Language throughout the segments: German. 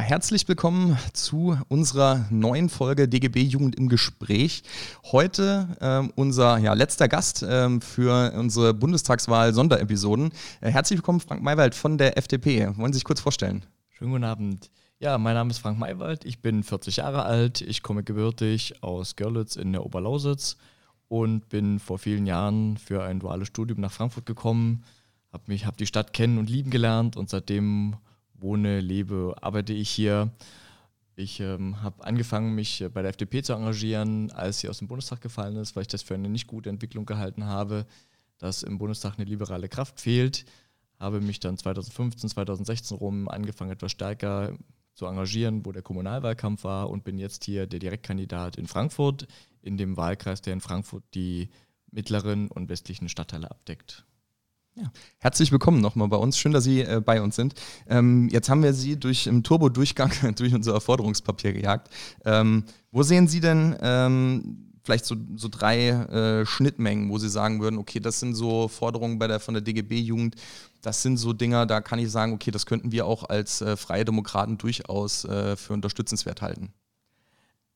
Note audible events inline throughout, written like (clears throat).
Ja, herzlich willkommen zu unserer neuen Folge DGB Jugend im Gespräch. Heute ähm, unser ja, letzter Gast ähm, für unsere Bundestagswahl Sonderepisoden. Äh, herzlich willkommen, Frank Maywald von der FDP. Wollen Sie sich kurz vorstellen? Schönen guten Abend. Ja, mein Name ist Frank Maywald, ich bin 40 Jahre alt, ich komme gebürtig aus Görlitz in der Oberlausitz und bin vor vielen Jahren für ein duales Studium nach Frankfurt gekommen, habe mich, habe die Stadt kennen und lieben gelernt und seitdem wohne, lebe, arbeite ich hier. Ich ähm, habe angefangen, mich äh, bei der FDP zu engagieren, als sie aus dem Bundestag gefallen ist, weil ich das für eine nicht gute Entwicklung gehalten habe, dass im Bundestag eine liberale Kraft fehlt. Habe mich dann 2015, 2016 rum angefangen, etwas stärker zu engagieren, wo der Kommunalwahlkampf war und bin jetzt hier der Direktkandidat in Frankfurt, in dem Wahlkreis, der in Frankfurt die mittleren und westlichen Stadtteile abdeckt. Ja. Herzlich willkommen nochmal bei uns. Schön, dass Sie äh, bei uns sind. Ähm, jetzt haben wir Sie durch im Turbo-Durchgang (laughs) durch unser Erforderungspapier gejagt. Ähm, wo sehen Sie denn ähm, vielleicht so, so drei äh, Schnittmengen, wo Sie sagen würden, okay, das sind so Forderungen bei der, von der DGB-Jugend, das sind so Dinger, da kann ich sagen, okay, das könnten wir auch als äh, Freie Demokraten durchaus äh, für unterstützenswert halten.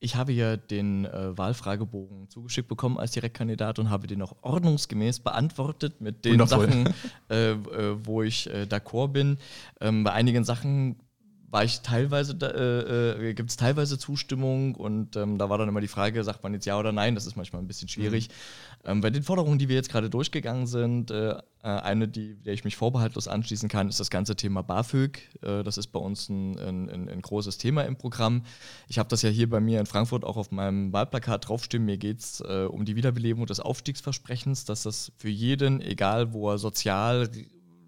Ich habe ja den äh, Wahlfragebogen zugeschickt bekommen als Direktkandidat und habe den auch ordnungsgemäß beantwortet mit den Wundervoll. Sachen, äh, äh, wo ich äh, d'accord bin. Ähm, bei einigen Sachen war ich teilweise, äh, äh, gibt es teilweise Zustimmung und ähm, da war dann immer die Frage, sagt man jetzt ja oder nein, das ist manchmal ein bisschen schwierig. Ähm, bei den Forderungen, die wir jetzt gerade durchgegangen sind, äh, äh, eine, die, der ich mich vorbehaltlos anschließen kann, ist das ganze Thema BAföG. Äh, das ist bei uns ein, ein, ein, ein großes Thema im Programm. Ich habe das ja hier bei mir in Frankfurt auch auf meinem Wahlplakat draufstehen. Mir geht es äh, um die Wiederbelebung des Aufstiegsversprechens, dass das für jeden, egal wo er sozial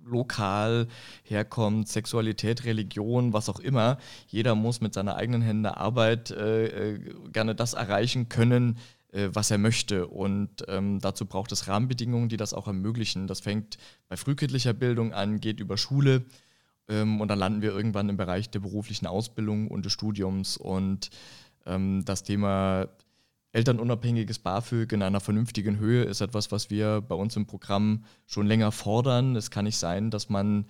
lokal herkommt, Sexualität, Religion, was auch immer. Jeder muss mit seiner eigenen Hände Arbeit äh, äh, gerne das erreichen können, äh, was er möchte. Und ähm, dazu braucht es Rahmenbedingungen, die das auch ermöglichen. Das fängt bei frühkindlicher Bildung an, geht über Schule ähm, und dann landen wir irgendwann im Bereich der beruflichen Ausbildung und des Studiums. Und ähm, das Thema elternunabhängiges BAföG in einer vernünftigen Höhe ist etwas, was wir bei uns im Programm schon länger fordern. Es kann nicht sein, dass man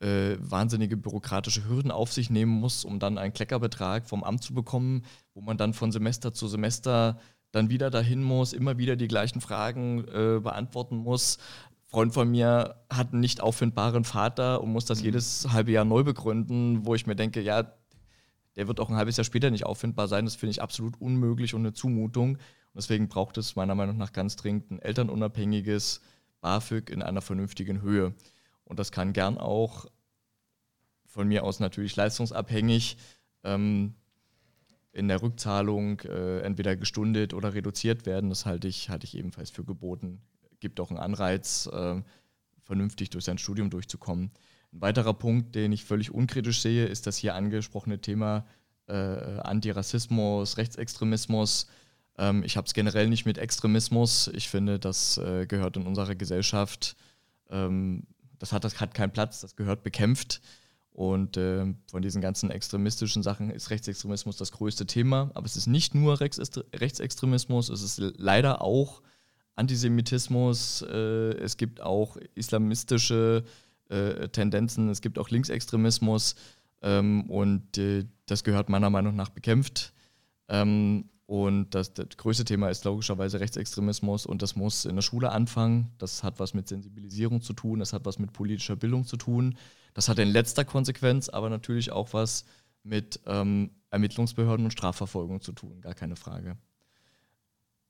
äh, wahnsinnige bürokratische Hürden auf sich nehmen muss, um dann einen Kleckerbetrag vom Amt zu bekommen, wo man dann von Semester zu Semester dann wieder dahin muss, immer wieder die gleichen Fragen äh, beantworten muss. Freund von mir hat einen nicht auffindbaren Vater und muss das jedes halbe Jahr neu begründen, wo ich mir denke, ja, der wird auch ein halbes Jahr später nicht auffindbar sein. Das finde ich absolut unmöglich und eine Zumutung. Und deswegen braucht es meiner Meinung nach ganz dringend ein elternunabhängiges BAföG in einer vernünftigen Höhe. Und das kann gern auch von mir aus natürlich leistungsabhängig ähm, in der Rückzahlung äh, entweder gestundet oder reduziert werden. Das halte ich, halte ich ebenfalls für geboten. Gibt auch einen Anreiz, äh, vernünftig durch sein Studium durchzukommen. Ein weiterer Punkt, den ich völlig unkritisch sehe, ist das hier angesprochene Thema äh, Antirassismus, Rechtsextremismus. Ähm, ich habe es generell nicht mit Extremismus. Ich finde, das äh, gehört in unserer Gesellschaft, ähm, das, hat, das hat keinen Platz, das gehört bekämpft. Und äh, von diesen ganzen extremistischen Sachen ist Rechtsextremismus das größte Thema. Aber es ist nicht nur Rechtsextremismus, es ist leider auch Antisemitismus, äh, es gibt auch islamistische äh, Tendenzen, es gibt auch Linksextremismus ähm, und äh, das gehört meiner Meinung nach bekämpft. Ähm, und das, das, größte Thema ist logischerweise Rechtsextremismus und das muss in der Schule anfangen. Das hat was mit Sensibilisierung zu tun, das hat was mit politischer Bildung zu tun. Das hat in letzter Konsequenz aber natürlich auch was mit ähm, Ermittlungsbehörden und Strafverfolgung zu tun, gar keine Frage.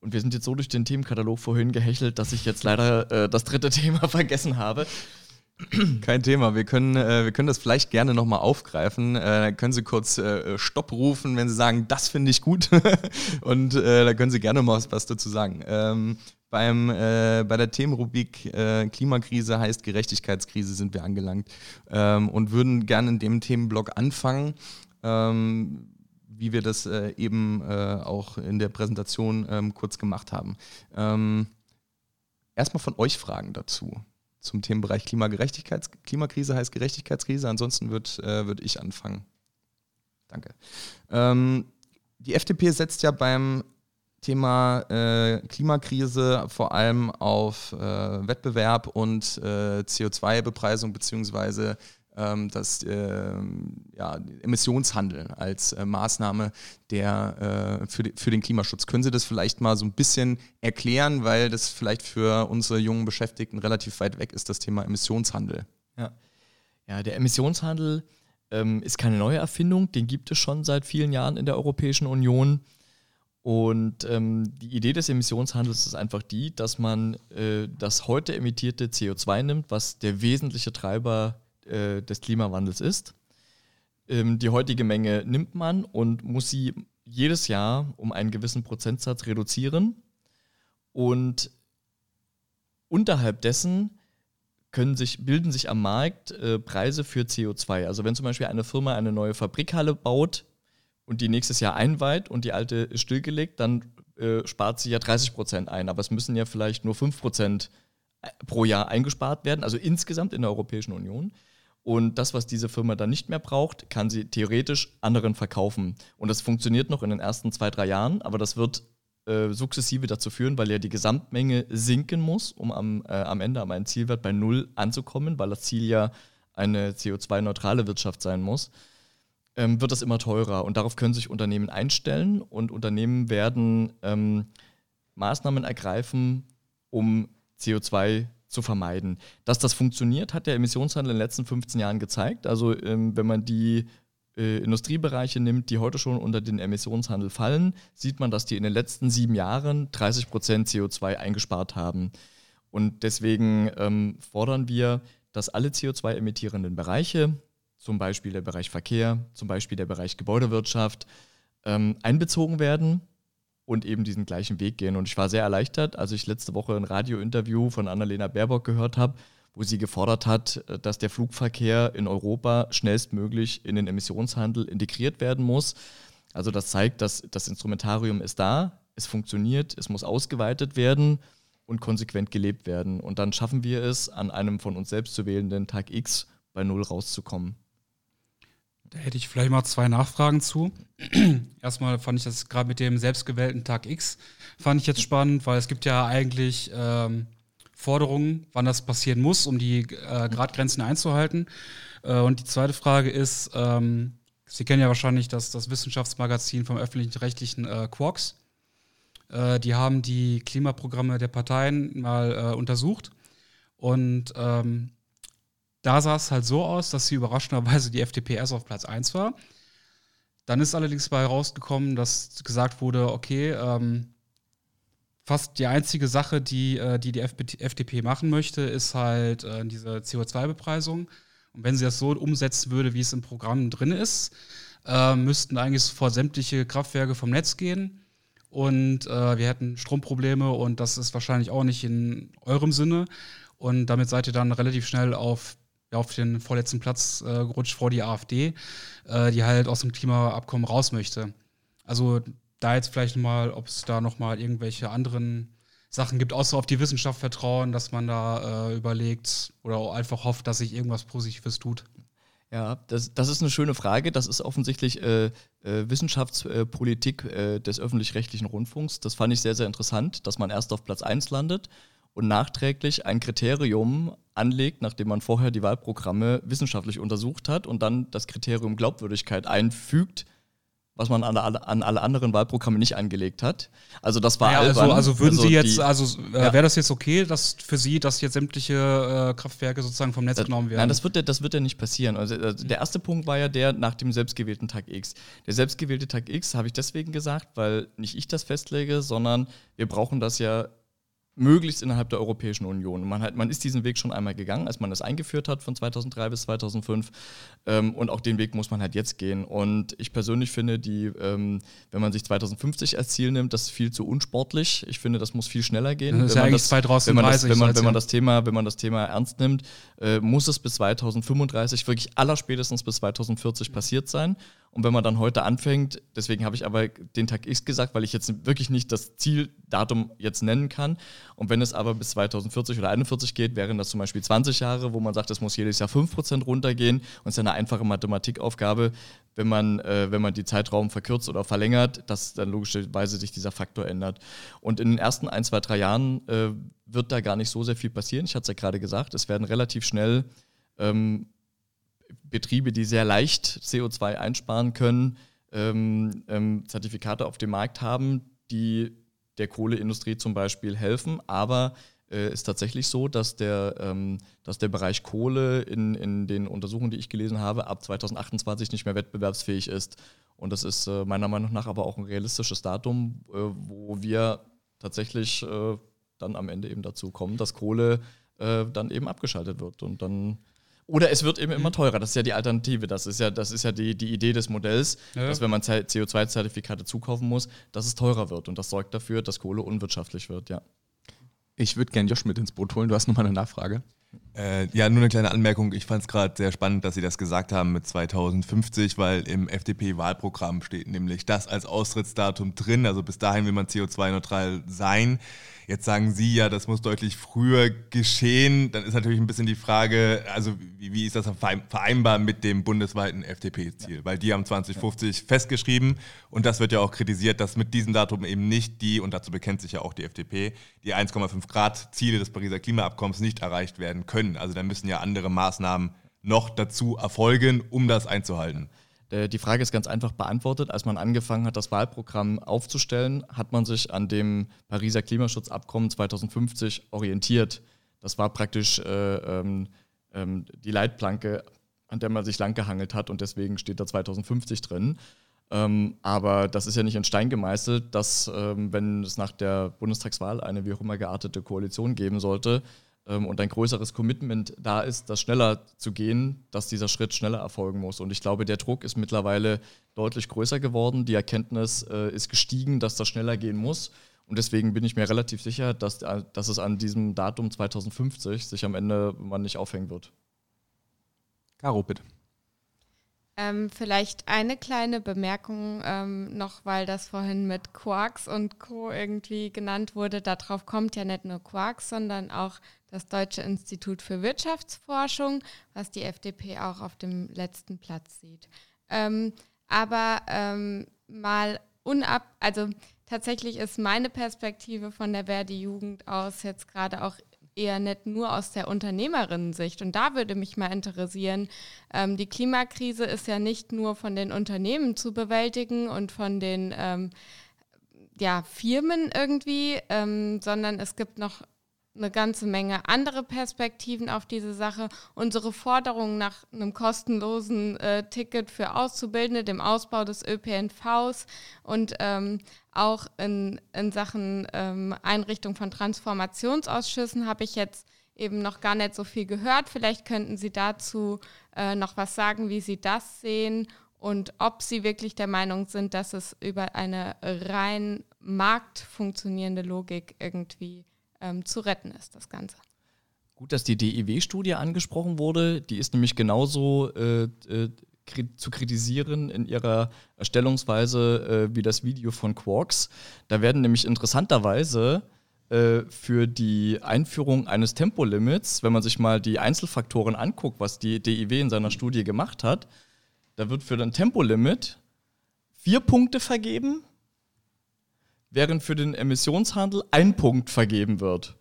Und wir sind jetzt so durch den Themenkatalog vorhin gehechelt, dass ich jetzt leider äh, das dritte (laughs) Thema vergessen habe. Kein Thema. Wir können, äh, wir können das vielleicht gerne nochmal aufgreifen. Äh, können Sie kurz äh, Stopp rufen, wenn Sie sagen, das finde ich gut. (laughs) und äh, da können Sie gerne mal was, was dazu sagen. Ähm, beim, äh, bei der Themenrubrik äh, Klimakrise heißt Gerechtigkeitskrise sind wir angelangt ähm, und würden gerne in dem Themenblock anfangen, ähm, wie wir das äh, eben äh, auch in der Präsentation ähm, kurz gemacht haben. Ähm, erstmal von euch Fragen dazu. Zum Themenbereich Klimagerechtigkeits Klimakrise heißt Gerechtigkeitskrise. Ansonsten würde äh, würd ich anfangen. Danke. Ähm, die FDP setzt ja beim Thema äh, Klimakrise vor allem auf äh, Wettbewerb und äh, CO2-Bepreisung beziehungsweise ähm, das äh, ja, Emissionshandel als äh, Maßnahme der, äh, für, für den Klimaschutz. Können Sie das vielleicht mal so ein bisschen erklären, weil das vielleicht für unsere jungen Beschäftigten relativ weit weg ist, das Thema Emissionshandel? Ja, ja der Emissionshandel ähm, ist keine neue Erfindung, den gibt es schon seit vielen Jahren in der Europäischen Union. Und ähm, die Idee des Emissionshandels ist einfach die, dass man äh, das heute emittierte CO2 nimmt, was der wesentliche Treiber äh, des Klimawandels ist. Ähm, die heutige Menge nimmt man und muss sie jedes Jahr um einen gewissen Prozentsatz reduzieren. Und unterhalb dessen können sich, bilden sich am Markt äh, Preise für CO2. Also wenn zum Beispiel eine Firma eine neue Fabrikhalle baut und die nächstes Jahr einweiht und die alte ist stillgelegt, dann äh, spart sie ja 30 Prozent ein. Aber es müssen ja vielleicht nur 5 Prozent äh, pro Jahr eingespart werden, also insgesamt in der Europäischen Union. Und das, was diese Firma dann nicht mehr braucht, kann sie theoretisch anderen verkaufen. Und das funktioniert noch in den ersten zwei, drei Jahren, aber das wird äh, sukzessive dazu führen, weil ja die Gesamtmenge sinken muss, um am, äh, am Ende am einen Zielwert bei Null anzukommen, weil das Ziel ja eine CO2-neutrale Wirtschaft sein muss, ähm, wird das immer teurer. Und darauf können sich Unternehmen einstellen und Unternehmen werden ähm, Maßnahmen ergreifen, um CO2 zu vermeiden. Dass das funktioniert, hat der Emissionshandel in den letzten 15 Jahren gezeigt. Also ähm, wenn man die äh, Industriebereiche nimmt, die heute schon unter den Emissionshandel fallen, sieht man, dass die in den letzten sieben Jahren 30 Prozent CO2 eingespart haben. Und deswegen ähm, fordern wir, dass alle CO2-emittierenden Bereiche, zum Beispiel der Bereich Verkehr, zum Beispiel der Bereich Gebäudewirtschaft, ähm, einbezogen werden und eben diesen gleichen Weg gehen. Und ich war sehr erleichtert, als ich letzte Woche ein Radiointerview von Annalena Baerbock gehört habe, wo sie gefordert hat, dass der Flugverkehr in Europa schnellstmöglich in den Emissionshandel integriert werden muss. Also das zeigt, dass das Instrumentarium ist da, es funktioniert, es muss ausgeweitet werden und konsequent gelebt werden. Und dann schaffen wir es, an einem von uns selbst zu wählenden Tag X bei Null rauszukommen. Da hätte ich vielleicht mal zwei Nachfragen zu. (clears throat) Erstmal fand ich das gerade mit dem selbstgewählten Tag X, fand ich jetzt spannend, weil es gibt ja eigentlich ähm, Forderungen, wann das passieren muss, um die äh, Gradgrenzen einzuhalten. Äh, und die zweite Frage ist, ähm, Sie kennen ja wahrscheinlich das, das Wissenschaftsmagazin vom öffentlich-rechtlichen äh, Quarks. Äh, die haben die Klimaprogramme der Parteien mal äh, untersucht und ähm, da sah es halt so aus, dass sie überraschenderweise die FDP erst auf Platz 1 war. Dann ist allerdings bei herausgekommen, dass gesagt wurde, okay, ähm, fast die einzige Sache, die äh, die, die FDP machen möchte, ist halt äh, diese CO2-Bepreisung. Und wenn sie das so umsetzen würde, wie es im Programm drin ist, äh, müssten eigentlich sofort sämtliche Kraftwerke vom Netz gehen. Und äh, wir hätten Stromprobleme und das ist wahrscheinlich auch nicht in eurem Sinne. Und damit seid ihr dann relativ schnell auf auf den vorletzten Platz äh, gerutscht vor die AfD, äh, die halt aus dem Klimaabkommen raus möchte. Also da jetzt vielleicht mal, ob es da nochmal irgendwelche anderen Sachen gibt, außer auf die Wissenschaft vertrauen, dass man da äh, überlegt oder einfach hofft, dass sich irgendwas Positives tut. Ja, das, das ist eine schöne Frage. Das ist offensichtlich äh, äh, Wissenschaftspolitik äh, des öffentlich-rechtlichen Rundfunks. Das fand ich sehr, sehr interessant, dass man erst auf Platz 1 landet und nachträglich ein Kriterium anlegt, nachdem man vorher die Wahlprogramme wissenschaftlich untersucht hat und dann das Kriterium Glaubwürdigkeit einfügt, was man an alle, an alle anderen Wahlprogramme nicht angelegt hat. Also das war ja, also, also würden also Sie jetzt, die, also äh, wäre das jetzt okay, dass für Sie, dass jetzt sämtliche äh, Kraftwerke sozusagen vom Netz das, genommen werden? Nein, das wird, ja, das wird ja nicht passieren. Also, also der erste Punkt war ja der nach dem selbstgewählten Tag X. Der selbstgewählte Tag X habe ich deswegen gesagt, weil nicht ich das festlege, sondern wir brauchen das ja möglichst innerhalb der Europäischen Union. Man, hat, man ist diesen Weg schon einmal gegangen, als man das eingeführt hat von 2003 bis 2005. Ähm, und auch den Weg muss man halt jetzt gehen. Und ich persönlich finde, die, ähm, wenn man sich 2050 als Ziel nimmt, das ist viel zu unsportlich. Ich finde, das muss viel schneller gehen. Das ist ja eigentlich das, 2030. Wenn man das, wenn man, wenn man das Thema, wenn man das Thema ernst nimmt, äh, muss es bis 2035 wirklich allerspätestens bis 2040 passiert sein. Und wenn man dann heute anfängt, deswegen habe ich aber den Tag X gesagt, weil ich jetzt wirklich nicht das Zieldatum jetzt nennen kann. Und wenn es aber bis 2040 oder 2041 geht, wären das zum Beispiel 20 Jahre, wo man sagt, es muss jedes Jahr 5% runtergehen. Und es ist ja eine einfache Mathematikaufgabe, wenn man, äh, wenn man die Zeitraum verkürzt oder verlängert, dass dann logischerweise sich dieser Faktor ändert. Und in den ersten ein, zwei, drei Jahren äh, wird da gar nicht so sehr viel passieren. Ich hatte es ja gerade gesagt, es werden relativ schnell ähm, Betriebe, die sehr leicht CO2 einsparen können, ähm, ähm, Zertifikate auf dem Markt haben, die der Kohleindustrie zum Beispiel helfen. Aber äh, ist tatsächlich so, dass der, ähm, dass der Bereich Kohle in, in den Untersuchungen, die ich gelesen habe, ab 2028 nicht mehr wettbewerbsfähig ist. Und das ist äh, meiner Meinung nach aber auch ein realistisches Datum, äh, wo wir tatsächlich äh, dann am Ende eben dazu kommen, dass Kohle äh, dann eben abgeschaltet wird. Und dann oder es wird eben immer mhm. teurer. Das ist ja die Alternative. Das ist ja, das ist ja die, die Idee des Modells, ja. dass wenn man CO2-Zertifikate zukaufen muss, dass es teurer wird. Und das sorgt dafür, dass Kohle unwirtschaftlich wird, ja. Ich würde gerne Josh mit ins Boot holen. Du hast nochmal eine Nachfrage. Äh, ja, nur eine kleine Anmerkung. Ich fand es gerade sehr spannend, dass Sie das gesagt haben mit 2050, weil im FDP-Wahlprogramm steht nämlich das als Austrittsdatum drin. Also bis dahin will man CO2-neutral sein. Jetzt sagen Sie ja, das muss deutlich früher geschehen. Dann ist natürlich ein bisschen die Frage, also wie, wie ist das vereinbar mit dem bundesweiten FDP-Ziel? Ja. Weil die haben 2050 ja. festgeschrieben und das wird ja auch kritisiert, dass mit diesem Datum eben nicht die, und dazu bekennt sich ja auch die FDP, die 1,5 Grad Ziele des Pariser Klimaabkommens nicht erreicht werden können. Also da müssen ja andere Maßnahmen noch dazu erfolgen, um das einzuhalten. Äh, die Frage ist ganz einfach beantwortet. Als man angefangen hat, das Wahlprogramm aufzustellen, hat man sich an dem Pariser Klimaschutzabkommen 2050 orientiert. Das war praktisch äh, ähm, ähm, die Leitplanke, an der man sich langgehangelt hat und deswegen steht da 2050 drin. Ähm, aber das ist ja nicht in Stein gemeißelt, dass, ähm, wenn es nach der Bundestagswahl eine wie auch immer geartete Koalition geben sollte, und ein größeres Commitment da ist, das schneller zu gehen, dass dieser Schritt schneller erfolgen muss. Und ich glaube, der Druck ist mittlerweile deutlich größer geworden. Die Erkenntnis äh, ist gestiegen, dass das schneller gehen muss. Und deswegen bin ich mir relativ sicher, dass, äh, dass es an diesem Datum 2050 sich am Ende man nicht aufhängen wird. Caro, bitte. Ähm, vielleicht eine kleine Bemerkung ähm, noch, weil das vorhin mit Quarks und Co. irgendwie genannt wurde. Darauf kommt ja nicht nur Quarks, sondern auch das Deutsche Institut für Wirtschaftsforschung, was die FDP auch auf dem letzten Platz sieht. Ähm, aber ähm, mal unab, also tatsächlich ist meine Perspektive von der Verdi-Jugend aus jetzt gerade auch eher nicht nur aus der Unternehmerinnen-Sicht. Und da würde mich mal interessieren, ähm, die Klimakrise ist ja nicht nur von den Unternehmen zu bewältigen und von den ähm, ja, Firmen irgendwie, ähm, sondern es gibt noch eine ganze Menge andere Perspektiven auf diese Sache. Unsere Forderung nach einem kostenlosen äh, Ticket für Auszubildende, dem Ausbau des ÖPNVs und ähm, auch in, in Sachen ähm, Einrichtung von Transformationsausschüssen habe ich jetzt eben noch gar nicht so viel gehört. Vielleicht könnten Sie dazu äh, noch was sagen, wie Sie das sehen und ob Sie wirklich der Meinung sind, dass es über eine rein marktfunktionierende Logik irgendwie ähm, zu retten ist, das Ganze. Gut, dass die DIW-Studie angesprochen wurde. Die ist nämlich genauso äh, äh, zu kritisieren in ihrer Erstellungsweise äh, wie das Video von Quarks. Da werden nämlich interessanterweise äh, für die Einführung eines Tempolimits, wenn man sich mal die Einzelfaktoren anguckt, was die DIW in seiner Studie gemacht hat, da wird für ein Tempolimit vier Punkte vergeben während für den Emissionshandel ein Punkt vergeben wird.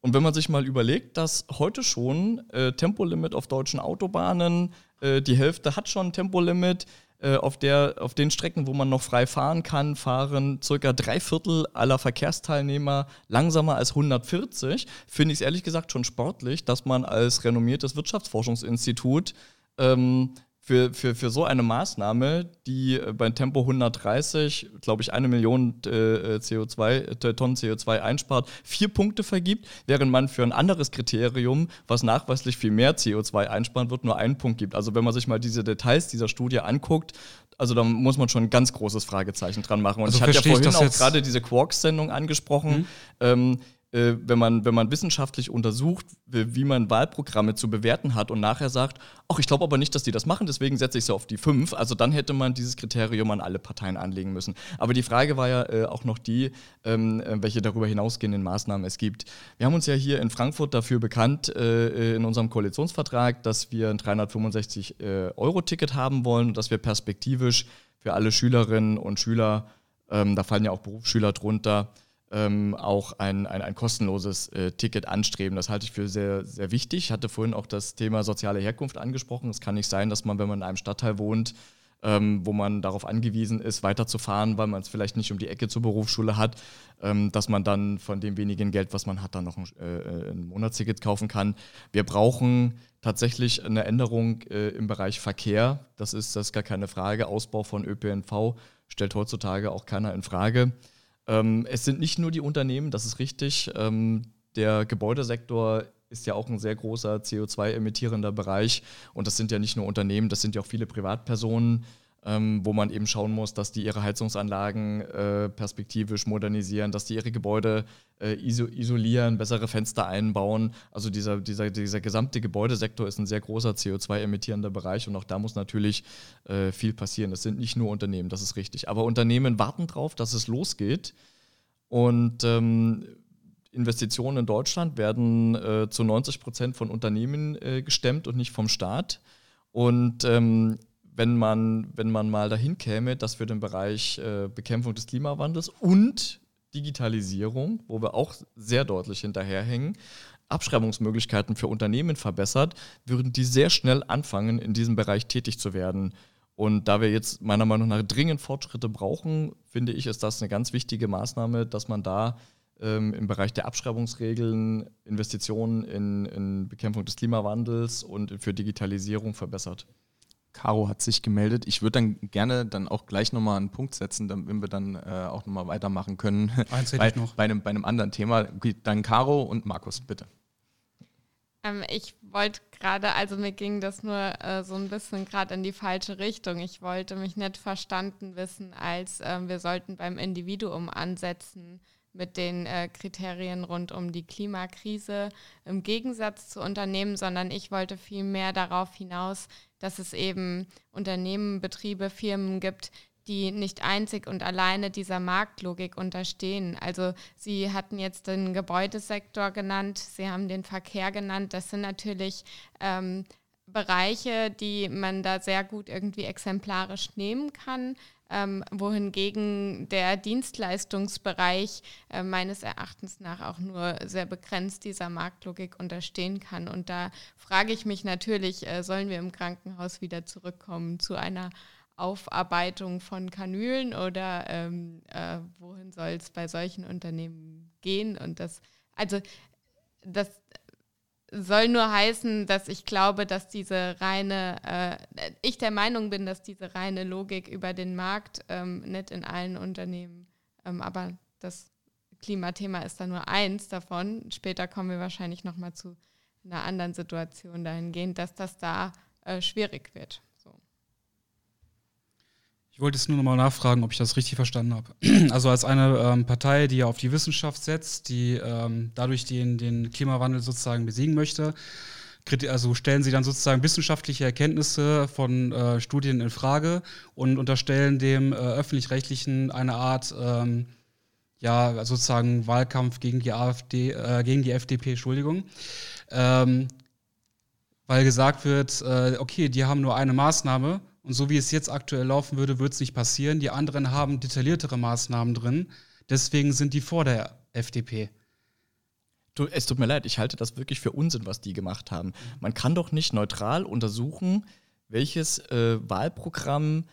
Und wenn man sich mal überlegt, dass heute schon äh, Tempolimit auf deutschen Autobahnen, äh, die Hälfte hat schon Tempolimit, äh, auf, der, auf den Strecken, wo man noch frei fahren kann, fahren circa drei Viertel aller Verkehrsteilnehmer langsamer als 140, finde ich es ehrlich gesagt schon sportlich, dass man als renommiertes Wirtschaftsforschungsinstitut ähm, für, für, für so eine Maßnahme, die äh, bei Tempo 130, glaube ich, eine Million äh, CO2, äh, Tonnen CO2 einspart, vier Punkte vergibt, während man für ein anderes Kriterium, was nachweislich viel mehr CO2 einsparen wird, nur einen Punkt gibt. Also wenn man sich mal diese Details dieser Studie anguckt, also da muss man schon ein ganz großes Fragezeichen dran machen. Und also ich hatte ja vorhin auch gerade diese Quarks-Sendung angesprochen. Mhm. Ähm, äh, wenn, man, wenn man wissenschaftlich untersucht, wie man Wahlprogramme zu bewerten hat und nachher sagt, ach, ich glaube aber nicht, dass die das machen, deswegen setze ich sie auf die 5. Also dann hätte man dieses Kriterium an alle Parteien anlegen müssen. Aber die Frage war ja äh, auch noch die, ähm, äh, welche darüber hinausgehenden Maßnahmen es gibt. Wir haben uns ja hier in Frankfurt dafür bekannt, äh, in unserem Koalitionsvertrag, dass wir ein 365-Euro-Ticket äh, haben wollen und dass wir perspektivisch für alle Schülerinnen und Schüler, ähm, da fallen ja auch Berufsschüler drunter, ähm, auch ein, ein, ein kostenloses äh, Ticket anstreben. Das halte ich für sehr, sehr wichtig. Ich hatte vorhin auch das Thema soziale Herkunft angesprochen. Es kann nicht sein, dass man, wenn man in einem Stadtteil wohnt, ähm, wo man darauf angewiesen ist, weiterzufahren, weil man es vielleicht nicht um die Ecke zur Berufsschule hat, ähm, dass man dann von dem wenigen Geld, was man hat, dann noch ein, äh, ein Monatsticket kaufen kann. Wir brauchen tatsächlich eine Änderung äh, im Bereich Verkehr. Das ist, das ist gar keine Frage. Ausbau von ÖPNV stellt heutzutage auch keiner in Frage. Ähm, es sind nicht nur die Unternehmen, das ist richtig. Ähm, der Gebäudesektor ist ja auch ein sehr großer CO2-emittierender Bereich. Und das sind ja nicht nur Unternehmen, das sind ja auch viele Privatpersonen, ähm, wo man eben schauen muss, dass die ihre Heizungsanlagen äh, perspektivisch modernisieren, dass die ihre Gebäude äh, iso isolieren, bessere Fenster einbauen. Also dieser, dieser, dieser gesamte Gebäudesektor ist ein sehr großer CO2-emittierender Bereich und auch da muss natürlich äh, viel passieren. Das sind nicht nur Unternehmen, das ist richtig. Aber Unternehmen warten darauf, dass es losgeht. Und ähm, Investitionen in Deutschland werden äh, zu 90 Prozent von Unternehmen äh, gestemmt und nicht vom Staat. Und ähm, wenn, man, wenn man mal dahin käme, dass wir den Bereich äh, Bekämpfung des Klimawandels und Digitalisierung, wo wir auch sehr deutlich hinterherhängen, Abschreibungsmöglichkeiten für Unternehmen verbessert, würden die sehr schnell anfangen, in diesem Bereich tätig zu werden. Und da wir jetzt meiner Meinung nach dringend Fortschritte brauchen, finde ich, ist das eine ganz wichtige Maßnahme, dass man da ähm, im Bereich der Abschreibungsregeln Investitionen in, in Bekämpfung des Klimawandels und für Digitalisierung verbessert. Caro hat sich gemeldet. Ich würde dann gerne dann auch gleich nochmal einen Punkt setzen, damit wir dann äh, auch nochmal weitermachen können. (laughs) Eins hätte bei, ich noch. Bei einem, bei einem anderen Thema. Dann Caro und Markus, bitte. Ähm, ich wollte gerade, also mir ging das nur äh, so ein bisschen gerade in die falsche Richtung. Ich wollte mich nicht verstanden wissen, als äh, wir sollten beim Individuum ansetzen mit den äh, Kriterien rund um die Klimakrise im Gegensatz zu Unternehmen, sondern ich wollte vielmehr darauf hinaus, dass es eben Unternehmen, Betriebe, Firmen gibt, die nicht einzig und alleine dieser Marktlogik unterstehen. Also Sie hatten jetzt den Gebäudesektor genannt, Sie haben den Verkehr genannt. Das sind natürlich ähm, Bereiche, die man da sehr gut irgendwie exemplarisch nehmen kann ähm, wohingegen der Dienstleistungsbereich äh, meines Erachtens nach auch nur sehr begrenzt dieser Marktlogik unterstehen kann. Und da frage ich mich natürlich, äh, sollen wir im Krankenhaus wieder zurückkommen zu einer Aufarbeitung von Kanülen oder ähm, äh, wohin soll es bei solchen Unternehmen gehen? Und das, also das soll nur heißen, dass ich glaube, dass diese reine, äh, ich der Meinung bin, dass diese reine Logik über den Markt ähm, nicht in allen Unternehmen, ähm, aber das Klimathema ist da nur eins davon. Später kommen wir wahrscheinlich nochmal zu einer anderen Situation dahingehend, dass das da äh, schwierig wird. Ich wollte jetzt nur nochmal nachfragen, ob ich das richtig verstanden habe. (clears throat) Also als eine ähm, Partei, die ja auf die Wissenschaft setzt, die ähm, dadurch den, den Klimawandel sozusagen besiegen möchte, also stellen sie dann sozusagen wissenschaftliche Erkenntnisse von äh, Studien in Frage und unterstellen dem äh, öffentlich-rechtlichen eine Art ähm, ja sozusagen Wahlkampf gegen die AfD, äh, gegen die FDP, Entschuldigung. Ähm, weil gesagt wird, äh, okay, die haben nur eine Maßnahme und so wie es jetzt aktuell laufen würde, wird es nicht passieren. Die anderen haben detailliertere Maßnahmen drin. Deswegen sind die vor der FDP. Du, es tut mir leid, ich halte das wirklich für Unsinn, was die gemacht haben. Man kann doch nicht neutral untersuchen, welches äh, Wahlprogramm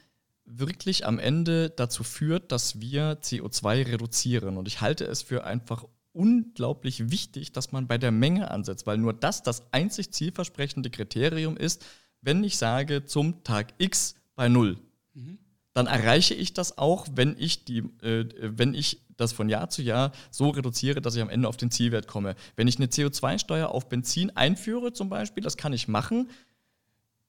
wirklich am Ende dazu führt, dass wir CO2 reduzieren. Und ich halte es für einfach unglaublich wichtig, dass man bei der Menge ansetzt, weil nur das das einzig zielversprechende Kriterium ist, wenn ich sage zum Tag X bei null, mhm. dann erreiche ich das auch, wenn ich, die, äh, wenn ich das von Jahr zu Jahr so reduziere, dass ich am Ende auf den Zielwert komme. Wenn ich eine CO2-Steuer auf Benzin einführe zum Beispiel, das kann ich machen,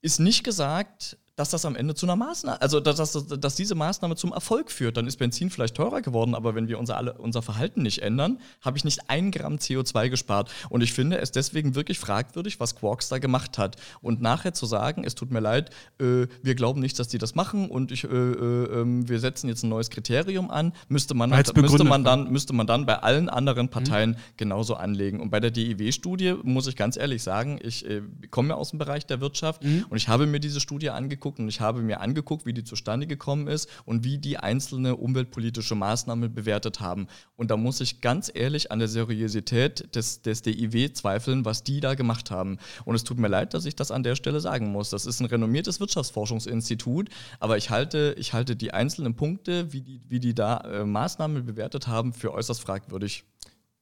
ist nicht gesagt, dass das am Ende zu einer Maßnahme, also dass, dass, dass diese Maßnahme zum Erfolg führt. Dann ist Benzin vielleicht teurer geworden, aber wenn wir unser, alle, unser Verhalten nicht ändern, habe ich nicht ein Gramm CO2 gespart. Und ich finde es deswegen wirklich fragwürdig, was Quarks da gemacht hat. Und nachher zu sagen, es tut mir leid, äh, wir glauben nicht, dass die das machen und ich, äh, äh, ähm, wir setzen jetzt ein neues Kriterium an, müsste man, dann, müsste man, dann, müsste man dann bei allen anderen Parteien mhm. genauso anlegen. Und bei der DIW-Studie muss ich ganz ehrlich sagen, ich äh, komme ja aus dem Bereich der Wirtschaft mhm. und ich habe mir diese Studie angeguckt angeguckt und ich habe mir angeguckt, wie die zustande gekommen ist und wie die einzelne umweltpolitische Maßnahmen bewertet haben. Und da muss ich ganz ehrlich an der Seriosität des, des DIW zweifeln, was die da gemacht haben. Und es tut mir leid, dass ich das an der Stelle sagen muss. Das ist ein renommiertes Wirtschaftsforschungsinstitut, aber ich halte, ich halte die einzelnen Punkte, wie die, wie die da äh, Maßnahmen bewertet haben, für äußerst fragwürdig.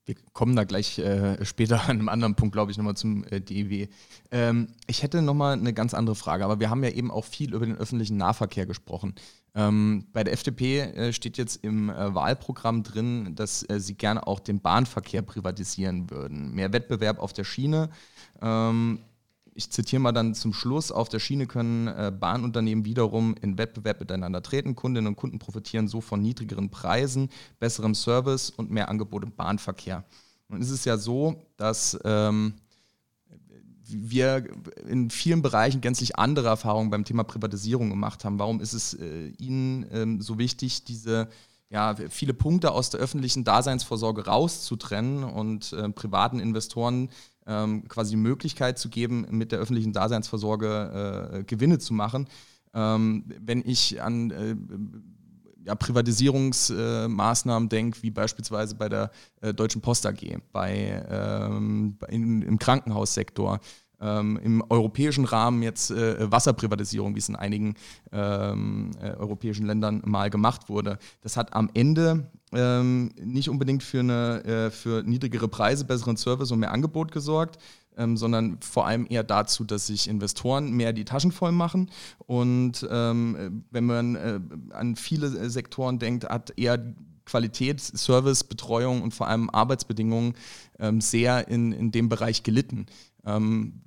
Wir kommen da gleich äh, später (laughs) an einem anderen Punkt, glaube ich, nochmal zum äh, DEW. Ähm, ich hätte nochmal eine ganz andere Frage, aber wir haben ja eben auch viel über den öffentlichen Nahverkehr gesprochen. Ähm, bei der FDP äh, steht jetzt im äh, Wahlprogramm drin, dass äh, sie gerne auch den Bahnverkehr privatisieren würden. Mehr Wettbewerb auf der Schiene. Ähm, ich zitiere mal dann zum Schluss, auf der Schiene können äh, Bahnunternehmen wiederum in Wettbewerb miteinander treten. Kundinnen und Kunden profitieren so von niedrigeren Preisen, besserem Service und mehr Angebot im Bahnverkehr. Nun ist es ja so, dass ähm, wir in vielen Bereichen gänzlich andere Erfahrungen beim Thema Privatisierung gemacht haben. Warum ist es äh, Ihnen ähm, so wichtig, diese ja, viele Punkte aus der öffentlichen Daseinsvorsorge rauszutrennen und äh, privaten Investoren ähm, quasi die Möglichkeit zu geben, mit der öffentlichen Daseinsvorsorge äh, Gewinne zu machen. Ähm, wenn ich an äh, ja, Privatisierungsmaßnahmen denke, wie beispielsweise bei der äh, Deutschen Post AG, bei, ähm, in, im Krankenhaussektor, ähm, im europäischen Rahmen jetzt äh, Wasserprivatisierung, wie es in einigen ähm, äh, europäischen Ländern mal gemacht wurde. Das hat am Ende ähm, nicht unbedingt für, eine, äh, für niedrigere Preise, besseren Service und mehr Angebot gesorgt, ähm, sondern vor allem eher dazu, dass sich Investoren mehr die Taschen voll machen. Und ähm, wenn man äh, an viele Sektoren denkt, hat eher Qualität, Service, Betreuung und vor allem Arbeitsbedingungen ähm, sehr in, in dem Bereich gelitten. Ähm,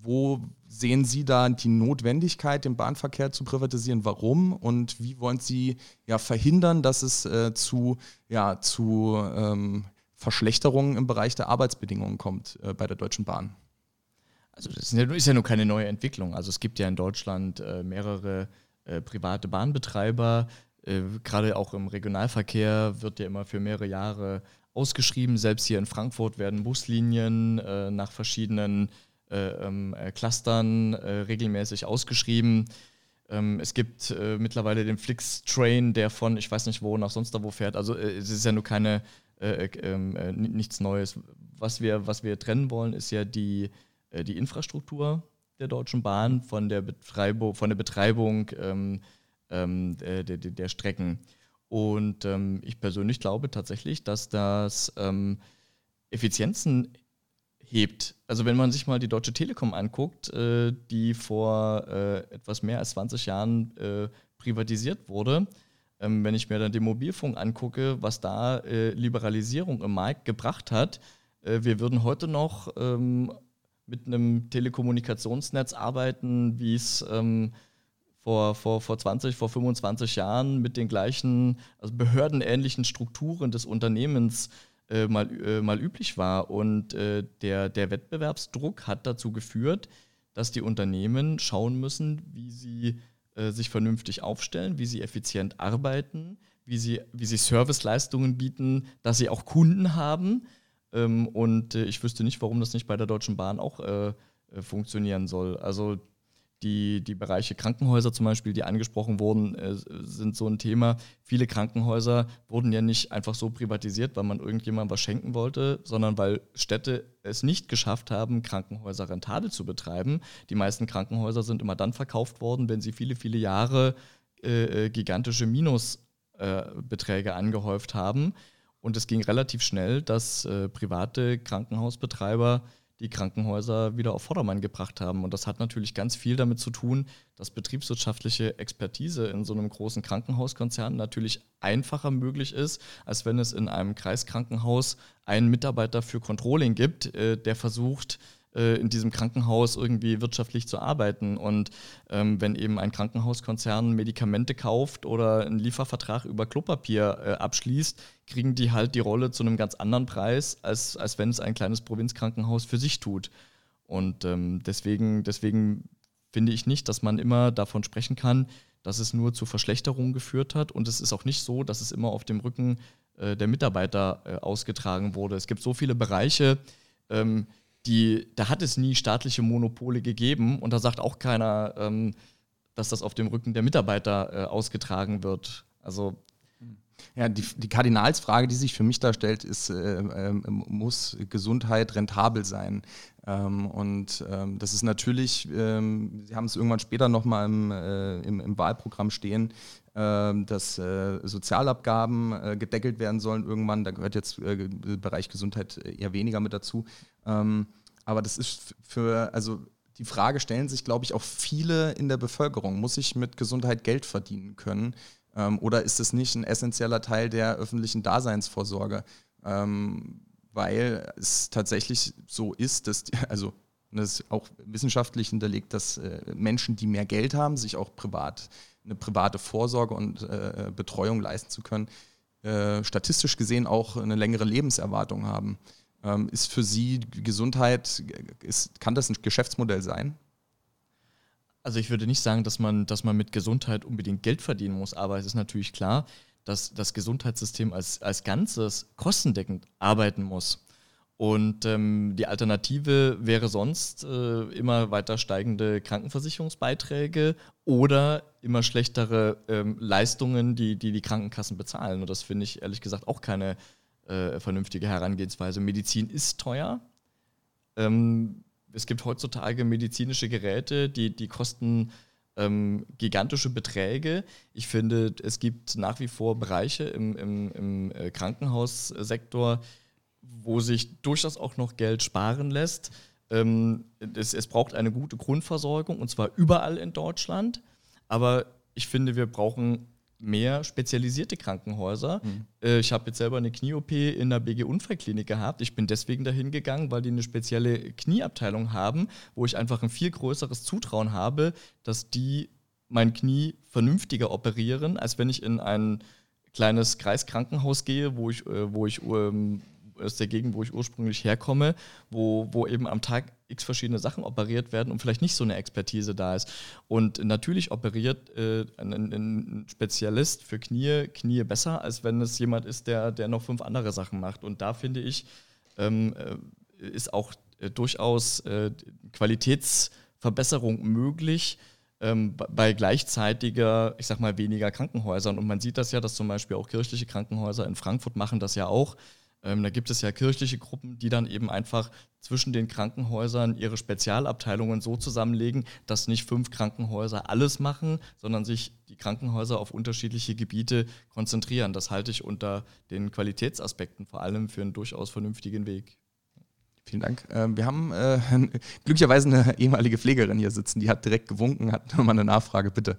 wo sehen Sie da die Notwendigkeit, den Bahnverkehr zu privatisieren? Warum? Und wie wollen Sie ja, verhindern, dass es äh, zu, ja, zu ähm, Verschlechterungen im Bereich der Arbeitsbedingungen kommt äh, bei der Deutschen Bahn? Also das ist ja, nur keine neue Entwicklung. Also es gibt ja in Deutschland äh, mehrere äh, private Bahnbetreiber. Äh, gerade auch im Regionalverkehr wird ja immer für mehrere Jahre ausgeschrieben. Selbst hier in Frankfurt werden Buslinien äh, nach verschiedenen äh, äh, Clustern äh, regelmäßig ausgeschrieben. Ähm, es gibt äh, mittlerweile den Flix-Train, der von, ich weiß nicht wo, nach sonst da wo fährt. Also äh, es ist ja nur keine, äh, ähm, nichts Neues. Was wir, was wir trennen wollen, ist ja die, die Infrastruktur der Deutschen Bahn von der, Betreibung, von der Betreibung ähm, ähm, der, der, der, Strecken. Und ähm, ich persönlich glaube tatsächlich, dass das ähm, Effizienzen hebt. Also wenn man sich mal die Deutsche Telekom anguckt, äh, die vor äh, etwas mehr als 20 Jahren äh, privatisiert wurde, ähm, wenn ich mir dann den Mobilfunk angucke, was da äh, Liberalisierung im Markt gebracht hat, äh, wir würden heute noch ähm, mit einem Telekommunikationsnetz arbeiten, wie es ähm, vor, vor, vor 20, vor 25 Jahren mit den gleichen also behördenähnlichen Strukturen des Unternehmens äh, mal, äh, mal üblich war. Und äh, der, der Wettbewerbsdruck hat dazu geführt, dass die Unternehmen schauen müssen, wie sie äh, sich vernünftig aufstellen, wie sie effizient arbeiten, wie sie, wie sie Serviceleistungen bieten, dass sie auch Kunden haben. Ähm, und äh, ich wüsste nicht, warum das nicht bei der Deutschen Bahn auch äh, funktionieren soll. Also die, die Bereiche Krankenhäuser zum Beispiel, die angesprochen wurden, äh, sind so ein Thema. Viele Krankenhäuser wurden ja nicht einfach so privatisiert, weil man irgendjemandem was schenken wollte, sondern weil Städte es nicht geschafft haben, Krankenhäuser rentabel zu betreiben. Die meisten Krankenhäuser sind immer dann verkauft worden, wenn sie viele, viele Jahre äh, äh gigantische Minusbeträge äh, angehäuft haben. Und es ging relativ schnell, dass äh, private Krankenhausbetreiber die Krankenhäuser wieder auf Vordermann gebracht haben. Und das hat natürlich ganz viel damit zu tun, dass betriebswirtschaftliche Expertise in so einem großen Krankenhauskonzern natürlich einfacher möglich ist, als wenn es in einem Kreiskrankenhaus einen Mitarbeiter für Controlling gibt, äh, der versucht, äh, in diesem Krankenhaus irgendwie wirtschaftlich zu arbeiten. Und ähm, wenn eben ein Krankenhauskonzern Medikamente kauft oder einen Liefervertrag über Klopapier äh, abschließt, kriegen die halt die Rolle zu einem ganz anderen Preis, als, als wenn es ein kleines Provinzkrankenhaus für sich tut. Und ähm, deswegen, deswegen finde ich nicht, dass man immer davon sprechen kann, dass es nur zu Verschlechterungen geführt hat. Und es ist auch nicht so, dass es immer auf dem Rücken äh, der Mitarbeiter äh, ausgetragen wurde. Es gibt so viele Bereiche, ähm, die, da hat es nie staatliche Monopole gegeben und da sagt auch keiner, ähm, dass das auf dem Rücken der Mitarbeiter äh, ausgetragen wird. Also ja, die, die Kardinalsfrage, die sich für mich darstellt, ist, äh, äh, muss Gesundheit rentabel sein? Ähm, und ähm, das ist natürlich, ähm, Sie haben es irgendwann später nochmal im, äh, im, im, Wahlprogramm stehen, dass äh, Sozialabgaben äh, gedeckelt werden sollen irgendwann. Da gehört jetzt der äh, Bereich Gesundheit eher weniger mit dazu. Ähm, aber das ist für, also die Frage stellen sich, glaube ich, auch viele in der Bevölkerung. Muss ich mit Gesundheit Geld verdienen können? Ähm, oder ist es nicht ein essentieller Teil der öffentlichen Daseinsvorsorge? Ähm, weil es tatsächlich so ist, dass, (laughs) also das ist auch wissenschaftlich hinterlegt, dass äh, Menschen, die mehr Geld haben, sich auch privat eine private Vorsorge und äh, Betreuung leisten zu können, äh, statistisch gesehen auch eine längere Lebenserwartung haben. Ähm, ist für Sie Gesundheit, ist, kann das ein Geschäftsmodell sein? Also ich würde nicht sagen, dass man, dass man mit Gesundheit unbedingt Geld verdienen muss, aber es ist natürlich klar, dass das Gesundheitssystem als, als Ganzes kostendeckend arbeiten muss. Und ähm, die Alternative wäre sonst äh, immer weiter steigende Krankenversicherungsbeiträge oder immer schlechtere ähm, Leistungen, die, die die Krankenkassen bezahlen. Und das finde ich ehrlich gesagt auch keine äh, vernünftige Herangehensweise. Medizin ist teuer. Ähm, es gibt heutzutage medizinische Geräte, die, die kosten ähm, gigantische Beträge. Ich finde, es gibt nach wie vor Bereiche im, im, im äh, Krankenhaussektor, wo sich durchaus auch noch Geld sparen lässt. Ähm, es, es braucht eine gute Grundversorgung und zwar überall in Deutschland. Aber ich finde, wir brauchen mehr spezialisierte Krankenhäuser. Mhm. Äh, ich habe jetzt selber eine Knie-OP in der BG-Unfallklinik gehabt. Ich bin deswegen dahin gegangen, weil die eine spezielle Knieabteilung haben, wo ich einfach ein viel größeres Zutrauen habe, dass die mein Knie vernünftiger operieren, als wenn ich in ein kleines Kreiskrankenhaus gehe, wo ich, äh, wo ich ähm, aus der Gegend, wo ich ursprünglich herkomme, wo, wo eben am Tag x verschiedene Sachen operiert werden und vielleicht nicht so eine Expertise da ist. Und natürlich operiert äh, ein, ein, Spezialist für Knie, Knie besser, als wenn es jemand ist, der, der noch fünf andere Sachen macht. Und da finde ich, ähm, äh, ist auch äh, durchaus äh, Qualitätsverbesserung möglich ähm, bei gleichzeitiger, ich sag mal, weniger Krankenhäusern. Und man sieht das ja, dass zum Beispiel auch kirchliche Krankenhäuser in Frankfurt machen das ja auch. Ähm, da gibt es ja kirchliche Gruppen, die dann eben einfach zwischen den Krankenhäusern ihre Spezialabteilungen so zusammenlegen, dass nicht fünf Krankenhäuser alles machen, sondern sich die Krankenhäuser auf unterschiedliche Gebiete konzentrieren. Das halte ich unter den Qualitätsaspekten vor allem für einen durchaus vernünftigen Weg. Vielen Dank. Ähm, wir haben äh, (laughs) glücklicherweise eine ehemalige Pflegerin hier sitzen, die hat direkt gewunken, hat nochmal eine Nachfrage, bitte.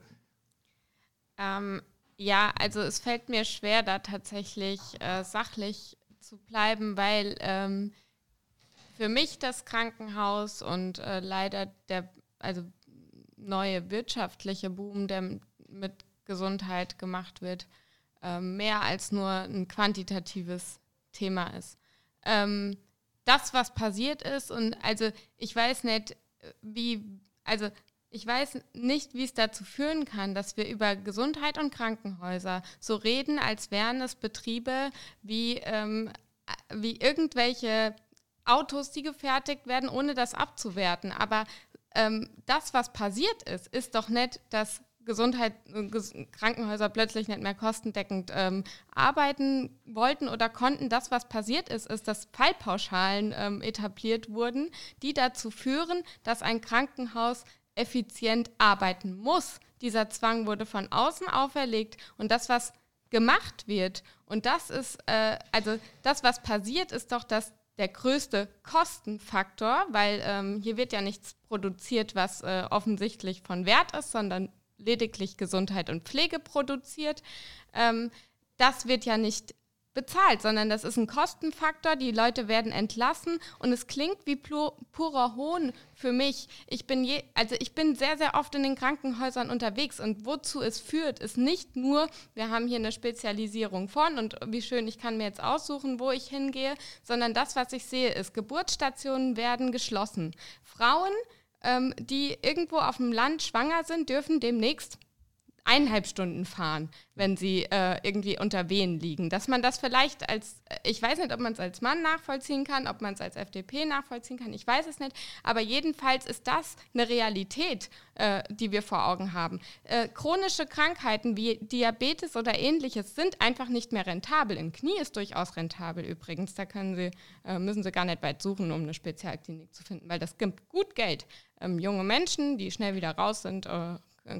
Ähm, ja, also es fällt mir schwer, da tatsächlich äh, sachlich zu bleiben, weil ähm, für mich das Krankenhaus und äh, leider der also neue wirtschaftliche Boom, der mit Gesundheit gemacht wird, äh, mehr als nur ein quantitatives Thema ist. Ähm, das, was passiert ist, und also ich weiß nicht, wie, also ich weiß nicht, wie es dazu führen kann, dass wir über Gesundheit und Krankenhäuser so reden, als wären es Betriebe wie, ähm, wie irgendwelche Autos, die gefertigt werden, ohne das abzuwerten. Aber ähm, das, was passiert ist, ist doch nicht, dass Gesundheit, Krankenhäuser plötzlich nicht mehr kostendeckend ähm, arbeiten wollten oder konnten. Das, was passiert ist, ist, dass Fallpauschalen ähm, etabliert wurden, die dazu führen, dass ein Krankenhaus effizient arbeiten muss. Dieser Zwang wurde von außen auferlegt und das, was gemacht wird, und das ist, äh, also das, was passiert, ist doch, dass der größte Kostenfaktor, weil ähm, hier wird ja nichts produziert, was äh, offensichtlich von Wert ist, sondern lediglich Gesundheit und Pflege produziert. Ähm, das wird ja nicht bezahlt, sondern das ist ein Kostenfaktor. Die Leute werden entlassen und es klingt wie purer Hohn für mich. Ich bin je, also ich bin sehr, sehr oft in den Krankenhäusern unterwegs und wozu es führt, ist nicht nur, wir haben hier eine Spezialisierung von und wie schön, ich kann mir jetzt aussuchen, wo ich hingehe, sondern das, was ich sehe, ist, Geburtsstationen werden geschlossen. Frauen, ähm, die irgendwo auf dem Land schwanger sind, dürfen demnächst eineinhalb Stunden fahren, wenn sie äh, irgendwie unter Wehen liegen. Dass man das vielleicht als, äh, ich weiß nicht, ob man es als Mann nachvollziehen kann, ob man es als FDP nachvollziehen kann, ich weiß es nicht, aber jedenfalls ist das eine Realität, äh, die wir vor Augen haben. Äh, chronische Krankheiten wie Diabetes oder ähnliches sind einfach nicht mehr rentabel. Im Knie ist durchaus rentabel übrigens, da können sie, äh, müssen sie gar nicht weit suchen, um eine Spezialklinik zu finden, weil das gibt gut Geld. Ähm, junge Menschen, die schnell wieder raus sind, äh,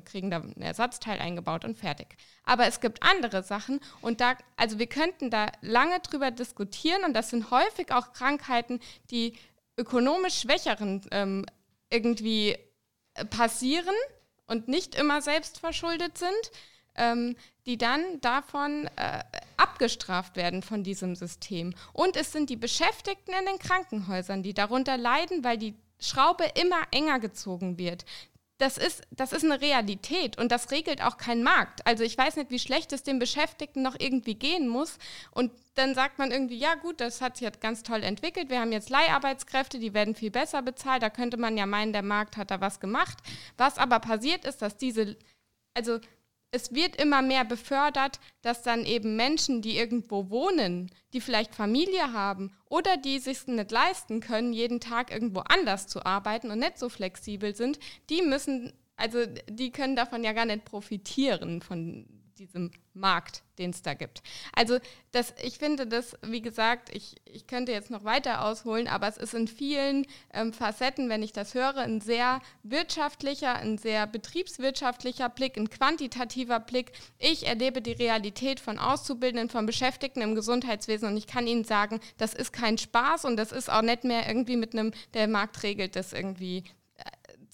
kriegen da ein Ersatzteil eingebaut und fertig. Aber es gibt andere Sachen und da, also wir könnten da lange drüber diskutieren und das sind häufig auch Krankheiten, die ökonomisch Schwächeren ähm, irgendwie äh, passieren und nicht immer selbst verschuldet sind, ähm, die dann davon äh, abgestraft werden von diesem System. Und es sind die Beschäftigten in den Krankenhäusern, die darunter leiden, weil die Schraube immer enger gezogen wird das ist, das ist eine Realität und das regelt auch kein Markt. Also ich weiß nicht, wie schlecht es den Beschäftigten noch irgendwie gehen muss. Und dann sagt man irgendwie, ja gut, das hat sich jetzt ganz toll entwickelt. Wir haben jetzt Leiharbeitskräfte, die werden viel besser bezahlt. Da könnte man ja meinen, der Markt hat da was gemacht. Was aber passiert ist, dass diese, also es wird immer mehr befördert, dass dann eben Menschen, die irgendwo wohnen, die vielleicht Familie haben oder die sich nicht leisten können, jeden Tag irgendwo anders zu arbeiten und nicht so flexibel sind, die müssen, also die können davon ja gar nicht profitieren von diesem Markt, den es da gibt. Also das, ich finde das, wie gesagt, ich, ich könnte jetzt noch weiter ausholen, aber es ist in vielen ähm, Facetten, wenn ich das höre, ein sehr wirtschaftlicher, ein sehr betriebswirtschaftlicher Blick, ein quantitativer Blick. Ich erlebe die Realität von Auszubildenden, von Beschäftigten im Gesundheitswesen und ich kann Ihnen sagen, das ist kein Spaß und das ist auch nicht mehr irgendwie mit einem, der Markt regelt das irgendwie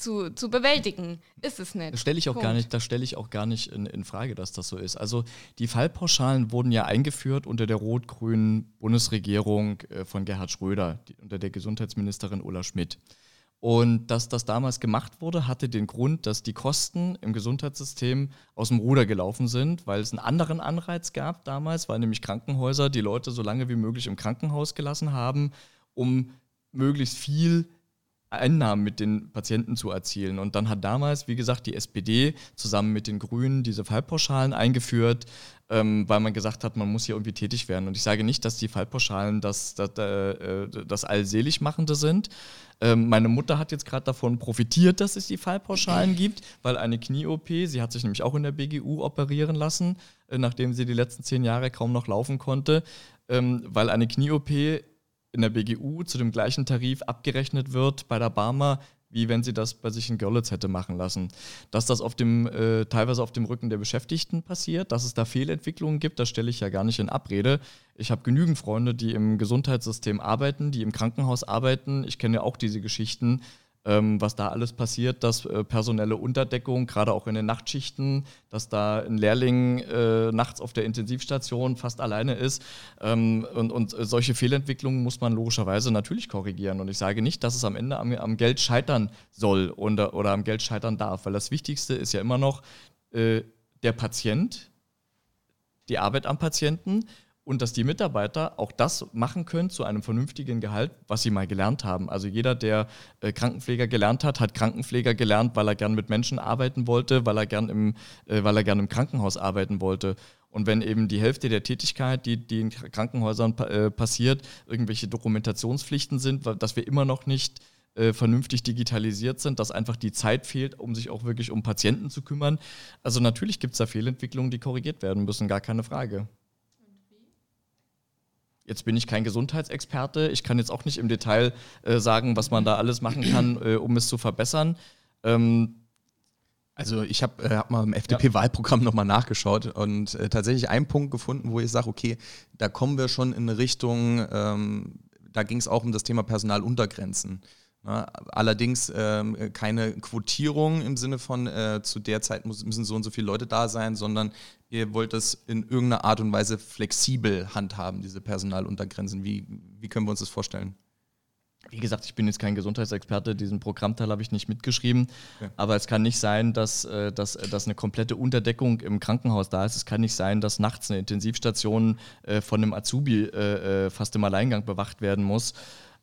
zu, zu bewältigen. Ist es nicht. Das stelle ich auch Punkt. gar nicht, das stelle ich auch gar nicht in, in Frage, dass das so ist. Also die Fallpauschalen wurden ja eingeführt unter der rot-grünen Bundesregierung äh, von Gerhard Schröder, die, unter der Gesundheitsministerin Ulla Schmidt. Und dass das damals gemacht wurde, hatte den Grund, dass die Kosten im Gesundheitssystem aus dem Ruder gelaufen sind, weil es einen anderen Anreiz gab damals, weil nämlich Krankenhäuser die Leute so lange wie möglich im Krankenhaus gelassen haben, um möglichst viel Einnahmen mit den Patienten zu erzielen. Und dann hat damals, wie gesagt, die SPD zusammen mit den Grünen diese Fallpauschalen eingeführt, ähm, weil man gesagt hat, man muss hier irgendwie tätig werden. Und ich sage nicht, dass die Fallpauschalen das, das, äh, das Allseligmachende sind. Ähm, meine Mutter hat jetzt gerade davon profitiert, dass es die Fallpauschalen gibt, weil eine Knie-OP, sie hat sich nämlich auch in der BGU operieren lassen, äh, nachdem sie die letzten zehn Jahre kaum noch laufen konnte, ähm, weil eine Knie-OP in der BGU zu dem gleichen Tarif abgerechnet wird bei der Barmer, wie wenn sie das bei sich in Görlitz hätte machen lassen. Dass das auf dem, äh, teilweise auf dem Rücken der Beschäftigten passiert, dass es da Fehlentwicklungen gibt, das stelle ich ja gar nicht in Abrede. Ich habe genügend Freunde, die im Gesundheitssystem arbeiten, die im Krankenhaus arbeiten. Ich kenne ja auch diese Geschichten, ähm, was da alles passiert, dass äh, personelle Unterdeckung, gerade auch in den Nachtschichten, dass da ein Lehrling äh, nachts auf der Intensivstation fast alleine ist. Ähm, und, und solche Fehlentwicklungen muss man logischerweise natürlich korrigieren. Und ich sage nicht, dass es am Ende am, am Geld scheitern soll oder, oder am Geld scheitern darf, weil das Wichtigste ist ja immer noch äh, der Patient, die Arbeit am Patienten und dass die Mitarbeiter auch das machen können zu einem vernünftigen Gehalt, was sie mal gelernt haben. Also jeder, der äh, Krankenpfleger gelernt hat, hat Krankenpfleger gelernt, weil er gern mit Menschen arbeiten wollte, weil er gern im, äh, weil er gern im Krankenhaus arbeiten wollte. Und wenn eben die Hälfte der Tätigkeit, die, die in Krankenhäusern äh, passiert, irgendwelche Dokumentationspflichten sind, dass wir immer noch nicht äh, vernünftig digitalisiert sind, dass einfach die Zeit fehlt, um sich auch wirklich um Patienten zu kümmern. Also natürlich gibt es da Fehlentwicklungen, die korrigiert werden müssen, gar keine Frage. Jetzt bin ich kein Gesundheitsexperte. Ich kann jetzt auch nicht im Detail äh, sagen, was man da alles machen kann, (clears throat) äh, um es zu verbessern. Ähm, also ich habe äh, hab mal im FDP-Wahlprogramm ja. nochmal nachgeschaut und äh, tatsächlich einen Punkt gefunden, wo ich sage, okay, da kommen wir schon in eine Richtung, ähm, da ging es auch um das Thema Personaluntergrenzen. Na, allerdings ähm, keine Quotierung im Sinne von äh, zu der Zeit müssen so und so viele Leute da sein, sondern ihr wollt das in irgendeiner Art und Weise flexibel handhaben, diese Personaluntergrenzen. Wie, wie können wir uns das vorstellen? Wie gesagt, ich bin jetzt kein Gesundheitsexperte, diesen Programmteil habe ich nicht mitgeschrieben. Okay. Aber es kann nicht sein, dass, äh, dass, äh, dass eine komplette Unterdeckung im Krankenhaus da ist. Es kann nicht sein, dass nachts eine Intensivstation äh, von einem Azubi fast im Alleingang bewacht werden muss.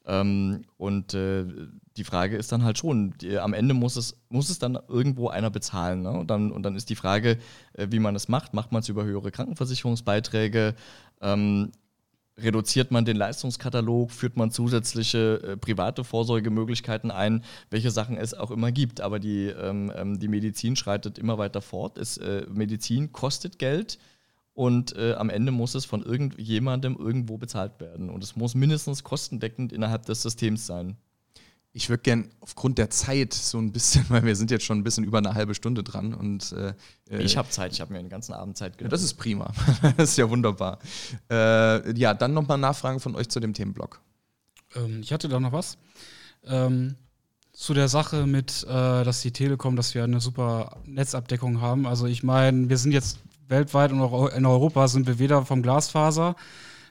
Ähm, und die Frage ist dann halt schon, die, am Ende muss es, muss es dann irgendwo einer bezahlen. Ne? Und, dann, und dann ist die Frage, wie man es macht. Macht man es über höhere Krankenversicherungsbeiträge? Ähm, reduziert man den Leistungskatalog, führt man zusätzliche äh, private Vorsorgemöglichkeiten ein, welche Sachen es auch immer gibt. Aber die, ähm, ähm, die Medizin schreitet immer weiter fort. Es, äh, Medizin kostet Geld und äh, am Ende muss es von irgendjemandem irgendwo bezahlt werden. Und es muss mindestens kostendeckend innerhalb des Systems sein. Ich würde gern aufgrund der Zeit so ein bisschen, (laughs) weil wir sind jetzt schon ein bisschen über eine halbe Stunde dran und äh, äh ich habe Zeit, ich habe mir den ganzen Abend Zeit genommen. Ja, das ist prima, (laughs) das ist ja wunderbar. Äh, ja, dann nochmal Nachfragen von euch zu dem Themenblock. Ähm, ich hatte da noch was. Ähm, zu der Sache mit, äh, dass die Telekom, dass wir eine super Netzabdeckung haben. Also ich meine, wir sind jetzt weltweit und auch in Europa sind wir weder vom Glasfaser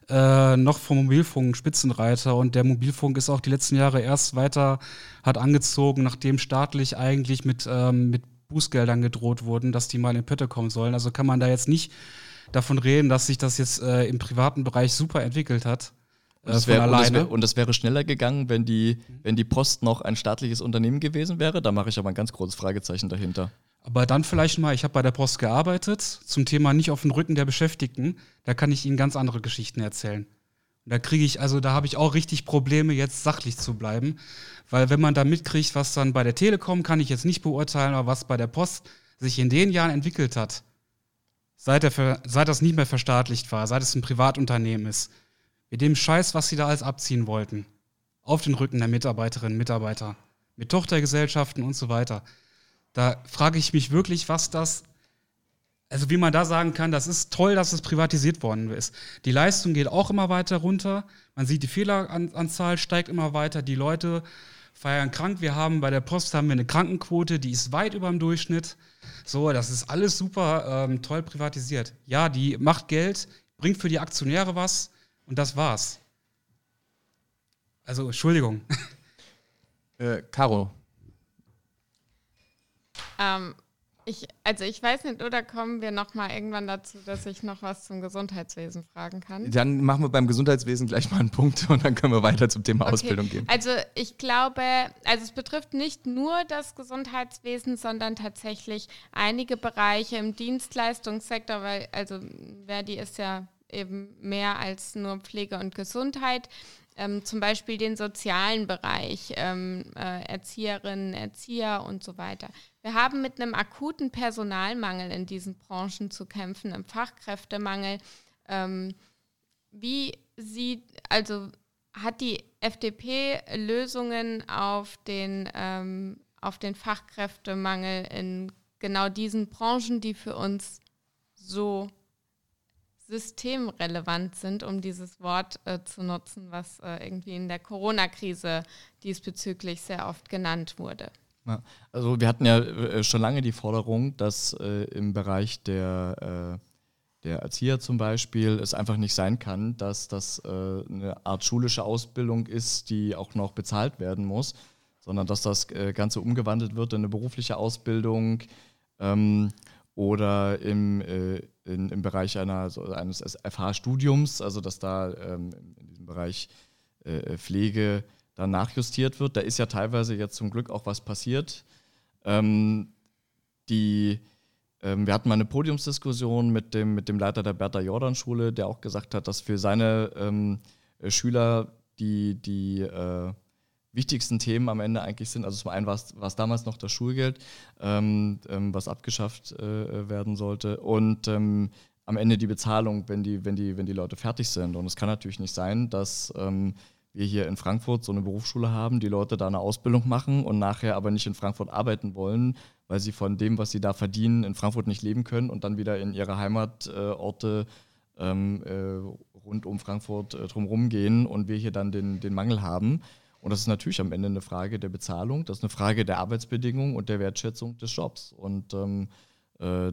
äh, noch vom Mobilfunk Spitzenreiter und der Mobilfunk ist auch die letzten Jahre erst weiter hat angezogen, nachdem staatlich eigentlich mit, ähm, mit Bußgeldern gedroht wurden, dass die mal in Pötte kommen sollen. Also kann man da jetzt nicht davon reden, dass sich das jetzt äh, im privaten Bereich super entwickelt hat. Und es, wär, und, wär, und es, wäre schneller gegangen, wenn die, wenn die Post noch ein staatliches Unternehmen gewesen wäre. Da mache ich aber ein ganz großes Fragezeichen dahinter. Aber dann vielleicht mal, ich habe bei der Post gearbeitet, zum Thema nicht auf dem Rücken der Beschäftigten. Da kann ich Ihnen ganz andere Geschichten erzählen. Und da kriege ich, also da habe ich auch richtig Probleme, jetzt sachlich zu bleiben. Weil wenn man da mitkriegt, was dann bei der Telekom, kann ich jetzt nicht beurteilen, aber was bei der Post sich in den Jahren entwickelt hat, seit, der, seit das nicht mehr verstaatlicht war, seit es ein Privatunternehmen ist, mit dem Scheiß, was sie da alles abziehen wollten, auf den Rücken der Mitarbeiterinnen und Mitarbeiter, mit Tochtergesellschaften und so weiter da frage ich mich wirklich, was das, also wie man da sagen kann, das ist toll, dass es privatisiert worden ist. Die Leistung geht auch immer weiter runter. Man sieht, die Fehleranzahl steigt immer weiter. Die Leute feiern krank. Wir haben bei der Post haben wir eine Krankenquote, die ist weit über dem Durchschnitt. So, das ist alles super ähm, toll privatisiert. Ja, die macht Geld, bringt für die Aktionäre was und das war's. Also, Entschuldigung. Äh, Caro, ähm, ich, also ich weiß nicht, oder kommen wir noch mal irgendwann dazu, dass ich noch was zum Gesundheitswesen fragen kann? Dann machen wir beim Gesundheitswesen gleich mal einen Punkt und dann können wir weiter zum Thema okay. Ausbildung gehen. Also ich glaube, also es betrifft nicht nur das Gesundheitswesen, sondern tatsächlich einige Bereiche im Dienstleistungssektor, weil also Verdi ist ja eben mehr als nur Pflege und Gesundheit ähm, zum Beispiel den sozialen Bereich, ähm, äh, Erzieherinnen, Erzieher und so weiter. Wir haben mit einem akuten Personalmangel in diesen Branchen zu kämpfen, einem Fachkräftemangel. Ähm, wie sieht, also hat die FDP Lösungen auf den, ähm, auf den Fachkräftemangel in genau diesen Branchen, die für uns so systemrelevant sind, um dieses Wort äh, zu nutzen, was äh, irgendwie in der Corona-Krise diesbezüglich sehr oft genannt wurde. Ja, also wir hatten ja äh, schon lange die Forderung, dass äh, im Bereich der, äh, der Erzieher zum Beispiel es einfach nicht sein kann, dass das äh, eine Art schulische Ausbildung ist, die auch noch bezahlt werden muss, sondern dass das Ganze umgewandelt wird in eine berufliche Ausbildung. Ähm, oder im, äh, in, im Bereich einer, so eines FH-Studiums, also dass da ähm, in diesem Bereich äh, Pflege dann nachjustiert wird. Da ist ja teilweise jetzt zum Glück auch was passiert. Ähm, die, ähm, wir hatten mal eine Podiumsdiskussion mit dem, mit dem Leiter der Bertha-Jordan-Schule, der auch gesagt hat, dass für seine ähm, Schüler die, die äh, wichtigsten Themen am Ende eigentlich sind. Also zum einen war es damals noch das Schulgeld, ähm, ähm, was abgeschafft äh, werden sollte. Und ähm, am Ende die Bezahlung, wenn die, wenn, die, wenn die Leute fertig sind. Und es kann natürlich nicht sein, dass wir hier in Frankfurt so eine Berufsschule haben, die Leute da eine Ausbildung machen und nachher aber nicht in Frankfurt arbeiten wollen, weil sie von dem, was sie da verdienen, in Frankfurt nicht leben können und dann wieder in ihre Heimatorte äh, äh, rund um Frankfurt äh, drumherum gehen und wir hier dann den, den Mangel haben. Und das ist natürlich am Ende eine Frage der Bezahlung, das ist eine Frage der Arbeitsbedingungen und der Wertschätzung des Jobs. Und ähm, äh,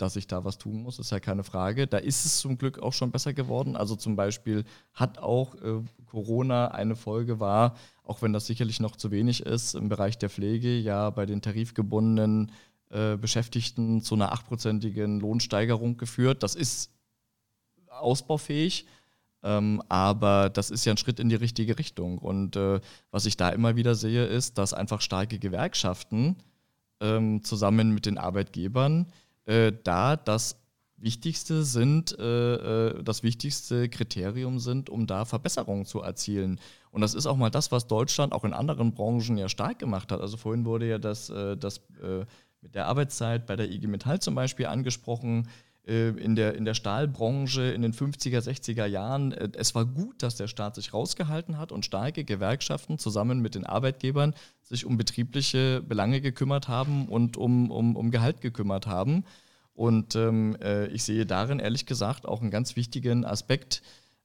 dass ich da was tun muss, ist ja keine Frage. Da ist es zum Glück auch schon besser geworden. Also zum Beispiel hat auch äh, Corona eine Folge war, auch wenn das sicherlich noch zu wenig ist, im Bereich der Pflege ja bei den tarifgebundenen äh, Beschäftigten zu einer achtprozentigen Lohnsteigerung geführt. Das ist ausbaufähig. Ähm, aber das ist ja ein Schritt in die richtige Richtung. Und äh, was ich da immer wieder sehe, ist, dass einfach starke Gewerkschaften ähm, zusammen mit den Arbeitgebern äh, da das Wichtigste sind, äh, äh, das wichtigste Kriterium sind, um da Verbesserungen zu erzielen. Und das ist auch mal das, was Deutschland auch in anderen Branchen ja stark gemacht hat. Also vorhin wurde ja das, äh, das äh, mit der Arbeitszeit bei der IG Metall zum Beispiel angesprochen in der, in der Stahlbranche in den 50er, 60er Jahren. Äh, es war gut, dass der Staat sich rausgehalten hat und starke Gewerkschaften zusammen mit den Arbeitgebern sich um betriebliche Belange gekümmert haben und um, um, um Gehalt gekümmert haben. Und ähm, äh, ich sehe darin ehrlich gesagt auch einen ganz wichtigen Aspekt,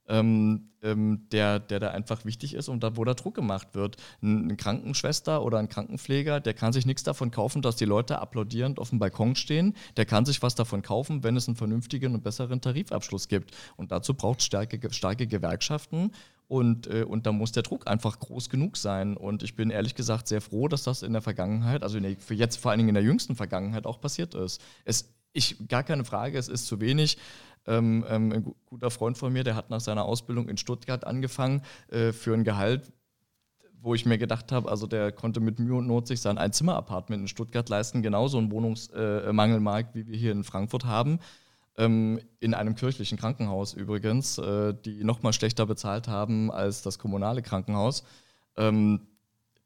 ähm, ähm, der, der da einfach wichtig ist und da, wo da Druck gemacht wird. Eine Krankenschwester oder ein Krankenpfleger, der kann sich nichts davon kaufen, dass die Leute applaudierend auf dem Balkon stehen. Der kann sich was davon kaufen, wenn es einen vernünftigen und besseren Tarifabschluss gibt. Und dazu braucht es starke, starke Gewerkschaften. Und, äh, und da muss der Druck einfach groß genug sein. Und ich bin ehrlich gesagt sehr froh, dass das in der Vergangenheit, also der, für jetzt vor allen Dingen in der jüngsten Vergangenheit auch passiert ist. Es, ich, gar keine Frage, es ist zu wenig. Ähm, ähm, ein guter Freund von mir, der hat nach seiner Ausbildung in Stuttgart angefangen äh, für ein Gehalt, wo ich mir gedacht habe, also der konnte mit Mühe und Not sich sein Einzimmer-Apartment in Stuttgart leisten, genauso einen Wohnungsmangelmarkt, äh, wie wir hier in Frankfurt haben. Ähm, in einem kirchlichen Krankenhaus übrigens, äh, die noch mal schlechter bezahlt haben als das kommunale Krankenhaus. Ähm,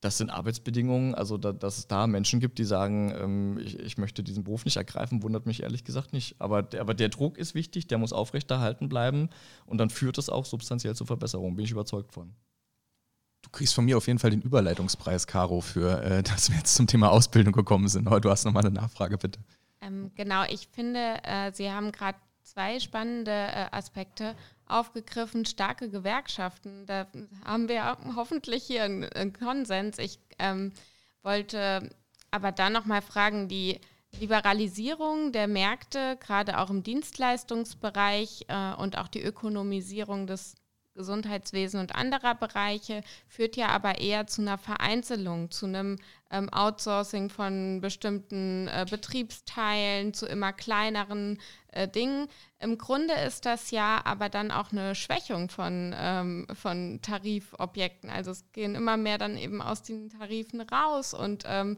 das sind Arbeitsbedingungen. Also, da, dass es da Menschen gibt, die sagen, ähm, ich, ich, möchte diesen Beruf nicht ergreifen, wundert mich ehrlich gesagt nicht. Aber der, aber der Druck ist wichtig, der muss aufrechterhalten bleiben und dann führt es auch substanziell zu Verbesserungen, bin ich überzeugt von. Du kriegst von mir auf jeden Fall den Überleitungspreis, Caro, für äh, (laughs) dass wir jetzt zum Thema Ausbildung gekommen sind. Aber du hast nochmal eine Nachfrage, bitte. Ähm, genau, ich finde, äh, Sie haben gerade zwei spannende äh, Aspekte aufgegriffen, starke Gewerkschaften. Da haben wir hoffentlich hier einen, Konsens. Ich ähm, wollte aber dann nochmal fragen, die Liberalisierung der Märkte, gerade auch im Dienstleistungsbereich äh, und auch die Ökonomisierung des Gesundheitswesen und anderer Bereiche, führt ja aber eher zu einer Vereinzelung, zu einem ähm, Outsourcing von bestimmten äh, Betriebsteilen, zu immer kleineren äh, Dingen. Im Grunde ist das ja aber dann auch eine Schwächung von, ähm, von Tarifobjekten. Also es gehen immer mehr dann eben aus den Tarifen raus und ähm,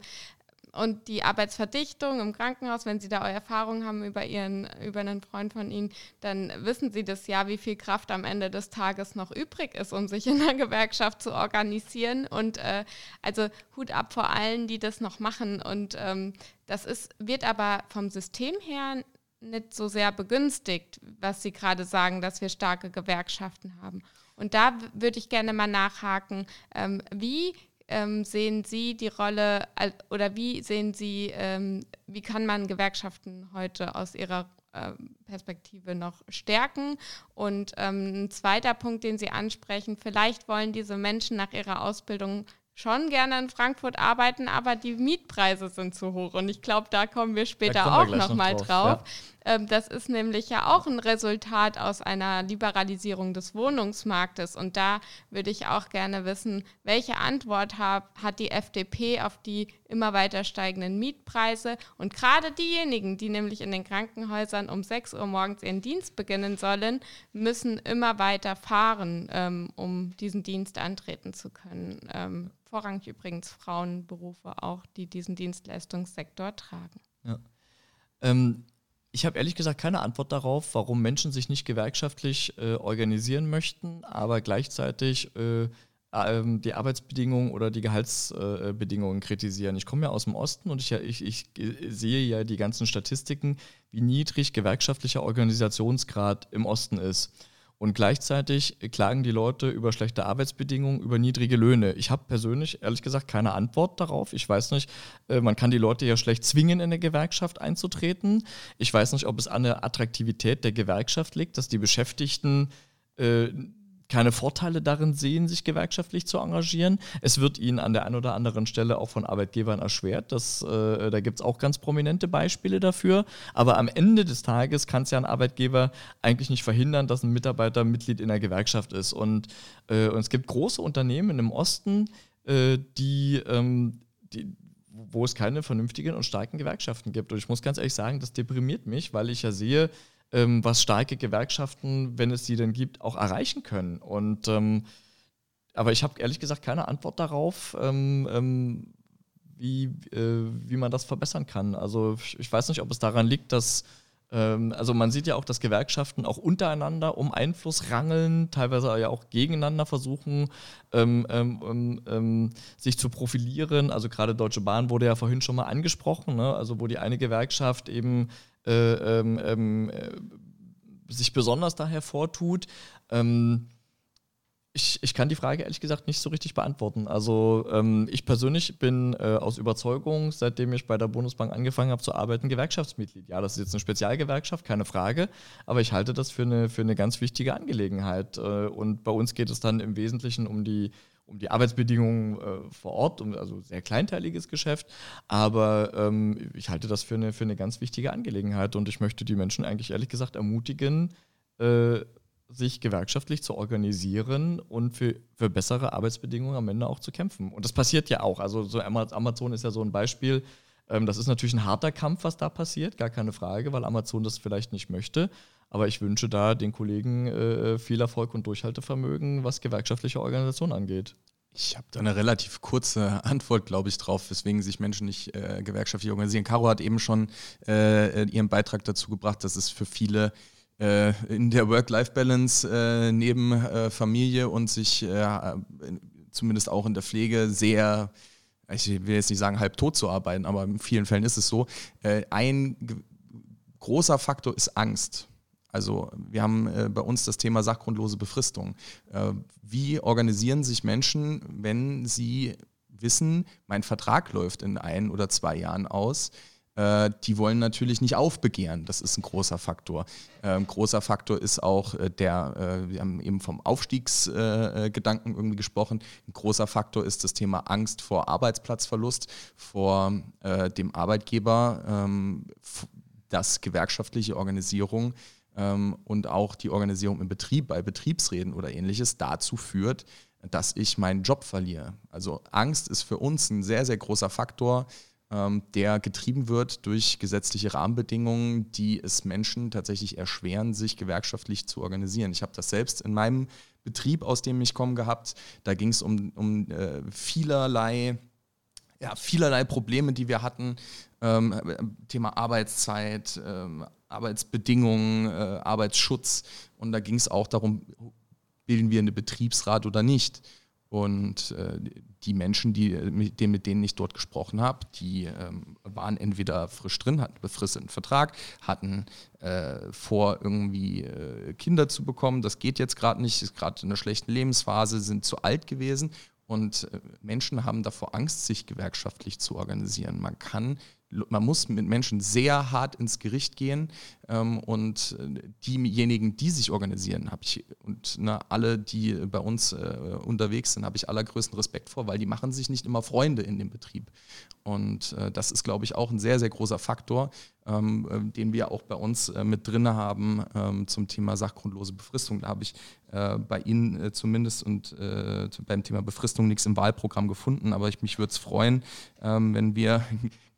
und die Arbeitsverdichtung im Krankenhaus, wenn Sie da Erfahrungen haben über Ihren, über einen Freund von Ihnen, dann wissen Sie das ja, wie viel Kraft am Ende des Tages noch übrig ist, um sich in einer Gewerkschaft zu organisieren. Und äh, also Hut ab vor allen, die das noch machen. Und ähm, das ist, wird aber vom System her nicht so sehr begünstigt, was Sie gerade sagen, dass wir starke Gewerkschaften haben. Und da würde ich gerne mal nachhaken, ähm, wie ähm, sehen Sie die Rolle oder wie sehen Sie, ähm, wie kann man Gewerkschaften heute aus Ihrer äh, Perspektive noch stärken? Und ähm, ein zweiter Punkt, den Sie ansprechen, vielleicht wollen diese Menschen nach ihrer Ausbildung schon gerne in Frankfurt arbeiten, aber die Mietpreise sind zu hoch. Und ich glaube, da kommen wir später kommen wir auch noch, mal drauf. drauf. Ja. Ähm, das ist nämlich ja auch ein Resultat aus einer Liberalisierung des Wohnungsmarktes. Und da würde ich auch gerne wissen, welche Antwort hab, hat die FDP auf die immer weiter steigenden Mietpreise? Und gerade diejenigen, die nämlich in den Krankenhäusern um 6 Uhr morgens ihren Dienst beginnen sollen, müssen immer weiter fahren, ähm, um diesen Dienst antreten zu können. Ähm, vorrangig übrigens Frauenberufe auch, die diesen Dienstleistungssektor tragen. Ja. Ähm, ich habe ehrlich gesagt keine Antwort darauf, warum Menschen sich nicht gewerkschaftlich äh, organisieren möchten, aber gleichzeitig äh, äh, die Arbeitsbedingungen oder die Gehaltsbedingungen kritisieren. Ich komme ja aus dem Osten und ich, ich, ich sehe ja die ganzen Statistiken, wie niedrig gewerkschaftlicher Organisationsgrad im Osten ist. Und gleichzeitig klagen die Leute über schlechte Arbeitsbedingungen, über niedrige Löhne. Ich habe persönlich, ehrlich gesagt, keine Antwort darauf. Ich weiß nicht, äh, man kann die Leute ja schlecht zwingen, in eine Gewerkschaft einzutreten. Ich weiß nicht, ob es an der Attraktivität der Gewerkschaft liegt, dass die Beschäftigten äh, keine Vorteile darin sehen, sich gewerkschaftlich zu engagieren. Es wird ihnen an der einen oder anderen Stelle auch von Arbeitgebern erschwert. Das, äh, da gibt es auch ganz prominente Beispiele dafür. Aber am Ende des Tages kann es ja ein Arbeitgeber eigentlich nicht verhindern, dass ein Mitarbeiter Mitglied in der Gewerkschaft ist. Und, äh, und es gibt große Unternehmen im Osten, äh, die, ähm, die wo es keine vernünftigen und starken Gewerkschaften gibt. Und ich muss ganz ehrlich sagen, das deprimiert mich, weil ich ja sehe, ähm, was starke Gewerkschaften, wenn es sie denn gibt, auch erreichen können. Und ähm, aber ich habe ehrlich gesagt keine Antwort darauf, ähm, ähm wie, äh, wie man das verbessern kann. Also ich weiß nicht, ob es daran liegt, dass ähm, also man sieht ja auch, dass Gewerkschaften auch untereinander um Einfluss rangeln, teilweise ja auch gegeneinander versuchen, ähm, ähm, ähm, sich zu profilieren. Also gerade Deutsche Bahn wurde ja vorhin schon mal angesprochen, ne? also wo die eine Gewerkschaft eben äh, ähm, ähm, äh, sich besonders da hervortut. Ähm, ich, ich kann die Frage ehrlich gesagt nicht so richtig beantworten. Also ähm, ich persönlich bin äh, aus Überzeugung, seitdem ich bei der Bundesbank angefangen habe zu arbeiten, Gewerkschaftsmitglied. Ja, das ist jetzt eine Spezialgewerkschaft, keine Frage, aber ich halte das für eine, für eine ganz wichtige Angelegenheit. Äh, und bei uns geht es dann im Wesentlichen um die um die Arbeitsbedingungen äh, vor Ort, um, also sehr kleinteiliges Geschäft. Aber ähm, ich halte das für eine, für eine ganz wichtige Angelegenheit und ich möchte die Menschen eigentlich ehrlich gesagt ermutigen, äh, sich gewerkschaftlich zu organisieren und für, für bessere Arbeitsbedingungen am Ende auch zu kämpfen. Und das passiert ja auch. Also so Amazon ist ja so ein Beispiel. Ähm, das ist natürlich ein harter Kampf, was da passiert, gar keine Frage, weil Amazon das vielleicht nicht möchte. Aber ich wünsche da den Kollegen äh, viel Erfolg und Durchhaltevermögen, was gewerkschaftliche Organisation angeht. Ich habe da eine relativ kurze Antwort, glaube ich, drauf, weswegen sich Menschen nicht äh, gewerkschaftlich organisieren. Caro hat eben schon äh, ihren Beitrag dazu gebracht, dass es für viele äh, in der Work-Life-Balance äh, neben äh, Familie und sich äh, zumindest auch in der Pflege sehr, ich will jetzt nicht sagen halb tot zu arbeiten, aber in vielen Fällen ist es so. ein großer Faktor ist Angst. Also wir haben äh, bei uns das Thema sachgrundlose Befristung. Äh, wie organisieren sich Menschen, wenn sie wissen, mein Vertrag läuft in ein oder zwei Jahren aus? Äh, die wollen natürlich nicht aufbegehren. Das ist ein großer Faktor. ein großer Faktor ist auch der, wir haben eben vom Aufstiegsgedanken irgendwie gesprochen. Ein großer Faktor ist das Thema Angst vor Arbeitsplatzverlust, vor dem Arbeitgeber, ähm, dass gewerkschaftliche Organisierung ähm, und auch die Organisierung im Betrieb bei Betriebsräten oder ähnliches dazu führt, dass ich meinen Job verliere. Also Angst ist für uns ein sehr, sehr großer Faktor, ähm, der getrieben wird durch gesetzliche Rahmenbedingungen, die es Menschen tatsächlich erschweren, sich gewerkschaftlich zu organisieren. Ich habe das selbst in meinem Betrieb, aus dem ich komme, gehabt. Da ging es um, um äh, vielerlei ja, vielerlei Probleme, die wir hatten. Ähm, Thema Arbeitszeit, ähm, Arbeitsbedingungen, äh, Arbeitsschutz. Und da ging es auch darum, bilden wir einen Betriebsrat oder nicht. Und äh, die Menschen, die, mit, denen, mit denen ich dort gesprochen habe, die ähm, waren entweder frisch drin, hatten befristeten Vertrag, hatten äh, vor, irgendwie äh, Kinder zu bekommen. Das geht jetzt gerade nicht, ist gerade in einer schlechten Lebensphase, sind zu alt gewesen. Und äh, Menschen haben davor Angst, sich gewerkschaftlich zu organisieren. Man kann man muss mit Menschen sehr hart ins Gericht gehen ähm, und äh, diejenigen, die sich organisieren, habe ich und ne, alle, die bei uns äh, unterwegs sind, habe ich allergrößten Respekt vor, weil die machen sich nicht immer Freunde in dem Betrieb. Und äh, das ist, glaube ich, auch ein sehr, sehr großer Faktor, ähm, äh, den wir auch bei uns äh, mit drin haben ähm, zum Thema sachgrundlose Befristung. Da habe ich äh, bei Ihnen zumindest und beim Thema Befristung nichts im Wahlprogramm gefunden, aber ich, mich würde es freuen, ähm, wenn wir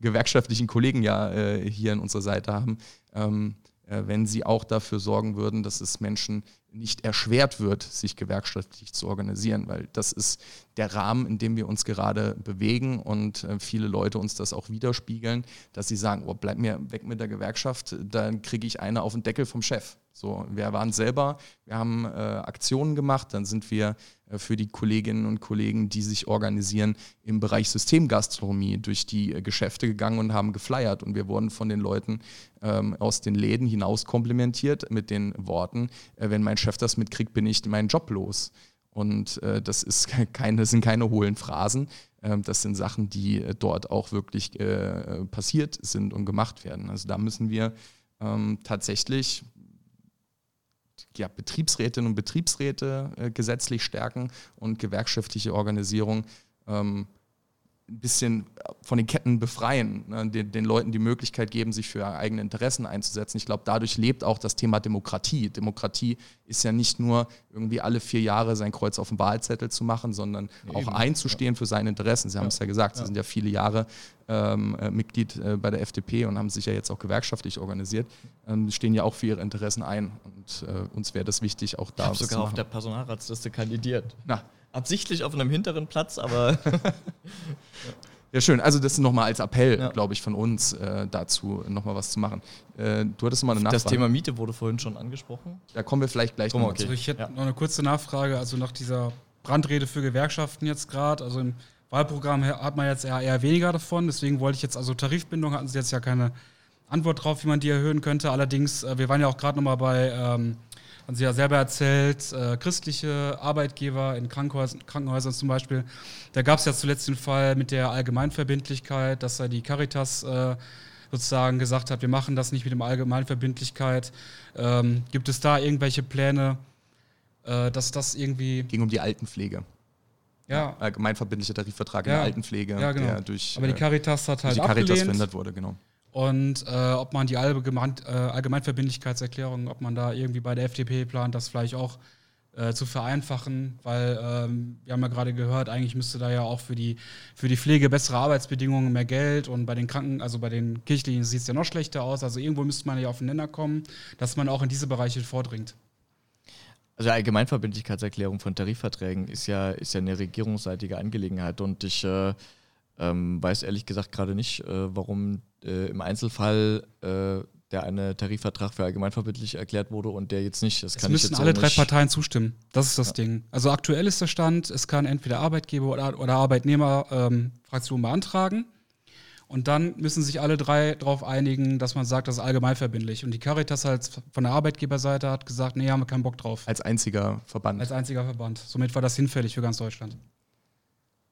gewerkschaftlichen Kollegen ja äh, hier an unserer Seite haben, ähm, äh, wenn sie auch dafür sorgen würden, dass es Menschen nicht erschwert wird, sich gewerkschaftlich zu organisieren, weil das ist der Rahmen, in dem wir uns gerade bewegen und äh, viele Leute uns das auch widerspiegeln, dass sie sagen, oh, bleib mir weg mit der Gewerkschaft, dann kriege ich eine auf den Deckel vom Chef. So, wir waren selber, wir haben äh, Aktionen gemacht, dann sind wir äh, für die Kolleginnen und Kollegen, die sich organisieren, im Bereich Systemgastronomie durch die äh, Geschäfte gegangen und haben geflyert. Und wir wurden von den Leuten ähm, aus den Läden hinaus komplimentiert mit den Worten, äh, wenn mein Chef das mitkriegt, bin ich meinen Job los. Und äh, das, ist keine, das sind keine hohlen Phrasen. Ähm, das sind Sachen, die äh, dort auch wirklich passiert sind und gemacht werden. Also da müssen wir ähm, tatsächlich ja, Betriebsrätinnen und Betriebsräte äh, gesetzlich stärken und gewerkschaftliche Organisierung ähm, ein bisschen von den Ketten befreien, ne, den, den, Leuten die Möglichkeit geben, sich für eigene Interessen einzusetzen. Ich glaube, dadurch lebt auch das Thema Demokratie. Demokratie ist ja nicht nur irgendwie alle vier Jahre sein Kreuz auf dem Wahlzettel zu machen, sondern Eben. auch einzustehen ja. für seine Interessen. Sie ja. haben es ja gesagt, Sie sind ja viele Jahre ähm, äh, Mitglied äh, bei der FDP und haben sich ja jetzt auch gewerkschaftlich organisiert, ähm, stehen ja auch für ihre Interessen ein. Und äh, uns wäre das wichtig, auch da. Ich habe sogar auf der Personalratsliste kandidiert. Na, Absichtlich auf einem hinteren Platz, aber. (laughs) ja, schön. Also, das nochmal als Appell, ja. glaube ich, von uns äh, dazu, nochmal was zu machen. Äh, du hattest mal eine Nachfrage. Das Thema Miete wurde vorhin schon angesprochen. Da kommen wir vielleicht gleich nochmal okay. Also, ich hätte ja. noch eine kurze Nachfrage. Also, nach dieser Brandrede für Gewerkschaften jetzt gerade, also im Wahlprogramm hat man jetzt eher, eher weniger davon. Deswegen wollte ich jetzt, also Tarifbindung hatten Sie jetzt ja keine Antwort drauf, wie man die erhöhen könnte. Allerdings, äh, wir waren ja auch gerade nochmal bei. Ähm, haben Sie ja selber erzählt, äh, christliche Arbeitgeber in Krankenhäusern, Krankenhäusern zum Beispiel. Da gab es ja zuletzt den Fall mit der Allgemeinverbindlichkeit, dass da die Caritas äh, sozusagen gesagt hat, wir machen das nicht mit dem Allgemeinverbindlichkeit. Ähm, gibt es da irgendwelche Pläne, äh, dass das irgendwie. Ging um die Altenpflege. Ja. Allgemeinverbindlicher Tarifvertrag ja. in der Altenpflege, ja, genau. der durch. Aber die äh, Caritas hat halt. Die Caritas verhindert wurde, genau und äh, ob man die äh, Allgemeinverbindlichkeitserklärung, ob man da irgendwie bei der FDP plant, das vielleicht auch äh, zu vereinfachen, weil ähm, wir haben ja gerade gehört, eigentlich müsste da ja auch für die, für die Pflege bessere Arbeitsbedingungen, mehr Geld und bei den Kranken, also bei den Kirchlichen sieht es ja noch schlechter aus. Also irgendwo müsste man ja auf den Nenner kommen, dass man auch in diese Bereiche vordringt. Also Allgemeinverbindlichkeitserklärung von Tarifverträgen ist ja, ist ja eine regierungsseitige Angelegenheit und ich äh, ähm, weiß ehrlich gesagt gerade nicht, äh, warum äh, im Einzelfall äh, der eine Tarifvertrag für allgemeinverbindlich erklärt wurde und der jetzt nicht. Das es müssen alle drei Parteien zustimmen. Das ist das ja. Ding. Also aktuell ist der Stand, es kann entweder Arbeitgeber oder, oder Arbeitnehmer ähm, beantragen. Und dann müssen sich alle drei darauf einigen, dass man sagt, das ist allgemeinverbindlich. Und die Caritas halt von der Arbeitgeberseite hat gesagt, nee, haben wir keinen Bock drauf. Als einziger Verband. Als einziger Verband. Somit war das hinfällig für ganz Deutschland.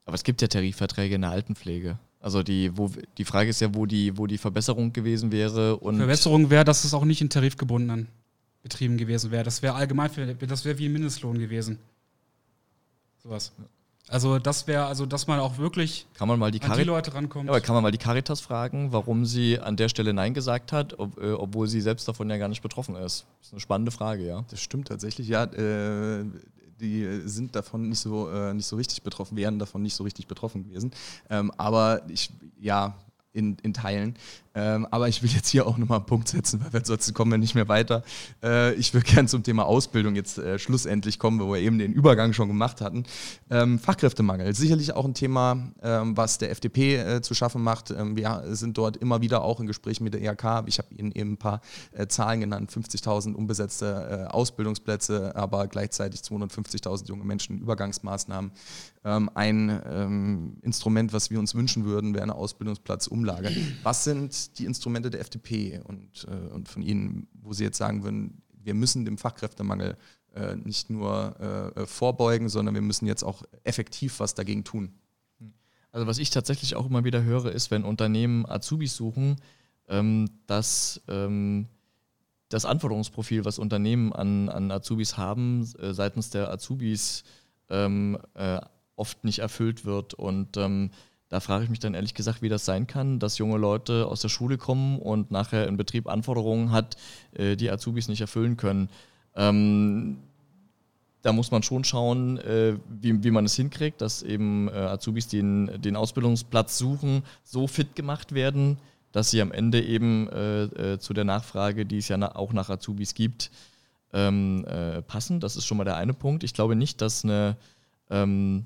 Aber es gibt ja Tarifverträge in der Altenpflege. Also die, wo, die Frage ist ja, wo die, wo die Verbesserung gewesen wäre. Und Verbesserung wäre, dass es auch nicht in tarifgebundenen Betrieben gewesen wäre. Das wäre allgemein, das wäre wie ein Mindestlohn gewesen. Sowas. Also das wäre, also dass man auch wirklich kann man mal die, an die Leute rankommt. Ja, aber kann man mal die Caritas fragen, warum sie an der Stelle Nein gesagt hat, ob, äh, obwohl sie selbst davon ja gar nicht betroffen ist. Das ist eine spannende Frage, ja. Das stimmt tatsächlich, ja. Äh, die sind davon nicht so, äh, nicht so richtig betroffen, wären davon nicht so richtig betroffen gewesen. Ähm, aber ich, ja, in, in Teilen. Ähm, aber ich will jetzt hier auch nochmal einen Punkt setzen, weil wir, sonst kommen wir nicht mehr weiter. Äh, ich will gerne zum Thema Ausbildung jetzt äh, schlussendlich kommen, wo wir eben den Übergang schon gemacht hatten. Ähm, Fachkräftemangel, sicherlich auch ein Thema, ähm, was der FDP äh, zu schaffen macht. Ähm, wir sind dort immer wieder auch in Gesprächen mit der IHK. Ich habe Ihnen eben ein paar äh, Zahlen genannt, 50.000 unbesetzte äh, Ausbildungsplätze, aber gleichzeitig 250.000 junge Menschen, Übergangsmaßnahmen. Ähm, ein ähm, Instrument, was wir uns wünschen würden, wäre eine Ausbildungsplatzumlage. Was sind die Instrumente der FDP und, äh, und von Ihnen, wo Sie jetzt sagen würden, wir müssen dem Fachkräftemangel äh, nicht nur äh, vorbeugen, sondern wir müssen jetzt auch effektiv was dagegen tun? Also was ich tatsächlich auch immer wieder höre, ist, wenn Unternehmen Azubis suchen, ähm, dass ähm, das Anforderungsprofil, was Unternehmen an, an Azubis haben, äh, seitens der Azubis ähm, äh, oft nicht erfüllt wird. Und ähm, da frage ich mich dann ehrlich gesagt, wie das sein kann, dass junge Leute aus der Schule kommen und nachher im Betrieb Anforderungen hat, äh, die Azubis nicht erfüllen können. Ähm, da muss man schon schauen, äh, wie, wie man es hinkriegt, dass eben äh, Azubis, die den, den Ausbildungsplatz suchen, so fit gemacht werden, dass sie am Ende eben äh zu der Nachfrage, die es ja na, auch nach Azubis gibt, ähm, äh, passen. Das ist schon mal der eine Punkt. Ich glaube nicht, dass eine ähm,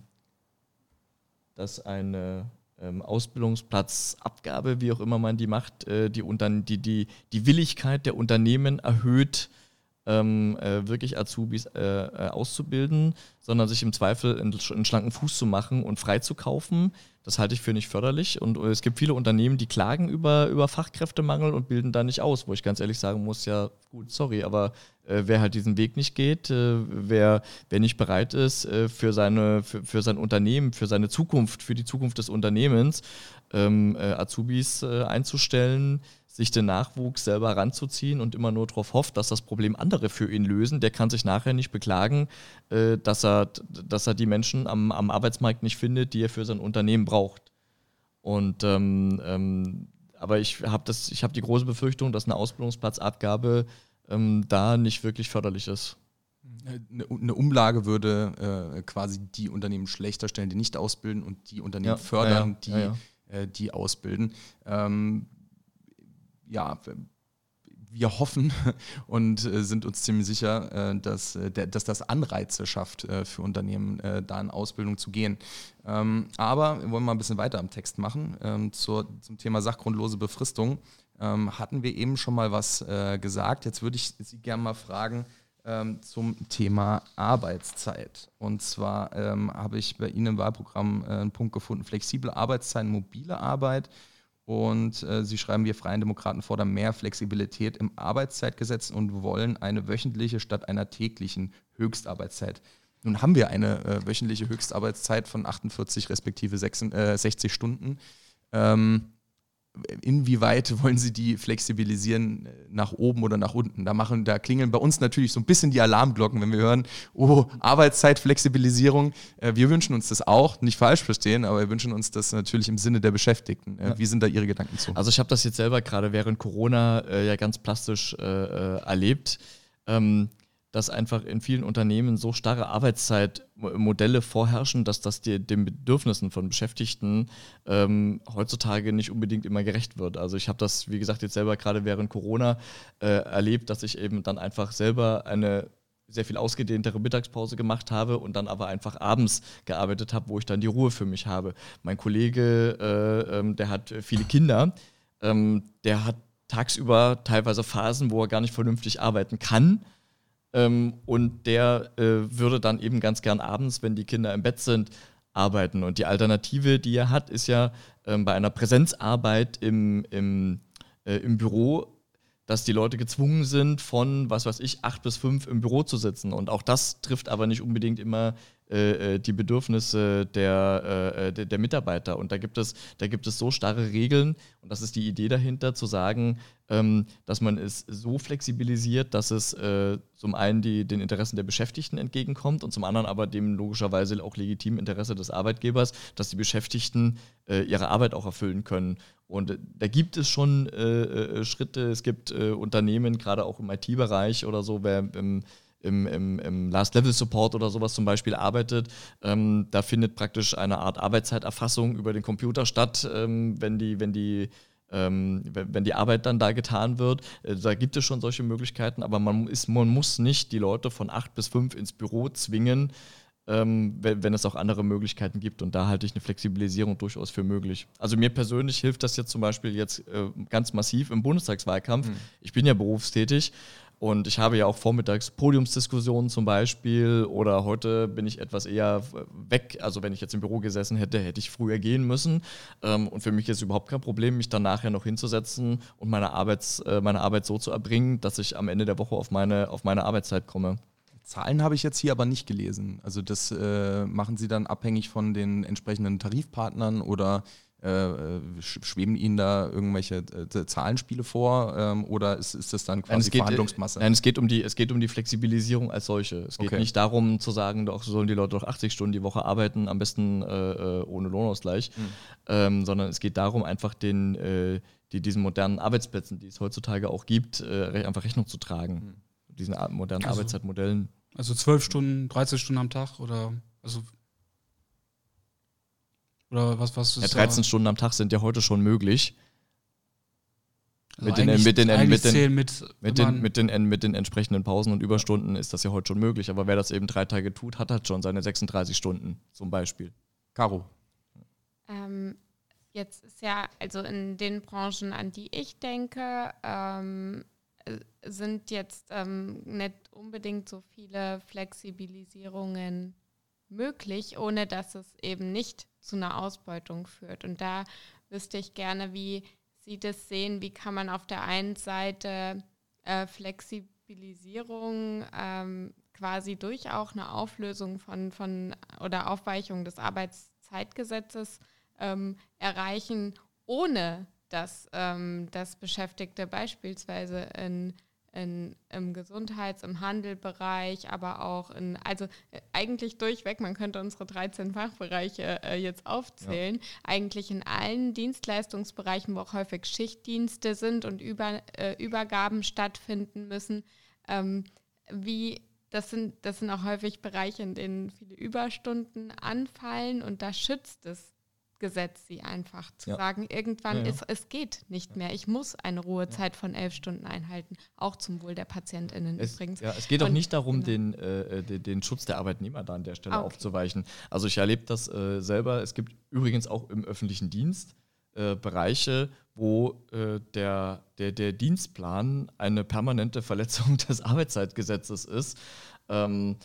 dass eine ähm, Ausbildungsplatzabgabe, wie auch immer man die macht, äh, die, die, die, die Willigkeit der Unternehmen erhöht, ähm, äh, wirklich Azubis äh, äh, auszubilden, sondern sich im Zweifel einen, schlanken Fuß zu machen und freizukaufen. Das halte ich für nicht förderlich. Und äh, es gibt viele Unternehmen, die klagen über, über Fachkräftemangel und bilden da nicht aus, wo ich ganz ehrlich sagen muss, ja gut, sorry, aber äh, wer halt diesen Weg nicht geht, wer, wer nicht bereit ist, für, seine, für, für sein Unternehmen, für seine Zukunft, für die Zukunft des Unternehmens ähm, äh, Azubis einzustellen, sich den Nachwuchs selber ranzuziehen und immer nur darauf hofft, dass das Problem andere für ihn lösen, der kann sich nachher nicht beklagen, äh, dass, er, dass er die Menschen am, am Arbeitsmarkt nicht findet, die er für sein Unternehmen braucht. Und ähm, ähm, aber ich habe habe die große Befürchtung, dass eine Ausbildungsplatzabgabe ähm, da nicht wirklich förderlich ist. Eine, eine Umlage würde äh, quasi die Unternehmen schlechter stellen, die nicht ausbilden und die Unternehmen Ja, fördern, ja, ja, die, Äh, die ausbilden. Ähm, ja, wir hoffen (laughs) und äh, sind uns ziemlich sicher, äh, dass, äh, dass das Anreize schafft, für Unternehmen da in Ausbildung zu gehen. Ähm, aber wir wollen mal ein bisschen weiter am Text machen. Ähm, zum Thema sachgrundlose Befristung ähm, hatten wir eben schon mal was gesagt. Jetzt würde ich Sie gerne mal fragen zum Thema Arbeitszeit. Und zwar habe ich bei Ihnen im Wahlprogramm einen Punkt gefunden, flexible Arbeitszeiten, mobile Arbeit. Und äh, Sie schreiben, wir Freien Demokraten fordern mehr Flexibilität im Arbeitszeitgesetz und wollen eine wöchentliche statt einer täglichen Höchstarbeitszeit. Nun haben wir eine äh, wöchentliche Höchstarbeitszeit von 48 respektive 6, äh, 60 Stunden. Ähm, inwieweit wollen Sie die flexibilisieren äh, nach oben oder nach unten? Da, machen, da klingeln bei uns natürlich so ein bisschen die Alarmglocken, wenn wir hören, oh, Arbeitszeitflexibilisierung. Äh, wir wünschen uns das auch, nicht falsch verstehen, aber wir wünschen uns das natürlich im Sinne der Beschäftigten. Äh, Wie sind da Ihre Gedanken zu? Also ich habe das jetzt selber gerade während Corona äh, ja ganz plastisch äh, äh, erlebt, ähm, dass einfach in vielen Unternehmen so starre Arbeitszeitmodelle vorherrschen, dass das die, den Bedürfnissen von Beschäftigten ähm, heutzutage nicht unbedingt immer gerecht wird. Also ich habe das, wie gesagt, jetzt selber gerade während Corona äh, erlebt, dass ich eben dann einfach selber eine sehr viel ausgedehntere Mittagspause gemacht habe und dann aber einfach abends gearbeitet habe, wo ich dann die Ruhe für mich habe. Mein Kollege, äh, ähm, der hat viele Kinder, ähm, der hat tagsüber teilweise Phasen, wo er gar nicht vernünftig arbeiten kann. Ähm, und der äh, würde dann eben ganz gern abends, wenn die Kinder im Bett sind, arbeiten. Und die Alternative, die er hat, ist ja ähm, bei einer Präsenzarbeit im, im, äh, im Büro dass die Leute gezwungen sind, von, was weiß ich, acht bis fünf im Büro zu sitzen. Und auch das trifft aber nicht unbedingt immer die Bedürfnisse der, äh, der, der, Mitarbeiter. Und da gibt, es, da gibt es so starre Regeln, und das ist die Idee dahinter, zu sagen, ähm, dass man es so flexibilisiert, dass es äh, zum einen die, den Interessen der Beschäftigten entgegenkommt und zum anderen aber dem logischerweise auch legitimen Interesse des Arbeitgebers, dass die Beschäftigten äh, ihre Arbeit auch erfüllen können. Und äh, da gibt es schon äh, äh, Schritte, es gibt äh, Unternehmen, gerade auch im IT-Bereich oder so, wer im, im, im, im Last-Level-Support oder sowas zum Beispiel arbeitet, ähm, da findet praktisch eine Art Arbeitszeiterfassung über den Computer statt, ähm, wenn die, wenn die ähm, wenn die Arbeit dann da getan wird. Äh, da gibt es schon solche Möglichkeiten, aber man, ist, man muss nicht die Leute von acht bis fünf ins Büro zwingen, ähm, wenn, wenn, es auch andere Möglichkeiten gibt. Und da halte ich eine Flexibilisierung durchaus für möglich. Also mir persönlich hilft das jetzt zum Beispiel jetzt äh, ganz massiv im Bundestagswahlkampf. Mhm. Ich bin ja berufstätig und ich habe ja auch vormittags Podiumsdiskussionen zum Beispiel oder heute bin ich etwas eher weg. Also wenn ich jetzt im Büro gesessen hätte, hätte ich früher gehen müssen. Ähm, und für mich ist überhaupt kein Problem, mich dann nachher noch hinzusetzen und meine, Arbeits, äh, meine Arbeit so zu erbringen, dass ich am Ende der Woche auf meine, auf meine Arbeitszeit komme. Zahlen habe ich jetzt hier aber nicht gelesen. Also das äh, machen Sie dann abhängig von den entsprechenden Tarifpartnern oder äh, schweben Ihnen da irgendwelche äh, Zahlenspiele vor ähm, oder ist, ist das dann quasi nein, geht, Verhandlungsmasse? Nein, es geht, um die, es geht um die Flexibilisierung als solche. Es geht okay. nicht darum zu sagen, doch sollen die Leute doch 80 Stunden die Woche arbeiten, am besten äh, äh ohne Lohnausgleich, mhm. ähm, sondern es geht darum, einfach den, äh, die, diesen modernen Arbeitsplätzen, die es heutzutage auch gibt, äh, einfach Rechnung zu tragen. Mhm. Diesen modernen also, Arbeitszeitmodellen. Also 12 Stunden, 13 Stunden am Tag oder also oder was, was ist ja, 13 da? Stunden am Tag sind ja heute schon möglich. Also mit, den, mit, den, mit, den, mit, mit, den, mit, den, mit den entsprechenden Pausen und Überstunden ist das ja heute schon möglich. Aber wer das eben drei Tage tut, hat halt schon seine 36 Stunden zum Beispiel. Caro. Ähm, jetzt ist ja, also in den Branchen, an die ich denke, ähm, sind jetzt ähm, nicht unbedingt so viele Flexibilisierungen möglich, ohne dass es eben nicht zu einer Ausbeutung führt. Und da wüsste ich gerne, wie Sie das sehen. Wie kann man auf der einen Seite äh, Flexibilisierung ähm, quasi durch auch eine Auflösung von, von oder Aufweichung des Arbeitszeitgesetzes ähm, erreichen, ohne dass, ähm, dass Beschäftigte beispielsweise in, in, im Gesundheits-, im Handelbereich, aber auch in, also äh, eigentlich durchweg, man könnte unsere 13 Fachbereiche äh, jetzt aufzählen, ja. eigentlich in allen Dienstleistungsbereichen, wo auch häufig Schichtdienste sind und Über, äh, Übergaben stattfinden müssen, ähm, wie das sind, das sind auch häufig Bereiche, in denen viele Überstunden anfallen und da schützt es Gesetz sie einfach zu ja. sagen, irgendwann ja, ja. ist es geht nicht mehr. Ich muss eine Ruhezeit von elf Stunden einhalten, auch zum Wohl der PatientInnen es, übrigens. Ja, es geht auch nicht darum, genau. den, äh, den, den, Schutz der Arbeitnehmer da an der Stelle okay. aufzuweichen. Also ich erlebe das äh, selber. Es gibt übrigens auch im öffentlichen Dienst äh, Bereiche, wo äh, der, der, der Dienstplan eine permanente Verletzung (laughs) des Arbeitszeitgesetzes ist. Ähm,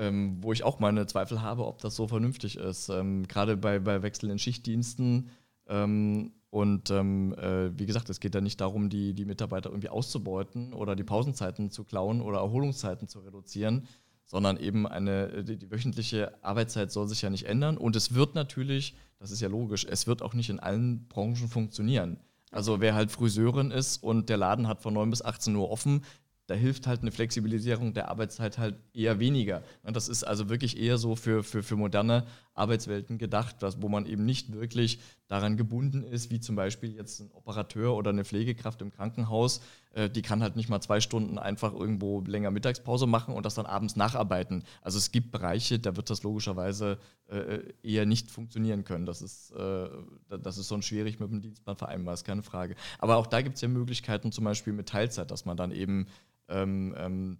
ähm, wo ich auch meine Zweifel habe, ob das so vernünftig ist. Ähm, Gerade bei, bei wechselnden Schichtdiensten. Ähm, und ähm, äh, wie gesagt, es geht ja nicht darum, die, die Mitarbeiter irgendwie auszubeuten oder die Pausenzeiten zu klauen oder Erholungszeiten zu reduzieren, sondern eben eine, die, die wöchentliche Arbeitszeit soll sich ja nicht ändern. Und es wird natürlich, das ist ja logisch, es wird auch nicht in allen Branchen funktionieren. Also wer halt Friseurin ist und der Laden hat von 9 bis 18 Uhr offen, da hilft halt eine Flexibilisierung der Arbeitszeit halt eher weniger. Das ist also wirklich eher so für, für, für moderne Arbeitswelten gedacht, wo man eben nicht wirklich daran gebunden ist, wie zum Beispiel jetzt ein Operateur oder eine Pflegekraft im Krankenhaus, äh, die kann halt nicht mal zwei Stunden einfach irgendwo länger Mittagspause machen und das dann abends nacharbeiten. Also es gibt Bereiche, da wird das logischerweise äh, eher nicht funktionieren können. Das ist, äh, das ist sonst schwierig mit dem Dienstplan vereinbar, ist keine Frage. Aber auch da gibt es ja Möglichkeiten, zum Beispiel mit Teilzeit, dass man dann eben ähm, ähm,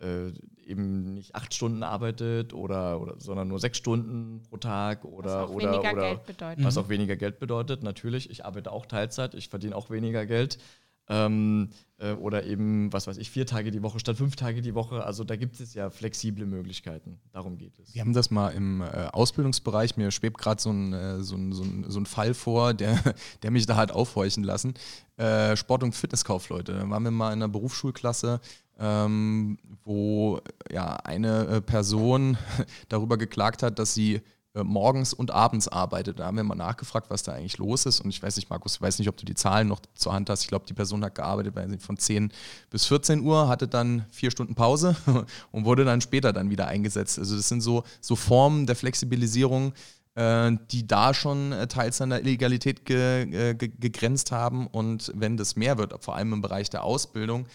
äh, eben nicht acht Stunden arbeitet oder, oder sondern nur sechs Stunden pro Tag oder was auch oder, weniger oder Geld bedeutet. was auch weniger Geld bedeutet. Natürlich, ich arbeite auch Teilzeit, ich verdiene auch weniger Geld. Ähm, äh, oder eben, was weiß ich, vier Tage die Woche statt fünf Tage die Woche. Also da gibt es ja flexible Möglichkeiten. Darum geht es. Wir haben das mal im äh, Ausbildungsbereich. Mir schwebt gerade so, ein, äh, so, so, so ein Fall vor, der, (laughs) der mich da hat aufhorchen lassen. Äh, Sport- und Fitnesskaufleute. Da waren wir mal in einer Berufsschulklasse ähm, wo ja eine äh, Person (laughs) darüber geklagt hat, dass sie morgens und abends arbeitet. Da haben wir mal nachgefragt, was da eigentlich los ist. Und ich weiß nicht, Markus, ich weiß nicht, ob du die Zahlen noch zur Hand hast. Ich glaube, die Person hat gearbeitet von 10 bis 14 Uhr, hatte dann vier Stunden Pause (laughs) und wurde dann später dann wieder eingesetzt. Also das sind so, so Formen der Flexibilisierung, äh, die da schon teils an der Illegalität ge, ge, gegrenzt haben. Und wenn das mehr wird, vor allem im Bereich der Ausbildung,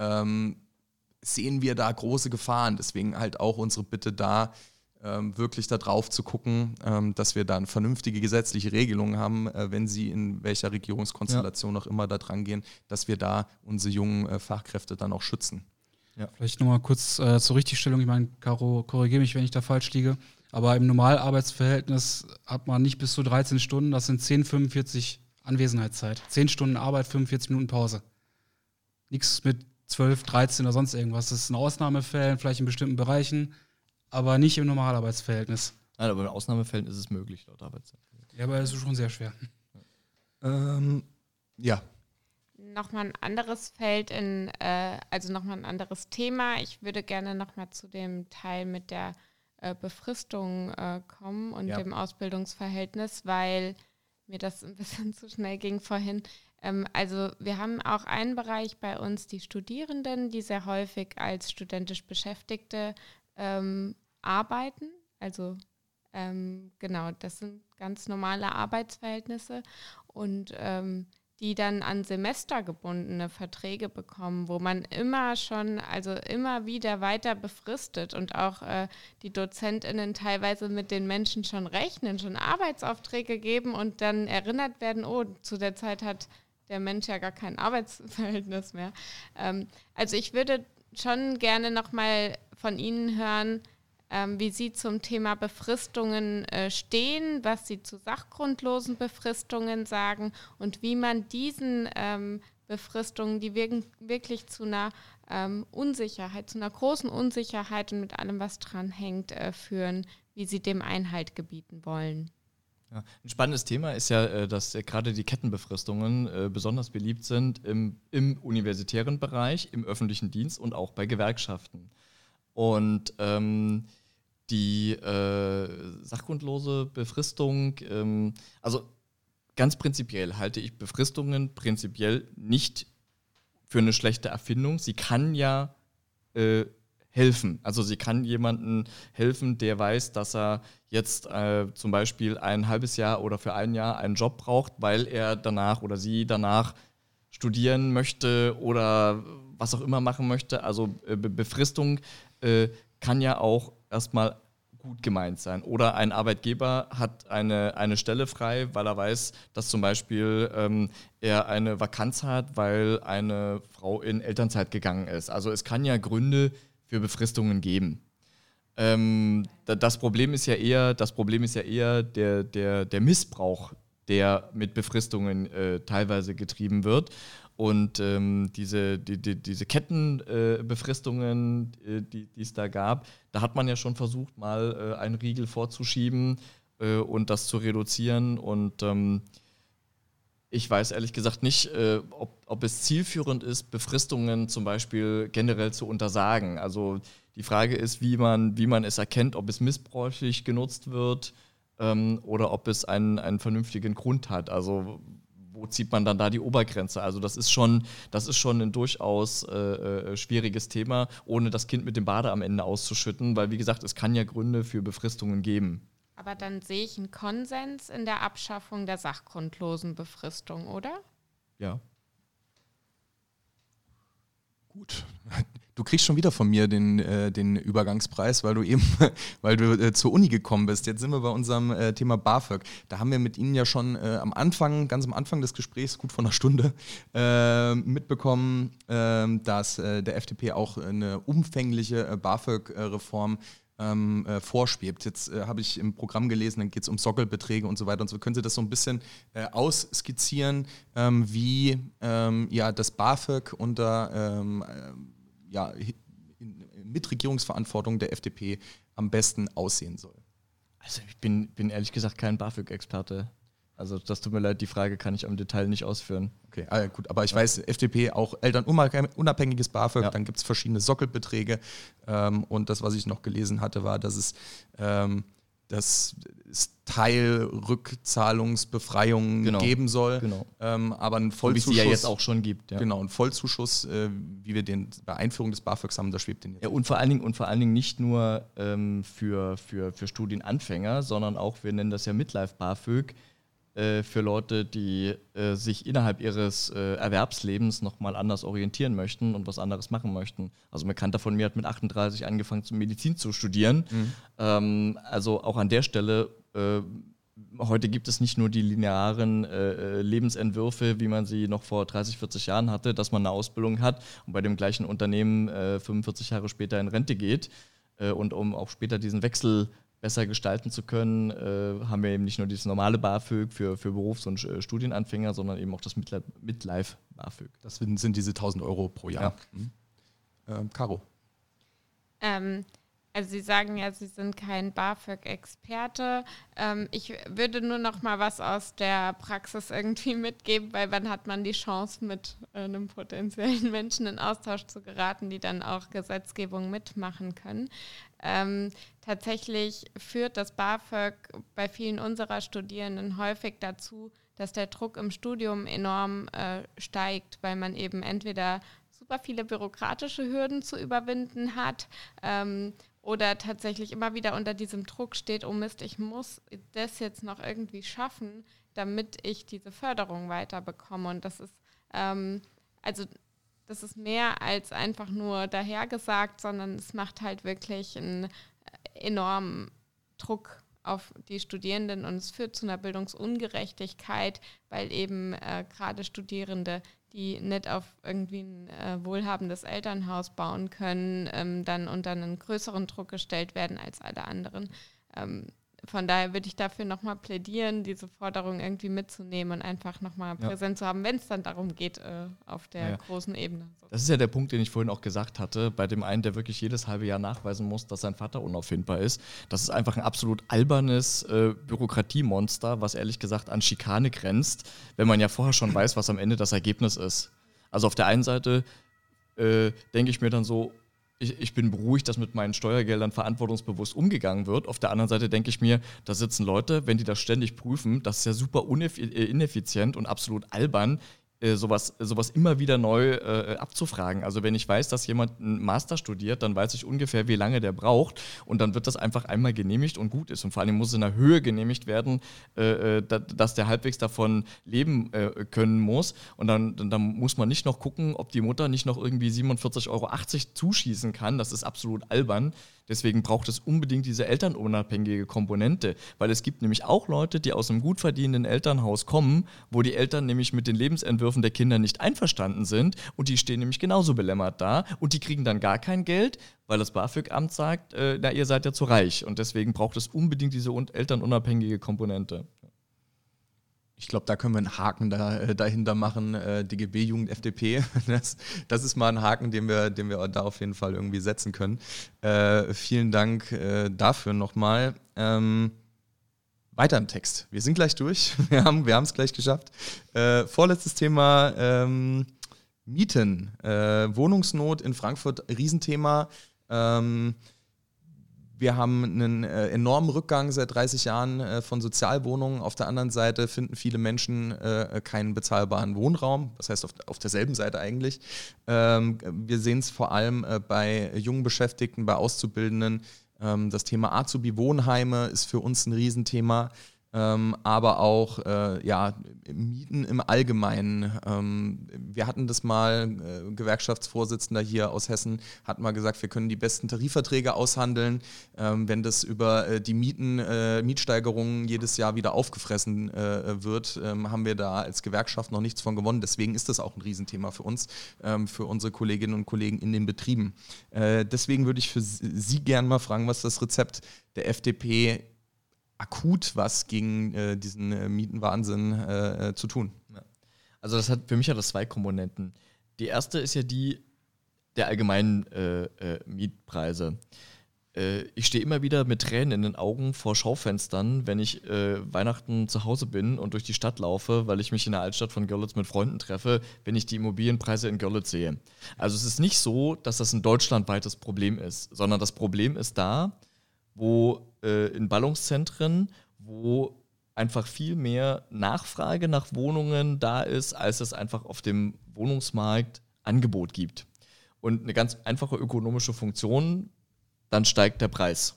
ähm, sehen wir da große Gefahren. Deswegen halt auch unsere Bitte da, wirklich darauf zu gucken, ähm, dass wir da eine vernünftige gesetzliche Regelung haben, äh, wenn sie in welcher Regierungskonstellation ja. auch immer da dran gehen, dass wir da unsere jungen äh, Fachkräfte dann auch schützen. Ja. Vielleicht nochmal kurz äh, zur Richtigstellung. Ich meine, Caro, korrigiere mich, wenn ich da falsch liege. Aber im Normalarbeitsverhältnis hat man nicht bis zu 13 Stunden, das sind 10, 45 Anwesenheitszeit. 10 Stunden Arbeit, 45 Minuten Pause. Nichts mit 12, 13 oder sonst irgendwas. Das ist in Ausnahmefällen, vielleicht in bestimmten Bereichen, aber nicht im Normalarbeitsverhältnis. Nein, aber in Ausnahmefällen ist es möglich, laut Arbeitszeit. Ja, aber es ist schon sehr schwer. Ähm, ja. Nochmal ein anderes Feld in, äh, also nochmal ein anderes Thema. Ich würde gerne nochmal zu dem Teil mit der äh, Befristung äh, kommen und ja. dem Ausbildungsverhältnis, weil mir das ein (laughs) bisschen zu schnell ging vorhin. Ähm, also wir haben auch einen Bereich bei uns, die Studierenden, die sehr häufig als studentisch Beschäftigte ähm, arbeiten. Also ähm, genau, das sind ganz normale Arbeitsverhältnisse. Und ähm, die dann an semestergebundene Verträge bekommen, wo man immer schon, also immer wieder weiter befristet und auch äh, die DozentInnen teilweise mit den Menschen schon rechnen, schon Arbeitsaufträge geben und dann erinnert werden, oh, zu der Zeit hat der Mensch ja gar kein Arbeitsverhältnis mehr. Ähm, also ich würde schon gerne nochmal von Ihnen hören, ähm, wie Sie zum Thema Befristungen äh, stehen, was Sie zu sachgrundlosen Befristungen sagen und wie man diesen ähm, Befristungen, die wirken, wirklich zu einer ähm, Unsicherheit, zu einer großen Unsicherheit und mit allem, was dran hängt, äh, führen, wie Sie dem Einhalt gebieten wollen. Ja. Ein spannendes Thema ist ja, äh, dass gerade die Kettenbefristungen äh, besonders beliebt sind im, im universitären Bereich, im öffentlichen Dienst und auch bei Gewerkschaften. Und ähm, die äh, sachgrundlose Befristung, ähm, also ganz prinzipiell halte ich Befristungen prinzipiell nicht für eine schlechte Erfindung. Sie kann ja äh, helfen. Also sie kann jemandem helfen, der weiß, dass er jetzt äh, zum Beispiel ein halbes Jahr oder für ein Jahr einen Job braucht, weil er danach oder sie danach studieren möchte oder was auch immer machen möchte. Also äh, Be Befristung äh, kann ja auch erstmal gut gemeint sein. Oder ein Arbeitgeber hat eine, eine Stelle frei, weil er weiß, dass zum Beispiel ähm, er eine Vakanz hat, weil eine Frau in Elternzeit gegangen ist. Also es kann ja Gründe für Befristungen geben. Ähm, das Problem ist ja eher, das Problem ist ja eher der, der, der Missbrauch, der mit Befristungen äh, teilweise getrieben wird. Und ähm, diese, die, die, diese Kettenbefristungen, äh, die es da gab, da hat man ja schon versucht, mal äh, einen Riegel vorzuschieben äh, und das zu reduzieren. Und ähm, ich weiß ehrlich gesagt nicht, äh, ob, ob es zielführend ist, Befristungen zum Beispiel generell zu untersagen. Also die Frage ist, wie man, wie man es erkennt, ob es missbräuchlich genutzt wird ähm, oder ob es einen, einen vernünftigen Grund hat. Also wo zieht man dann da die Obergrenze? Also das ist schon, das ist schon ein durchaus äh, äh, schwieriges Thema, ohne das Kind mit dem Bade am Ende auszuschütten, weil wie gesagt, es kann ja Gründe für Befristungen geben. Aber dann sehe ich einen Konsens in der Abschaffung der sachgrundlosen Befristung, oder? Ja. Gut. Du kriegst schon wieder von mir den, äh, den Übergangspreis, weil du eben, (laughs) weil du äh, zur Uni gekommen bist. Jetzt sind wir bei unserem äh, Thema BAföG. Da haben wir mit Ihnen ja schon äh, am Anfang, ganz am Anfang des Gesprächs, gut vor einer Stunde, äh, mitbekommen, ähm, dass äh, der FDP auch eine umfängliche BAföG-Reform ähm, äh, vorschwebt. Jetzt äh, habe ich im Programm gelesen, dann geht es um Sockelbeträge und so weiter und so. Können Sie das so ein bisschen äh, ausskizzieren, ähm, wie ähm, ja, das BAföG unter ähm, ja, Mitregierungsverantwortung der FDP am besten aussehen soll. Also ich bin, bin ehrlich gesagt kein BAföG-Experte. Also das tut mir leid, die Frage kann ich am Detail nicht ausführen. Okay, ah, gut, aber ich weiß, FDP auch elternunabhängiges BAföG, ja. dann gibt es verschiedene Sockelbeträge ähm, und das, was ich noch gelesen hatte, war, dass es ähm, dass es Teilrückzahlungsbefreiungen genau. geben soll. Genau. Ähm, aber ein Vollzuschuss. Wie es ja jetzt auch schon gibt. Ja. Genau, ein Vollzuschuss, äh, wie wir den bei Einführung des BAföGs haben, da schwebt den jetzt. Ja, und vor allen Dingen, und vor allen Dingen nicht nur ähm, für, für, für Studienanfänger, sondern auch, wir nennen das ja Midlife BAföG, äh, für Leute, die äh, sich innerhalb ihres äh, Erwerbslebens nochmal anders orientieren möchten und was anderes machen möchten. Also ein Bekannter von mir hat mit 38 angefangen, Medizin zu studieren. Mhm. Ähm, also auch an der Stelle äh, heute gibt es nicht nur die linearen äh, Lebensentwürfe, wie man sie noch vor 30, 40 Jahren hatte, dass man eine Ausbildung hat und bei dem gleichen Unternehmen äh, 45 Jahre später in Rente geht. Äh, und um auch später diesen Wechsel besser gestalten zu können, äh, haben wir eben nicht nur dieses normale BAföG für, für Berufs- und äh, Studienanfänger, sondern eben auch das Midlife-BAföG. Das sind diese 1000 Euro pro Jahr. Ja. Mhm. Ähm, Caro. Ähm, also Sie sagen ja, Sie sind kein BAföG-Experte. Ähm, ich würde nur noch mal was aus der Praxis irgendwie (laughs) mitgeben, weil wann hat man die Chance, mit äh, einem potenziellen (laughs) Menschen in Austausch zu geraten, die dann auch Gesetzgebung mitmachen können. Ähm, tatsächlich führt das BAföG bei vielen unserer Studierenden häufig dazu, dass der Druck im Studium enorm äh, steigt, weil man eben entweder super viele bürokratische Hürden zu überwinden hat ähm, oder tatsächlich immer wieder unter diesem Druck steht, oh Mist, ich muss das jetzt noch irgendwie schaffen, damit ich diese Förderung weiterbekomme. Und das ist, ähm, also das ist mehr als einfach nur dahergesagt, sondern es macht halt wirklich einen enormen Druck auf die Studierenden und es führt zu einer Bildungsungerechtigkeit, weil eben äh, gerade Studierende, die nicht auf irgendwie ein äh, wohlhabendes Elternhaus bauen können, ähm, dann unter einen größeren Druck gestellt werden als alle anderen. Ähm, von daher würde ich dafür nochmal plädieren, diese Forderung irgendwie mitzunehmen und einfach nochmal ja. präsent zu haben, wenn es dann darum geht, äh, auf der ja. großen Ebene. Das ist ja der Punkt, den ich vorhin auch gesagt hatte, bei dem einen, der wirklich jedes halbe Jahr nachweisen muss, dass sein Vater unauffindbar ist. Das ist einfach ein absolut albernes äh, Bürokratiemonster, was ehrlich gesagt an Schikane grenzt, wenn man ja vorher schon weiß, was am Ende das Ergebnis ist. Also auf der einen Seite äh, denke ich mir dann so, ich, ich, bin beruhigt, dass mit meinen Steuergeldern verantwortungsbewusst umgegangen wird. Auf der anderen Seite denke ich mir, da sitzen Leute, wenn die das ständig prüfen, das ist ja super äh, ineffizient und absolut albern, äh, sowas, sowas immer wieder neu äh, abzufragen. Also wenn ich weiß, dass jemand einen Master studiert, dann weiß ich ungefähr, wie lange der braucht und dann wird das einfach einmal genehmigt und gut ist. Und vor allem muss es in einer Höhe genehmigt werden, äh, äh dass der halbwegs davon leben äh, können muss. Und dann, dann, dann, muss man nicht noch gucken, ob die Mutter nicht noch irgendwie 47,80 Euro zuschießen kann. Das ist absolut albern. Deswegen braucht es unbedingt diese elternunabhängige Komponente, weil es gibt nämlich auch Leute, die aus einem gut verdienenden Elternhaus kommen, wo die Eltern nämlich mit den Lebensentwürfen der Kinder nicht einverstanden sind und die stehen nämlich genauso belämmert da und die kriegen dann gar kein Geld, weil das BAföG-Amt sagt, äh, na, ihr seid ja zu reich. Und deswegen braucht es unbedingt diese elternunabhängige Komponente ich glaube, da können wir einen Haken da, äh, dahinter machen. Äh, DGB, Jugend, FDP. (laughs) Das, das, ist mal ein Haken, den wir, den wir da auf jeden Fall irgendwie setzen können. Äh, vielen Dank äh, dafür nochmal. Ähm, weiter im Text. Wir sind gleich durch. (laughs) Wir haben wir es gleich geschafft. Äh, vorletztes Thema: ähm, Mieten. Wohnungsnot in Frankfurt, Riesenthema. Ähm, wir haben einen äh, enormen Rückgang seit 30 Jahren äh, von Sozialwohnungen. Auf der anderen Seite finden viele Menschen äh, keinen bezahlbaren Wohnraum. Das heißt, auf, auf derselben Seite eigentlich. Ähm, wir sehen es vor allem äh, bei jungen Beschäftigten, bei Auszubildenden. Ähm, das Thema Azubi-Wohnheime ist für uns ein Riesenthema ähm, aber auch äh, ja, Mieten im Allgemeinen. Ähm, wir hatten das mal, äh, Gewerkschaftsvorsitzender hier aus Hessen hat mal gesagt, wir können die besten Tarifverträge aushandeln. Ähm, wenn das über äh, die Mieten, äh, Mietsteigerungen jedes Jahr wieder aufgefressen äh, wird, ähm, haben wir da als Gewerkschaft noch nichts von gewonnen. Deswegen ist das auch ein Riesenthema für uns, ähm, für unsere Kolleginnen und Kollegen in den Betrieben. Äh, deswegen würde ich für Sie gerne mal fragen, was das Rezept der FDP akut was gegen äh, diesen äh, Mietenwahnsinn äh, äh, zu tun. Also das hat für mich hat das zwei Komponenten. Die erste ist ja die der allgemeinen äh, äh, Mietpreise. ich stehe immer wieder mit Tränen in den Augen vor Schaufenstern, wenn ich Weihnachten zu Hause bin und durch die Stadt laufe, weil ich mich in der Altstadt von Görlitz mit Freunden treffe, wenn ich die Immobilienpreise in Görlitz sehe. Also es ist nicht so, dass das ein deutschlandweites Problem ist, sondern das Problem ist da, wo äh, in Ballungszentren, wo einfach viel mehr Nachfrage nach Wohnungen da ist, als es einfach auf dem Wohnungsmarkt Angebot gibt. Und eine ganz einfache ökonomische Funktion, dann steigt der Preis.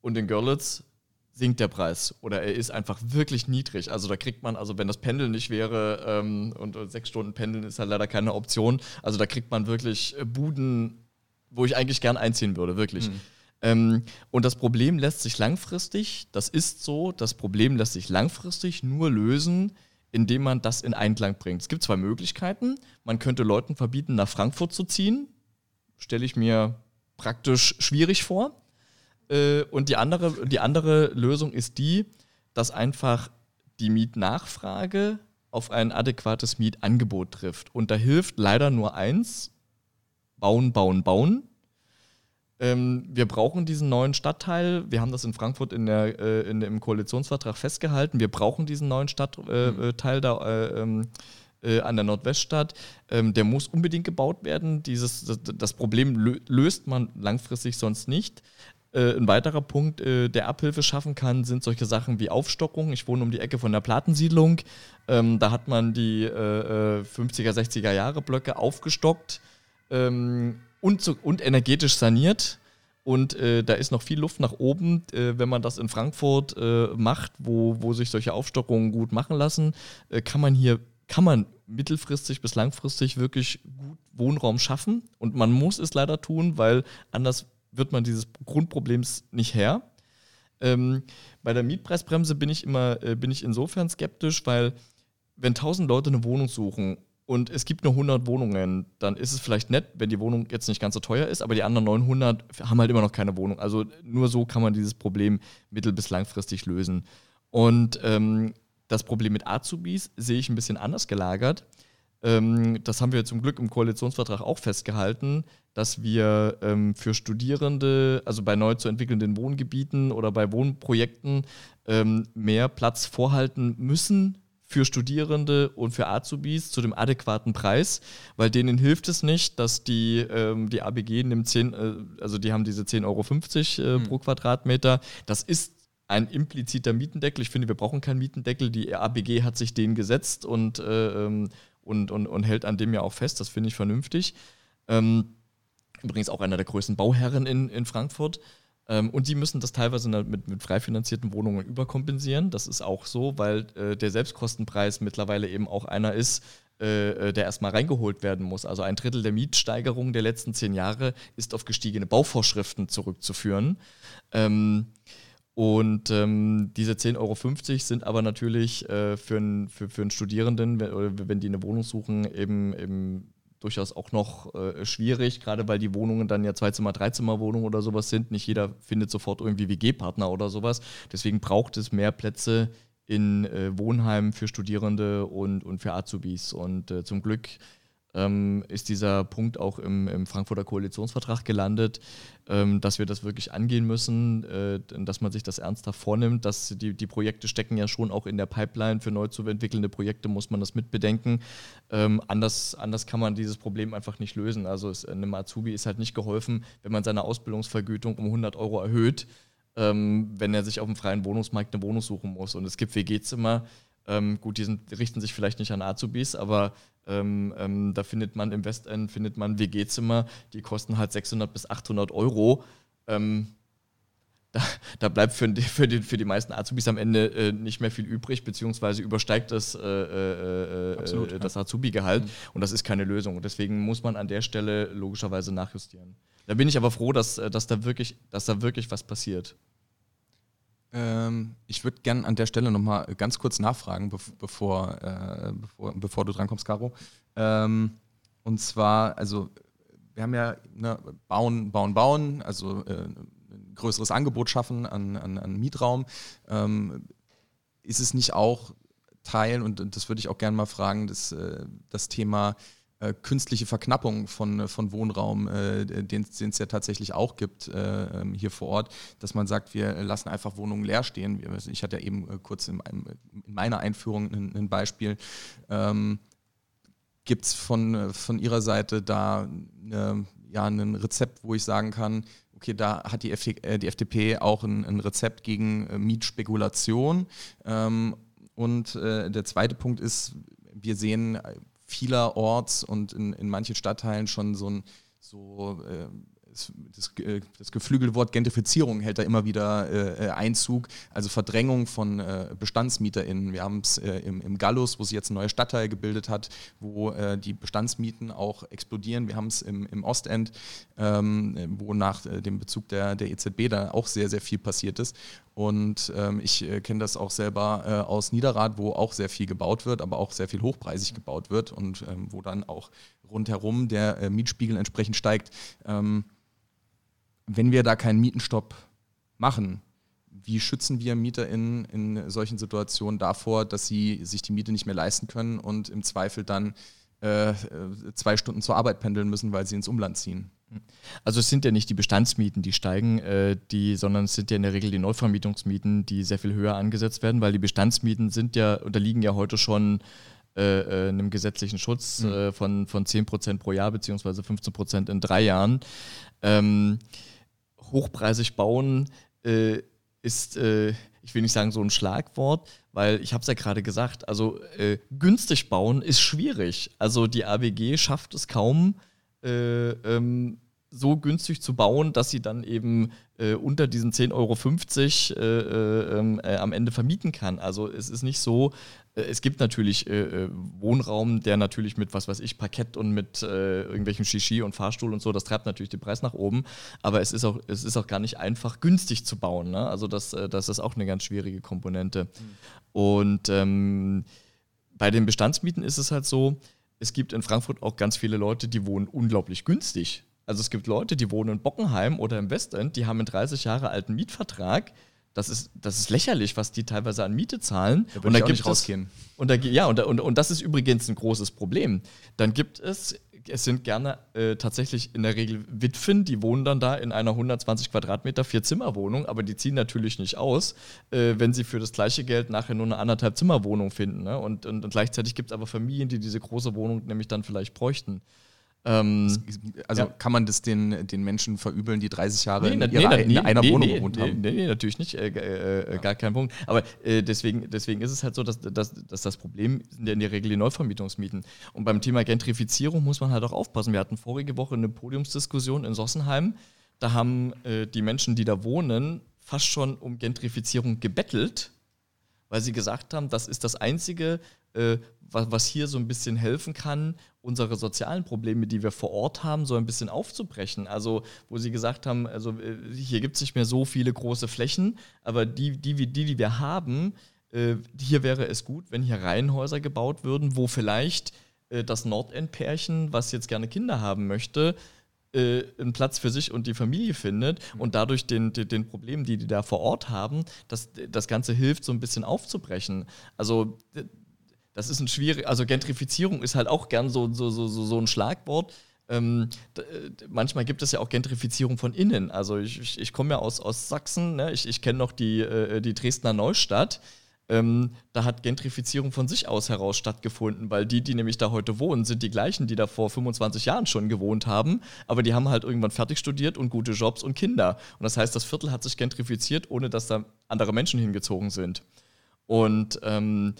Und in Görlitz sinkt der Preis oder er ist einfach wirklich niedrig. Also da kriegt man, also wenn das Pendeln nicht wäre ähm, und, sechs Stunden Pendeln ist halt leider keine Option, also da kriegt man wirklich Buden, wo ich eigentlich gern einziehen würde, wirklich. Mhm. Ähm, und das Problem lässt sich langfristig, das ist so, das Problem lässt sich langfristig nur lösen, indem man das in Einklang bringt. Es gibt zwei Möglichkeiten. Man könnte Leuten verbieten, nach Frankfurt zu ziehen. Stelle ich mir praktisch schwierig vor. Äh, und die andere, die andere Lösung ist die, dass einfach die Mietnachfrage auf ein adäquates Mietangebot trifft. Und da hilft leider nur eins, bauen, bauen, bauen. Ähm, wir brauchen diesen neuen Stadtteil. Wir haben das in Frankfurt in der, äh, in, im Koalitionsvertrag festgehalten. Wir brauchen diesen neuen Stadtteil äh, mhm. da. Äh, ähm, äh, an der Nordweststadt, ähm, der muss unbedingt gebaut werden. Dieses, das, Problem löst man langfristig sonst nicht. Äh, ein weiterer Punkt, äh, der Abhilfe schaffen kann, sind solche Sachen wie Aufstockung. Ich wohne um die Ecke von der Platensiedlung. Ähm, da hat man die äh, 50er, 60er Jahre Blöcke aufgestockt. Ähm, und, so, und energetisch saniert. Und äh, da ist noch viel Luft nach oben, äh, wenn man das in Frankfurt äh, macht, wo, wo sich solche Aufstockungen gut machen lassen, äh, kann man hier, kann man mittelfristig bis langfristig wirklich gut Wohnraum schaffen. Und man muss es leider tun, weil anders wird man dieses Grundproblems nicht her. Ähm, bei der Mietpreisbremse bin ich immer, äh, bin ich insofern skeptisch, weil wenn tausend Leute eine Wohnung suchen und es gibt nur 100 Wohnungen, dann ist es vielleicht nett, wenn die Wohnung jetzt nicht ganz so teuer ist, aber die anderen 900 haben halt immer noch keine Wohnung. Also nur so kann man dieses Problem mittel- bis langfristig lösen. Und ähm, das Problem mit Azubis sehe ich ein bisschen anders gelagert. Ähm, das haben wir zum Glück im Koalitionsvertrag auch festgehalten, dass wir ähm, für Studierende, also bei neu zu entwickelnden Wohngebieten oder bei Wohnprojekten, ähm, mehr Platz vorhalten müssen für Studierende und für Azubis zu dem adäquaten Preis, weil denen hilft es nicht, dass die, ähm, die ABG nimmt 10, äh, also die haben diese 10,50 Euro äh, pro Quadratmeter. Das ist ein impliziter Mietendeckel. Ich finde, wir brauchen keinen Mietendeckel. Die ABG hat sich den gesetzt und, äh, ähm, und, und, und hält an dem ja auch fest. Das finde ich vernünftig. Ähm, übrigens auch einer der größten Bauherren in, in Frankfurt. Ähm, und die müssen das teilweise mit, mit frei finanzierten Wohnungen überkompensieren. Das ist auch so, weil äh, der Selbstkostenpreis mittlerweile eben auch einer ist, äh, äh, der erstmal reingeholt werden muss. Also ein Drittel der Mietsteigerung der letzten zehn Jahre ist auf gestiegene Bauvorschriften zurückzuführen. Ähm, und ähm, diese 10,50 Euro sind aber natürlich äh, für, einen, für, für einen Studierenden, wenn, wenn die eine Wohnung suchen, eben, eben durchaus auch noch äh, schwierig, gerade weil die Wohnungen dann ja Zweizimmer, Dreizimmerwohnungen oder sowas sind. Nicht jeder findet sofort irgendwie WG-Partner oder sowas. Deswegen braucht es mehr Plätze in äh, Wohnheimen für Studierende und, und für Azubis. Und äh, zum Glück ähm, ist dieser Punkt auch im, im Frankfurter Koalitionsvertrag gelandet, ähm, dass wir das wirklich angehen müssen, äh, dass man sich das ernsthaft vornimmt, dass die, die Projekte stecken ja schon auch in der Pipeline für neu zu entwickelnde Projekte, muss man das mitbedenken. Ähm, anders, anders kann man dieses Problem einfach nicht lösen. Also es, einem Azubi ist halt nicht geholfen, wenn man seine Ausbildungsvergütung um 100 Euro erhöht, ähm, wenn er sich auf dem freien Wohnungsmarkt eine Wohnung suchen muss. Und es gibt WG-Zimmer, ähm, gut, die, sind, die richten sich vielleicht nicht an Azubis, aber ähm, ähm, da findet man im Westend findet man WG-Zimmer, die kosten halt 600 bis 800 Euro. Ähm, da, da, bleibt für die, für, die, für die meisten Azubis am Ende äh, nicht mehr viel übrig, beziehungsweise übersteigt das, äh, äh, äh Absolut, äh, das Azubi-Gehalt. Mhm. Und das ist keine Lösung. Und deswegen muss man an der Stelle logischerweise nachjustieren. Da bin ich aber froh, dass, äh, dass, da, wirklich, dass da wirklich was passiert. Ähm, ich würde gerne an der Stelle nochmal ganz kurz nachfragen, bevor, äh, bevor, bevor, du drankommst, Caro. Ähm, und zwar, also wir haben ja ne, bauen, bauen, bauen, also äh, ein größeres Angebot schaffen an, an, an Mietraum. Ähm, ist es nicht auch Teil, und das würde ich auch gerne mal fragen, das, äh, das Thema äh, künstliche Verknappung von, von Wohnraum, äh, den es ja tatsächlich auch gibt äh, ähm, hier vor Ort, dass man sagt, wir lassen einfach Wohnungen leer stehen. Ich hatte ja eben äh, kurz in, in, meiner Einführung ein, ein Beispiel. Ähm, Gibt es von, von Ihrer Seite da eine, ja, ein Rezept, wo ich sagen kann, okay, da hat die, FD, äh, die FDP auch ein, ein Rezept gegen äh, Mietspekulation. Ähm, und der zweite Punkt ist, wir sehen vielerorts und in, in manchen Stadtteilen schon so ein so äh, das, äh, das geflügelte Wort Gentrifizierung hält da immer wieder äh, äh, Einzug, also Verdrängung von äh, BestandsmieterInnen. Wir haben es äh, im, im, Gallus, wo sich jetzt ein neuer Stadtteil gebildet hat, wo äh, die Bestandsmieten auch explodieren. Wir haben es im, im, Ostend, ähm, wo nach dem Bezug der, der EZB da auch sehr, sehr viel passiert ist. Und ähm, ich kenne das auch selber aus Niederrad, wo auch sehr viel gebaut wird, aber auch sehr viel hochpreisig gebaut wird und ähm, wo dann auch rundherum der Mietspiegel entsprechend steigt. Ähm, wenn wir da keinen Mietenstopp machen, wie schützen wir MieterInnen in solchen Situationen davor, dass sie sich die Miete nicht mehr leisten können und im Zweifel dann äh, zwei Stunden zur Arbeit pendeln müssen, weil sie ins Umland ziehen? Also es sind ja nicht die Bestandsmieten, die steigen, äh, die, sondern es sind ja in der Regel die Neuvermietungsmieten, die sehr viel höher angesetzt werden, weil die Bestandsmieten sind ja, unterliegen ja heute schon äh, äh einem gesetzlichen Schutz mhm. äh, von, von 10% pro Jahr beziehungsweise 15% in drei Jahren. Ähm, hochpreisig bauen äh, ist, äh, ich will nicht sagen so ein Schlagwort, weil ich habe es ja gerade gesagt, also äh, günstig bauen ist schwierig. Also die ABG schafft es kaum, äh, ähm, so günstig zu bauen, dass sie dann eben äh, unter diesen 10,50 Euro äh, äh, ähm, äh, am Ende vermieten kann. Also es ist nicht so, äh, es gibt natürlich äh, Wohnraum, der natürlich mit, was weiß ich, Parkett und mit irgendwelchem Shishi und Fahrstuhl und so, das treibt natürlich den Preis nach oben, aber es ist auch, es ist auch gar nicht einfach günstig zu bauen. Ne? Also das, das ist auch eine ganz schwierige Komponente. Mhm. Und ähm, bei den Bestandsmieten ist es halt so, es gibt in Frankfurt auch ganz viele Leute, die wohnen unglaublich günstig. Also es gibt Leute, die wohnen in Bockenheim oder im Westend, die haben einen 30 Jahre alten Mietvertrag. Das ist, das ist lächerlich, was die teilweise an Miete zahlen. Da und da gibt rausgehen. Und da, ja, und, und, und das ist übrigens ein großes Problem. Dann gibt es es sind gerne äh, tatsächlich in der Regel Witwen, die wohnen dann da in einer 120 Quadratmeter Vier-Zimmer-Wohnung, aber die ziehen natürlich nicht aus, äh, wenn sie für das gleiche Geld nachher nur eine anderthalb Zimmer-Wohnung finden. Ne? Und, und, und gleichzeitig gibt es aber Familien, die diese große Wohnung nämlich dann vielleicht bräuchten. Ähm, also ja. kann man das den, den Menschen verübeln, die 30 Jahre nee, in, ihrer, nee, in einer nee, Wohnung gewohnt haben? Nee, natürlich nicht, äh, äh, ja. gar kein Punkt. Aber äh, deswegen, deswegen ist es halt so, dass, dass, dass das Problem sind ja in der Regel die Neuvermietungsmieten. Und beim Thema Gentrifizierung muss man halt auch aufpassen. Wir hatten vorige Woche eine Podiumsdiskussion in Sossenheim. Da haben äh, die Menschen, die da wohnen, fast schon um Gentrifizierung gebettelt, weil sie gesagt haben, das ist das einzige äh, was, hier so ein bisschen helfen kann, unsere sozialen Probleme, die wir vor Ort haben, so ein bisschen aufzubrechen. Also, wo sie gesagt haben, also äh, hier gibt es nicht mehr so viele große Flächen, aber die, die, die, die wir haben, äh, hier wäre es gut, wenn hier Reihenhäuser gebaut würden, wo vielleicht äh, das Nordendpärchen, was jetzt gerne Kinder haben möchte, äh, einen Platz für sich und die Familie findet und dadurch den, den, den Problemen, die die da vor Ort haben, dass das Ganze hilft, so ein bisschen aufzubrechen. Also das ist ein schwierig, also Gentrifizierung ist halt auch gern so, so, so, so ein Schlagwort. Ähm, manchmal gibt es ja auch Gentrifizierung von innen. Also ich, ich, ich komme ja aus, aus Sachsen, ne? ich, ich kenne noch die, äh, die Dresdner Neustadt. Ähm, da hat Gentrifizierung von sich aus heraus stattgefunden, weil die, die nämlich da heute wohnen, sind die gleichen, die da vor 25 Jahren schon gewohnt haben, aber die haben halt irgendwann fertig studiert und gute Jobs und Kinder. Und das heißt, das Viertel hat sich gentrifiziert, ohne dass da andere Menschen hingezogen sind. Und ähm,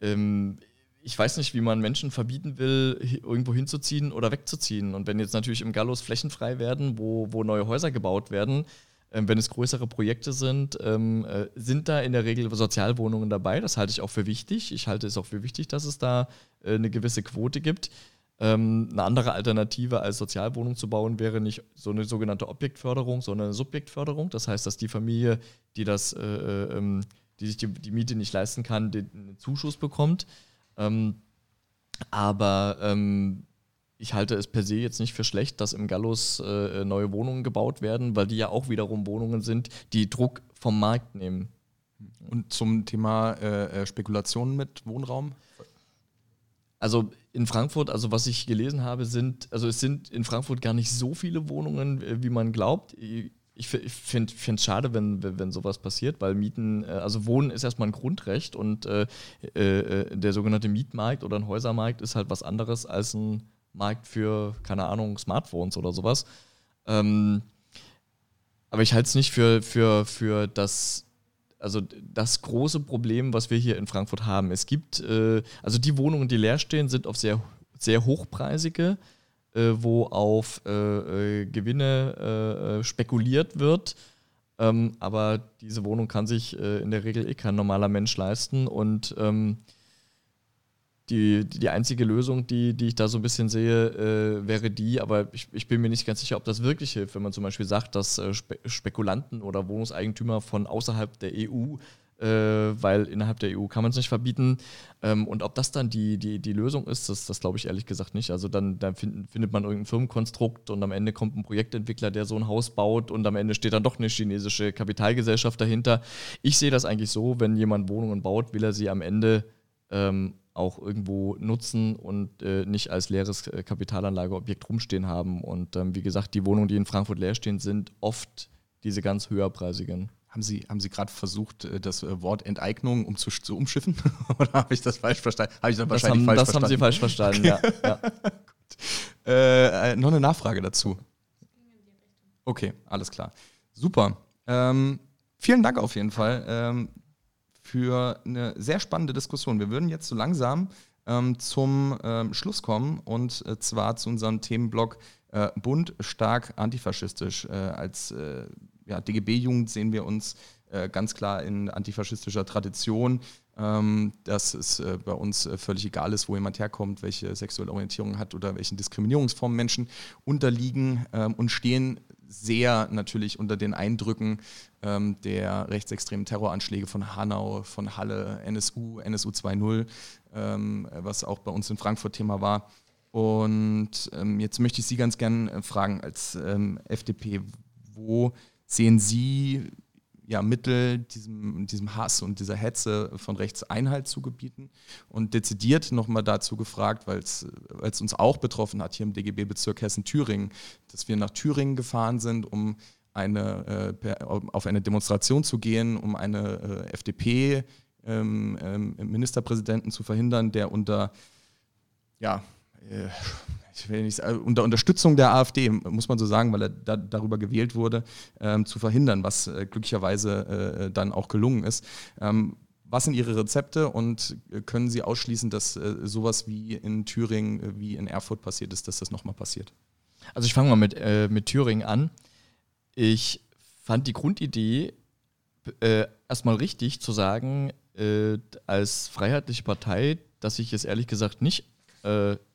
ähm, ich weiß nicht, wie man Menschen verbieten will, irgendwo hinzuziehen oder wegzuziehen. Und wenn jetzt natürlich im Gallus Flächen frei werden, wo, wo neue Häuser gebaut werden, ähm, wenn es größere Projekte sind, ähm, äh, sind da in der Regel Sozialwohnungen dabei. Das halte ich auch für wichtig. Ich halte es auch für wichtig, dass es da äh, eine gewisse Quote gibt. Ähm, eine andere Alternative als Sozialwohnung zu bauen wäre nicht so eine sogenannte Objektförderung, sondern eine Subjektförderung. Das heißt, dass die Familie, die das äh, äh ähm, die sich die, die Miete nicht leisten kann, den, einen Zuschuss bekommt. Ähm, aber ähm, ich halte es per se jetzt nicht für schlecht, dass im Gallus äh, neue Wohnungen gebaut werden, weil die ja auch wiederum Wohnungen sind, die Druck vom Markt nehmen. Und zum Thema äh, äh Spekulationen mit Wohnraum? Also in Frankfurt, also was ich gelesen habe, sind, also es sind in Frankfurt gar nicht so viele Wohnungen, äh, wie man glaubt ich, finde es schade, wenn, wenn sowas passiert, weil Mieten, äh, also Wohnen ist erstmal ein Grundrecht und äh, äh, der sogenannte Mietmarkt oder ein Häusermarkt ist halt was anderes als ein Markt für, keine Ahnung, Smartphones oder sowas. Ähm, aber ich halte es nicht für, für, für das, also das große Problem, was wir hier in Frankfurt haben. Es gibt, äh, also die Wohnungen, die leer stehen, sind auf sehr, sehr hochpreisige äh, wo auf äh, äh Gewinne äh, äh, spekuliert wird. Ähm, aber diese Wohnung kann sich in der Regel eh kein normaler Mensch leisten. Und ähm, die, die einzige Lösung, die, die ich da so ein bisschen sehe, äh, wäre die, aber ich, ich bin mir nicht ganz sicher, ob das wirklich hilft, wenn man zum Beispiel sagt, dass äh, Spe Spekulanten oder Wohnungseigentümer von außerhalb der EU äh, weil innerhalb der EU kann man es nicht verbieten. Ähm, und ob das dann die, die, die Lösung ist, das, das glaube ich ehrlich gesagt nicht. Also dann, dann find, findet man irgendein Firmenkonstrukt und am Ende kommt ein Projektentwickler, der so ein Haus baut und am Ende steht dann doch eine chinesische Kapitalgesellschaft dahinter. Ich sehe das eigentlich so, wenn jemand Wohnungen baut, will er sie am Ende ähm, auch irgendwo nutzen und äh, nicht als leeres äh, Kapitalanlageobjekt rumstehen haben. Und ähm, wie gesagt, die Wohnungen, die in Frankfurt leer stehen, sind oft diese ganz höherpreisigen. Haben Sie, haben Sie gerade versucht, äh, das äh, Wort Enteignung um zu, zu umschiffen? (laughs) Oder habe ich das falsch verstanden? Habe ich das, das wahrscheinlich haben, falsch das verstanden? Das haben Sie falsch verstanden, okay. ja. ja. (laughs) äh, noch eine Nachfrage dazu. Okay, alles klar. Super. Ähm, vielen Dank auf jeden Fall ähm, für eine sehr spannende Diskussion. Wir würden jetzt so langsam ähm, zum ähm, Schluss kommen und äh, zwar zu unserem Themenblock äh, Bunt, stark, antifaschistisch äh, als ja, DGB-Jugend sehen wir uns äh, ganz klar in antifaschistischer Tradition, ähm, dass es äh, bei uns äh, völlig egal ist, wo jemand herkommt, welche sexuelle Orientierung hat oder welchen Diskriminierungsformen Menschen unterliegen ähm, und stehen sehr natürlich unter den Eindrücken ähm, der rechtsextremen Terroranschläge von Hanau, von Halle, NSU, NSU 2.0, ähm, was auch bei uns in Frankfurt Thema war. Und ähm, jetzt möchte ich Sie ganz gern äh, fragen als ähm, FDP, wo sehen Sie ja, Mittel, diesem, diesem Hass und dieser Hetze von rechts Einhalt zu gebieten. Und dezidiert nochmal dazu gefragt, weil es uns auch betroffen hat hier im DGB-Bezirk Hessen-Thüringen, dass wir nach Thüringen gefahren sind, um eine, äh, auf eine Demonstration zu gehen, um eine äh, FDP ähm, ähm, Ministerpräsidenten zu verhindern, der unter ja, äh, ich will nicht sagen, unter Unterstützung der AfD, muss man so sagen, weil er da, darüber gewählt wurde, ähm, zu verhindern, was äh, glücklicherweise äh, dann auch gelungen ist. Ähm, was sind Ihre Rezepte und äh, können Sie ausschließen, dass äh, sowas wie in Thüringen, äh, wie in Erfurt passiert ist, dass das nochmal passiert? Also ich fange mal mit, äh, mit Thüringen an. Ich fand die Grundidee erstmal richtig zu sagen, als freiheitliche Partei, dass ich es ehrlich gesagt nicht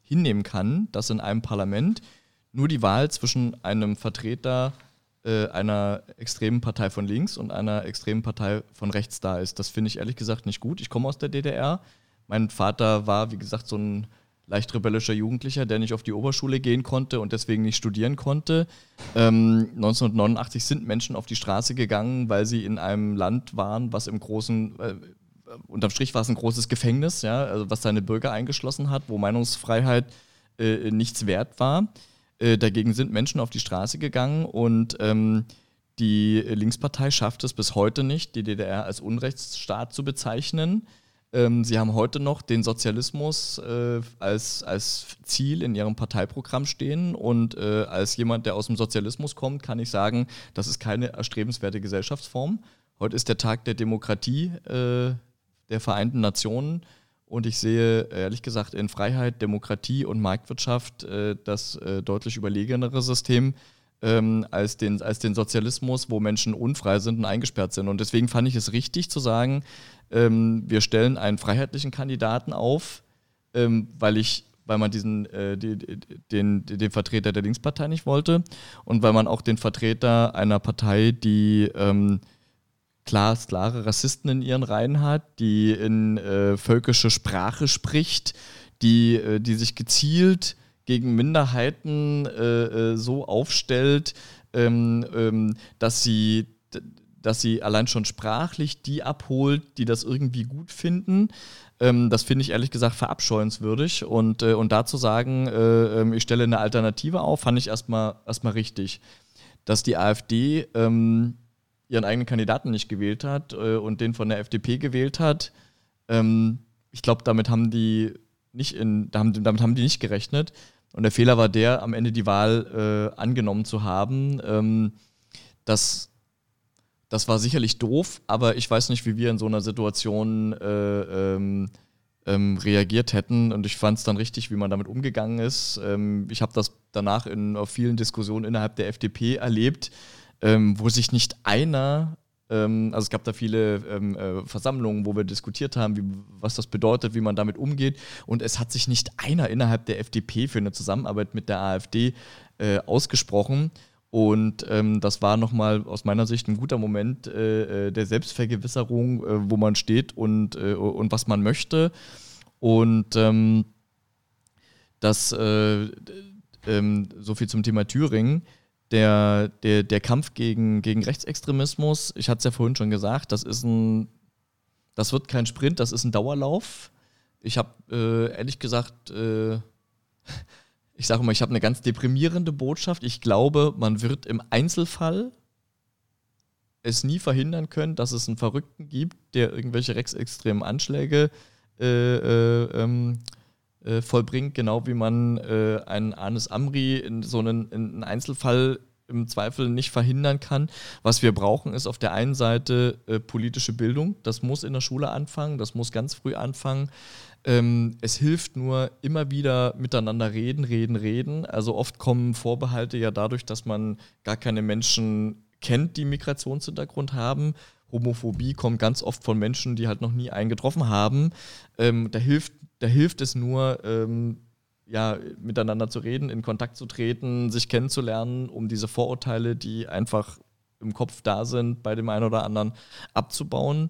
hinnehmen kann, dass in einem Parlament nur die Wahl zwischen einem Vertreter äh, einer extremen Partei von links und einer extremen Partei von rechts da ist. Das finde ich ehrlich gesagt nicht gut. Ich komme aus der DDR. Mein Vater war, wie gesagt, so ein leicht rebellischer Jugendlicher, der nicht auf die Oberschule gehen konnte und deswegen nicht studieren konnte. Ähm, 1989 sind Menschen auf die Straße gegangen, weil sie in einem Land waren, was im großen, äh, unterm Strich war es ein großes Gefängnis, ja, also was seine Bürger eingeschlossen hat, wo Meinungsfreiheit äh, nichts wert war. Äh, dagegen sind Menschen auf die Straße gegangen und ähm, die Linkspartei schafft es bis heute nicht, die DDR als Unrechtsstaat zu bezeichnen. Ähm, sie haben heute noch den Sozialismus äh, als, als Ziel in ihrem Parteiprogramm stehen und äh, als jemand, der aus dem Sozialismus kommt, kann ich sagen, das ist keine erstrebenswerte Gesellschaftsform. Heute ist der Tag der Demokratie äh, der Vereinten Nationen. Und ich sehe ehrlich gesagt in Freiheit, Demokratie und Marktwirtschaft äh, das äh, deutlich überlegenere System ähm, als, den, als den Sozialismus, wo Menschen unfrei sind und eingesperrt sind. Und deswegen fand ich es richtig zu sagen, ähm, wir stellen einen freiheitlichen Kandidaten auf, ähm, weil ich weil man diesen, äh, die, den, den Vertreter der Linkspartei nicht wollte und weil man auch den Vertreter einer Partei, die klar, klare Rassisten in ihren Reihen hat, die in äh, völkische Sprache spricht, die, äh, die sich gezielt gegen Minderheiten äh, äh so aufstellt, ähm, ähm, dass sie dass sie allein schon sprachlich die abholt, die das irgendwie gut finden. Ähm, das finde ich ehrlich gesagt verabscheuenswürdig. Und, äh, und dazu sagen, äh, ähm, ich stelle eine Alternative auf, fand ich erstmal erstmal richtig. Dass die AfD ähm, ihren eigenen Kandidaten nicht gewählt hat äh, und den von der FDP gewählt hat. Ähm, ich glaube, damit haben die nicht in, damit haben die nicht gerechnet. Und der Fehler war der, am Ende die Wahl äh, angenommen zu haben. Ähm, das, das war sicherlich doof, aber ich weiß nicht, wie wir in so einer Situation äh, ähm, ähm, reagiert hätten. Und ich fand es dann richtig, wie man damit umgegangen ist. Ähm, ich habe das danach in auf vielen Diskussionen innerhalb der FDP erlebt ähm, wo sich nicht einer, ähm, also es gab da viele ähm, äh, Versammlungen, wo wir diskutiert haben, wie, was das bedeutet, wie man damit umgeht. Und es hat sich nicht einer innerhalb der FDP für eine Zusammenarbeit mit der AfD äh, ausgesprochen. Und ähm, das war nochmal aus meiner Sicht ein guter Moment äh, äh der Selbstvergewisserung, äh, wo man steht und, äh, und was man möchte. Und ähm, das, äh, ähm, so viel zum Thema Thüringen der, der, der Kampf gegen, gegen Rechtsextremismus, ich hatte es ja vorhin schon gesagt, das ist ein, das wird kein Sprint, das ist ein Dauerlauf. Ich habe äh, ehrlich gesagt, äh, (laughs) ich sage mal, ich habe eine ganz deprimierende Botschaft. Ich glaube, man wird im Einzelfall es nie verhindern können, dass es einen Verrückten gibt, der irgendwelche rechtsextremen Anschläge äh, äh ähm, äh, vollbringt, genau wie man äh, einen Anis Amri in so einen, in einen Einzelfall im Zweifel nicht verhindern kann. Was wir brauchen, ist auf der einen Seite äh, politische Bildung. Das muss in der Schule anfangen, das muss ganz früh anfangen. Ähm, es hilft nur immer wieder miteinander reden, reden, reden. Also oft kommen Vorbehalte ja dadurch, dass man gar keine Menschen kennt, die Migrationshintergrund haben. Homophobie kommt ganz oft von Menschen, die halt noch nie einen getroffen haben. Ähm, da hilft da hilft es nur, ähm, ja, miteinander zu reden, in Kontakt zu treten, sich kennenzulernen, um diese Vorurteile, die einfach im Kopf da sind, bei dem einen oder anderen abzubauen.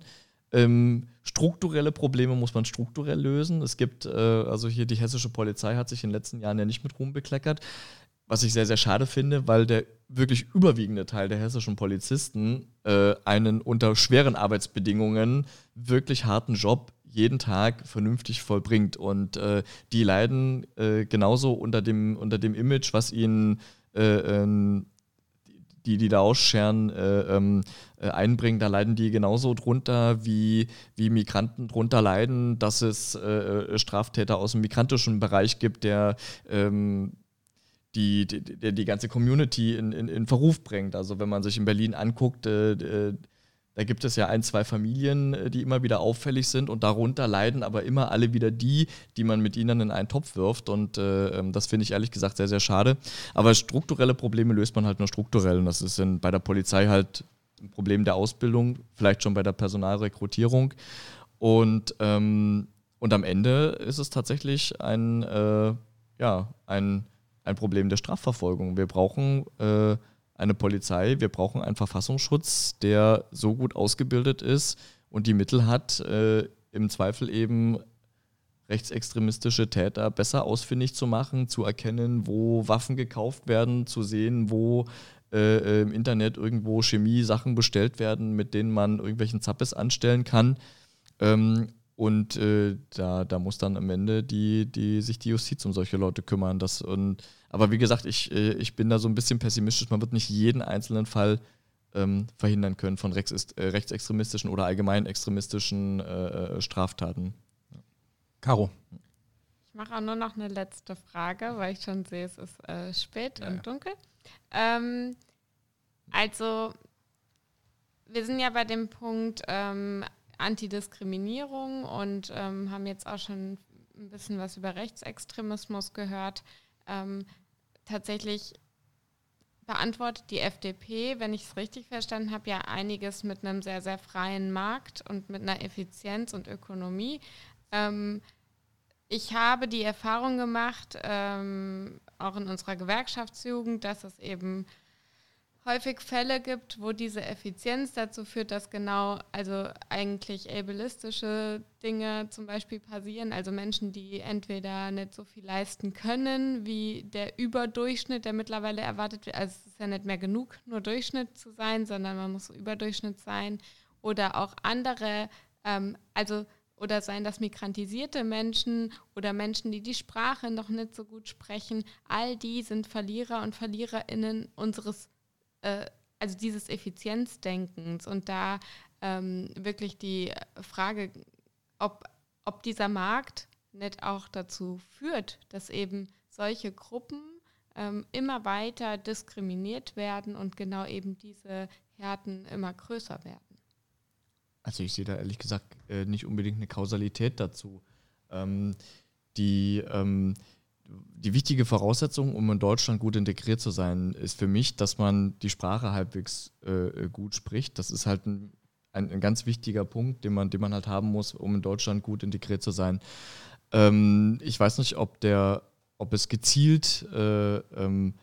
Ähm, strukturelle Probleme muss man strukturell lösen. Es gibt, äh, also hier die hessische Polizei hat sich in den letzten Jahren ja nicht mit Ruhm bekleckert. was ich sehr, sehr schade finde, weil der wirklich überwiegende Teil der hessischen Polizisten äh, einen unter schweren Arbeitsbedingungen wirklich harten Job jeden Tag vernünftig vollbringt. Und äh, die leiden äh, genauso unter dem, unter dem Image, was ihnen äh, ähm, die, die da ausscheren, äh, ähm, äh, einbringen, da leiden die genauso drunter, wie, wie Migranten drunter leiden, dass es Straftäter aus dem migrantischen Bereich gibt, der ähm, die, die, die, ganze Community in, in, in, Verruf bringt. Also wenn man sich in Berlin anguckt, äh, da gibt es ja ein, zwei Familien, äh, die immer wieder auffällig sind und darunter leiden aber immer alle wieder die, die man mit ihnen in einen Topf wirft. Und äh, ähm, das finde ich ehrlich gesagt sehr, sehr schade. Aber strukturelle Probleme löst man halt nur strukturell. Und das ist in, bei der Polizei halt ein Problem der Ausbildung, vielleicht schon bei der Personalrekrutierung. Und, ähm, und am Ende ist es tatsächlich ein, äh, ja, ein ein Problem der Strafverfolgung. Wir brauchen äh, eine Polizei, wir brauchen einen Verfassungsschutz, der so gut ausgebildet ist und die Mittel hat, äh, im Zweifel eben rechtsextremistische Täter besser ausfindig zu machen, zu erkennen, wo Waffen gekauft werden, zu sehen, wo äh, im Internet irgendwo Chemie-Sachen bestellt werden, mit denen man irgendwelchen Zappes anstellen kann. Ähm, und äh, da, da muss dann am Ende die, die, sich die Justiz um solche Leute kümmern. Das, und, aber wie gesagt, ich, äh, ich bin da so ein bisschen pessimistisch. Man wird nicht jeden einzelnen Fall ähm, verhindern können von rechts, äh, rechtsextremistischen oder allgemein extremistischen äh, äh, Straftaten. Caro. Ich mache auch nur noch eine letzte Frage, weil ich schon sehe, es ist äh, spät ja, und ja. dunkel. Ähm, also, wir sind ja bei dem Punkt, ähm, Antidiskriminierung und ähm, haben jetzt auch schon ein bisschen was über Rechtsextremismus gehört. Ähm, tatsächlich beantwortet die FDP, wenn ich es richtig verstanden habe, ja einiges mit einem sehr, sehr freien Markt und mit einer Effizienz und Ökonomie. Ähm, ich habe die Erfahrung gemacht, ähm, auch in unserer Gewerkschaftsjugend, dass es eben häufig Fälle gibt, wo diese Effizienz dazu führt, dass genau, also eigentlich ableistische Dinge zum Beispiel passieren, also Menschen, die entweder nicht so viel leisten können, wie der Überdurchschnitt, der mittlerweile erwartet wird. Also es ist ja nicht mehr genug, nur Durchschnitt zu sein, sondern man muss Überdurchschnitt sein. Oder auch andere, ähm, also oder sein, dass migrantisierte Menschen oder Menschen, die die Sprache noch nicht so gut sprechen, all die sind Verlierer und Verliererinnen unseres äh, also dieses Effizienzdenkens und da ähm, wirklich die Frage, ob, ob dieser Markt nicht auch dazu führt, dass eben solche Gruppen ähm, immer weiter diskriminiert werden und genau eben diese Härten immer größer werden. Also ich sehe da ehrlich gesagt äh, nicht unbedingt eine Kausalität dazu. Ähm, die ähm, die wichtige Voraussetzung, um in Deutschland gut integriert zu sein, ist für mich, dass man die Sprache halbwegs äh, gut spricht. Das ist halt ein, ein, ein, ganz wichtiger Punkt, den man, den man halt haben muss, um in Deutschland gut integriert zu sein. Ähm, ich weiß nicht, ob, der, ob es gezielt äh, ähm,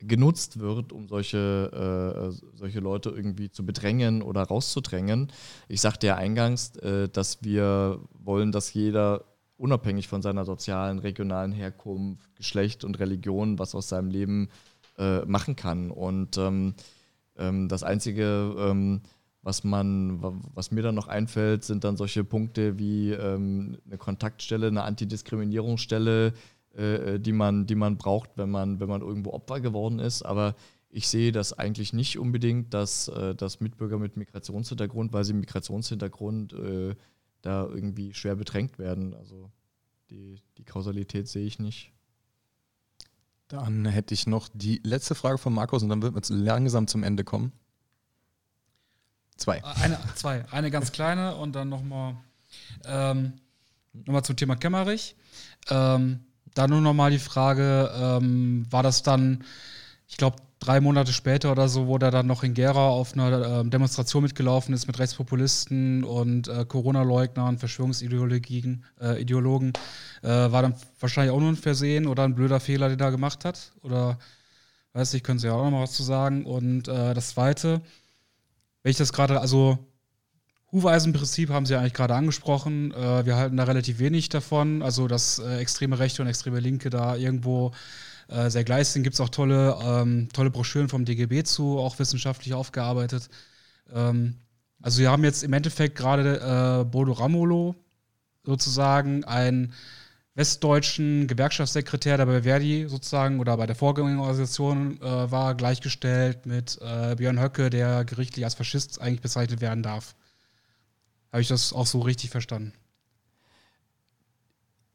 genutzt wird, um solche, äh, solche Leute irgendwie zu bedrängen oder rauszudrängen. Ich sagte ja eingangs, äh, dass wir wollen, dass jeder unabhängig von seiner sozialen, regionalen Herkunft, Geschlecht und Religion was aus seinem Leben äh, machen kann. Und ähm, ähm, das Einzige, ähm, was man, was mir dann noch einfällt, sind dann solche Punkte wie ähm, eine Kontaktstelle, eine Antidiskriminierungsstelle, äh, die, man, die man braucht, wenn man, wenn man irgendwo Opfer geworden ist. Aber ich sehe das eigentlich nicht unbedingt, dass, äh, dass Mitbürger mit Migrationshintergrund, weil sie Migrationshintergrund äh, da irgendwie schwer bedrängt werden. Also die, die Kausalität sehe ich nicht. Dann hätte ich noch die letzte Frage von Markus und dann wird wir langsam zum Ende kommen. Zwei. Äh, eine, zwei. Eine ganz kleine und dann nochmal ähm, noch zum Thema Kämmerich. Ähm, da nur nochmal die Frage, ähm, war das dann, ich glaube, drei Monate später oder so, wo der dann noch in Gera auf einer äh, Demonstration mitgelaufen ist mit Rechtspopulisten und äh, Corona-Leugnern, Verschwörungsideologien, äh, Ideologen, äh, war dann wahrscheinlich auch nur ein Versehen oder ein blöder Fehler, den er gemacht hat. Oder weiß ich, können Sie ja auch noch mal was zu sagen. Und äh, das Zweite, wenn ich das gerade, also Hufeisenprinzip haben Sie ja eigentlich gerade angesprochen. Äh, wir halten da relativ wenig davon, also dass extreme Rechte und extreme Linke da irgendwo äh, sehr gleich sind. Gibt es auch tolle, ähm, tolle Broschüren vom DGB zu, auch wissenschaftlich aufgearbeitet. Ähm, also wir haben jetzt im Endeffekt gerade äh, Bodo Ramolo sozusagen einen westdeutschen Gewerkschaftssekretär, der bei Verdi sozusagen oder bei der Vorgängerorganisation äh, war, gleichgestellt mit äh, Björn Höcke, der gerichtlich als Faschist eigentlich bezeichnet werden darf. Habe ich das auch so richtig verstanden?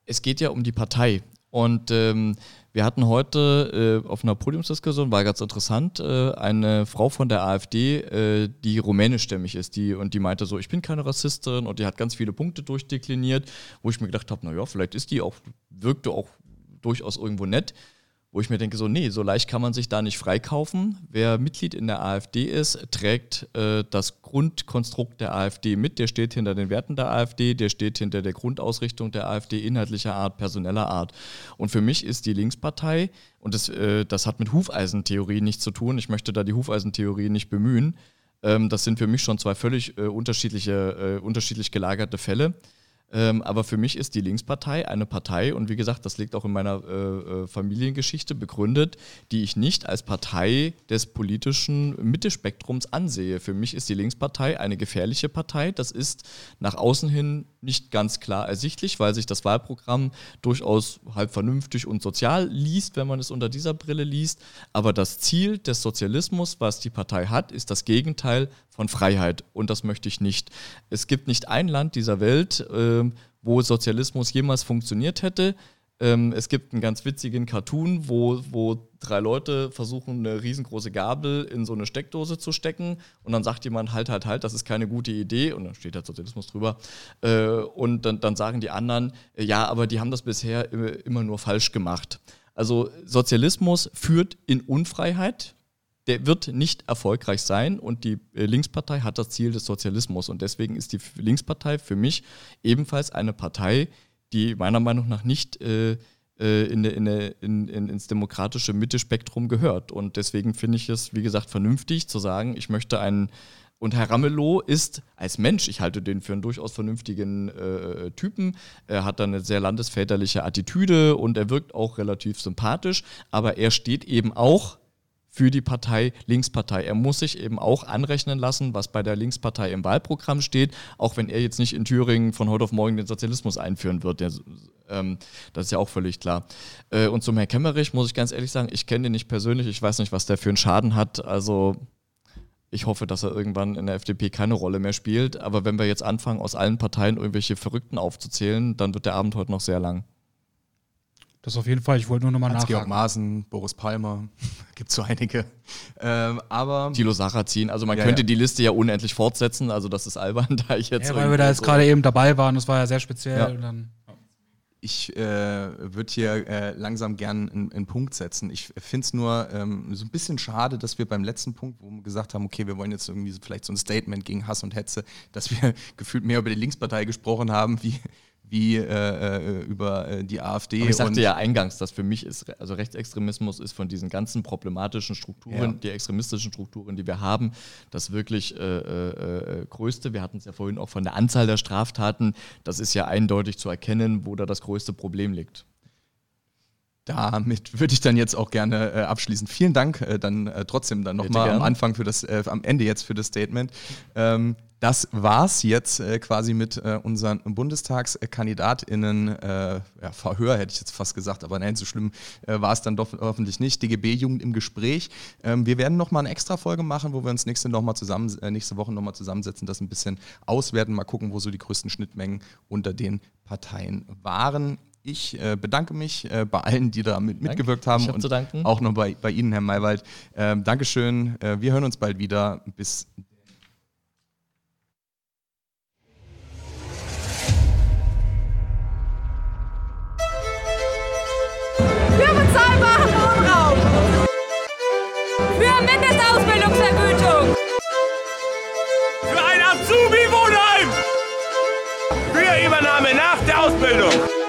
Es geht ja um die Partei. Und ähm, wir hatten heute äh, auf einer Podiumsdiskussion, war ganz interessant, äh, eine Frau von der AfD, äh, die rumänischstämmig ist, die und die meinte so, ich bin keine Rassistin und die hat ganz viele Punkte durchdekliniert, wo ich mir gedacht habe, naja, vielleicht ist die auch, wirkte auch durchaus irgendwo nett wo ich mir denke, so, nee, so leicht kann man sich da nicht freikaufen. Wer Mitglied in der AfD ist, trägt äh, das Grundkonstrukt der AfD mit. Der steht hinter den Werten der AfD, der steht hinter der Grundausrichtung der AfD inhaltlicher Art, personeller Art. Und für mich ist die Linkspartei, und das, äh, das hat mit Hufeisentheorie nichts zu tun, ich möchte da die Hufeisentheorie nicht bemühen, ähm, das sind für mich schon zwei völlig äh, unterschiedliche, äh, unterschiedlich gelagerte Fälle. Ähm, aber für mich ist die Linkspartei eine Partei, und wie gesagt, das liegt auch in meiner äh, äh, Familiengeschichte begründet, die ich nicht als Partei des politischen Mittespektrums ansehe. Für mich ist die Linkspartei eine gefährliche Partei. Das ist nach außen hin nicht ganz klar ersichtlich, weil sich das Wahlprogramm durchaus halb vernünftig und sozial liest, wenn man es unter dieser Brille liest. Aber das Ziel des Sozialismus, was die Partei hat, ist das Gegenteil von Freiheit. Und das möchte ich nicht. Es gibt nicht ein Land dieser Welt, äh, wo Sozialismus jemals funktioniert hätte. Ähm, es gibt einen ganz witzigen Cartoon, wo, wo drei Leute versuchen, eine riesengroße Gabel in so eine Steckdose zu stecken und dann sagt jemand, halt, halt, halt, das ist keine gute Idee. Und dann steht halt Sozialismus drüber. Äh, und dann, dann sagen die anderen, äh, ja, aber die haben das bisher immer nur falsch gemacht. Also Sozialismus führt in Unfreiheit, der wird nicht erfolgreich sein und die äh, Linkspartei hat das Ziel des Sozialismus. Und deswegen ist die Linkspartei für mich ebenfalls eine Partei, die meiner Meinung nach nicht äh, äh in, in, in, ins demokratische Mittespektrum gehört und deswegen finde ich es, wie gesagt, vernünftig zu sagen, ich möchte einen und Herr Ramelow ist als Mensch, ich halte den für einen durchaus vernünftigen äh, Typen. Er hat dann eine sehr landesväterliche Attitüde und er wirkt auch relativ sympathisch, aber er steht eben auch für die Partei Linkspartei. Er muss sich eben auch anrechnen lassen, was bei der Linkspartei im Wahlprogramm steht, auch wenn er jetzt nicht in Thüringen von heute auf morgen den Sozialismus einführen wird. Der, ähm, das ist ja auch völlig klar. Äh, und zum Herrn Kemmerich muss ich ganz ehrlich sagen, ich kenne den nicht persönlich, ich weiß nicht, was der für einen Schaden hat. Also ich hoffe, dass er irgendwann in der FDP keine Rolle mehr spielt. Aber wenn wir jetzt anfangen, aus allen Parteien irgendwelche Verrückten aufzuzählen, dann wird der Abend heute noch sehr lang. Das auf jeden Fall. Ich wollte nur nochmal nachfragen. Georg Maaßen, Boris Palmer, (laughs) gibt so einige. Ähm, aber Thilo Sarrazin. Also man ja, könnte ja. die Liste ja unendlich fortsetzen. Also das ist albern, (laughs) da ich jetzt. Ja, weil wir da jetzt so gerade eben dabei waren. Das war ja sehr speziell. Ja. ich äh, würde hier äh, langsam gern einen, einen, Punkt setzen. Ich finde es nur ähm, so ein bisschen schade, dass wir beim letzten Punkt, wo wir gesagt haben, okay, wir wollen jetzt irgendwie so, vielleicht so ein Statement gegen Hass und Hetze, dass wir (laughs) gefühlt mehr über die Linkspartei gesprochen haben, wie, wie äh, äh, über äh, die AfD. Aber ich sagte ja eingangs, dass für mich ist, also Rechtsextremismus ist von diesen ganzen problematischen Strukturen, ja. die extremistischen Strukturen, die wir haben, das wirklich äh, äh, äh, größte. Wir hatten es ja vorhin auch von der Anzahl der Straftaten. Das ist ja eindeutig zu erkennen, wo da das größte Problem liegt. Damit würde ich dann jetzt auch gerne äh, abschließen. Vielen Dank äh, dann äh, trotzdem dann nochmal am Anfang für das, am Ende jetzt für das Statement. Ähm, das war's jetzt äh, quasi mit äh, unseren BundestagskandidatInnen äh, ja, Verhör, hätte ich jetzt fast gesagt, aber nein, so schlimm äh, war es dann doch hoffentlich nicht. DGB-Jugend im Gespräch. Ähm, wir werden nochmal eine extra Folge machen, wo wir uns nächste, noch mal zusammen, äh, nächste Woche nochmal zusammensetzen, das ein bisschen auswerten, mal gucken, wo so die größten Schnittmengen unter den Parteien waren. Ich äh, bedanke mich äh, bei allen, die da mit, mitgewirkt haben. Ich und zu danken. auch noch bei, bei Ihnen, Herr Maywald. Ähm, Dankeschön. Äh, wir hören uns bald wieder. Bis Mindestausbildungsvergütung. Für ein Azubi-Wohnheim. Für Übernahme nach der Ausbildung.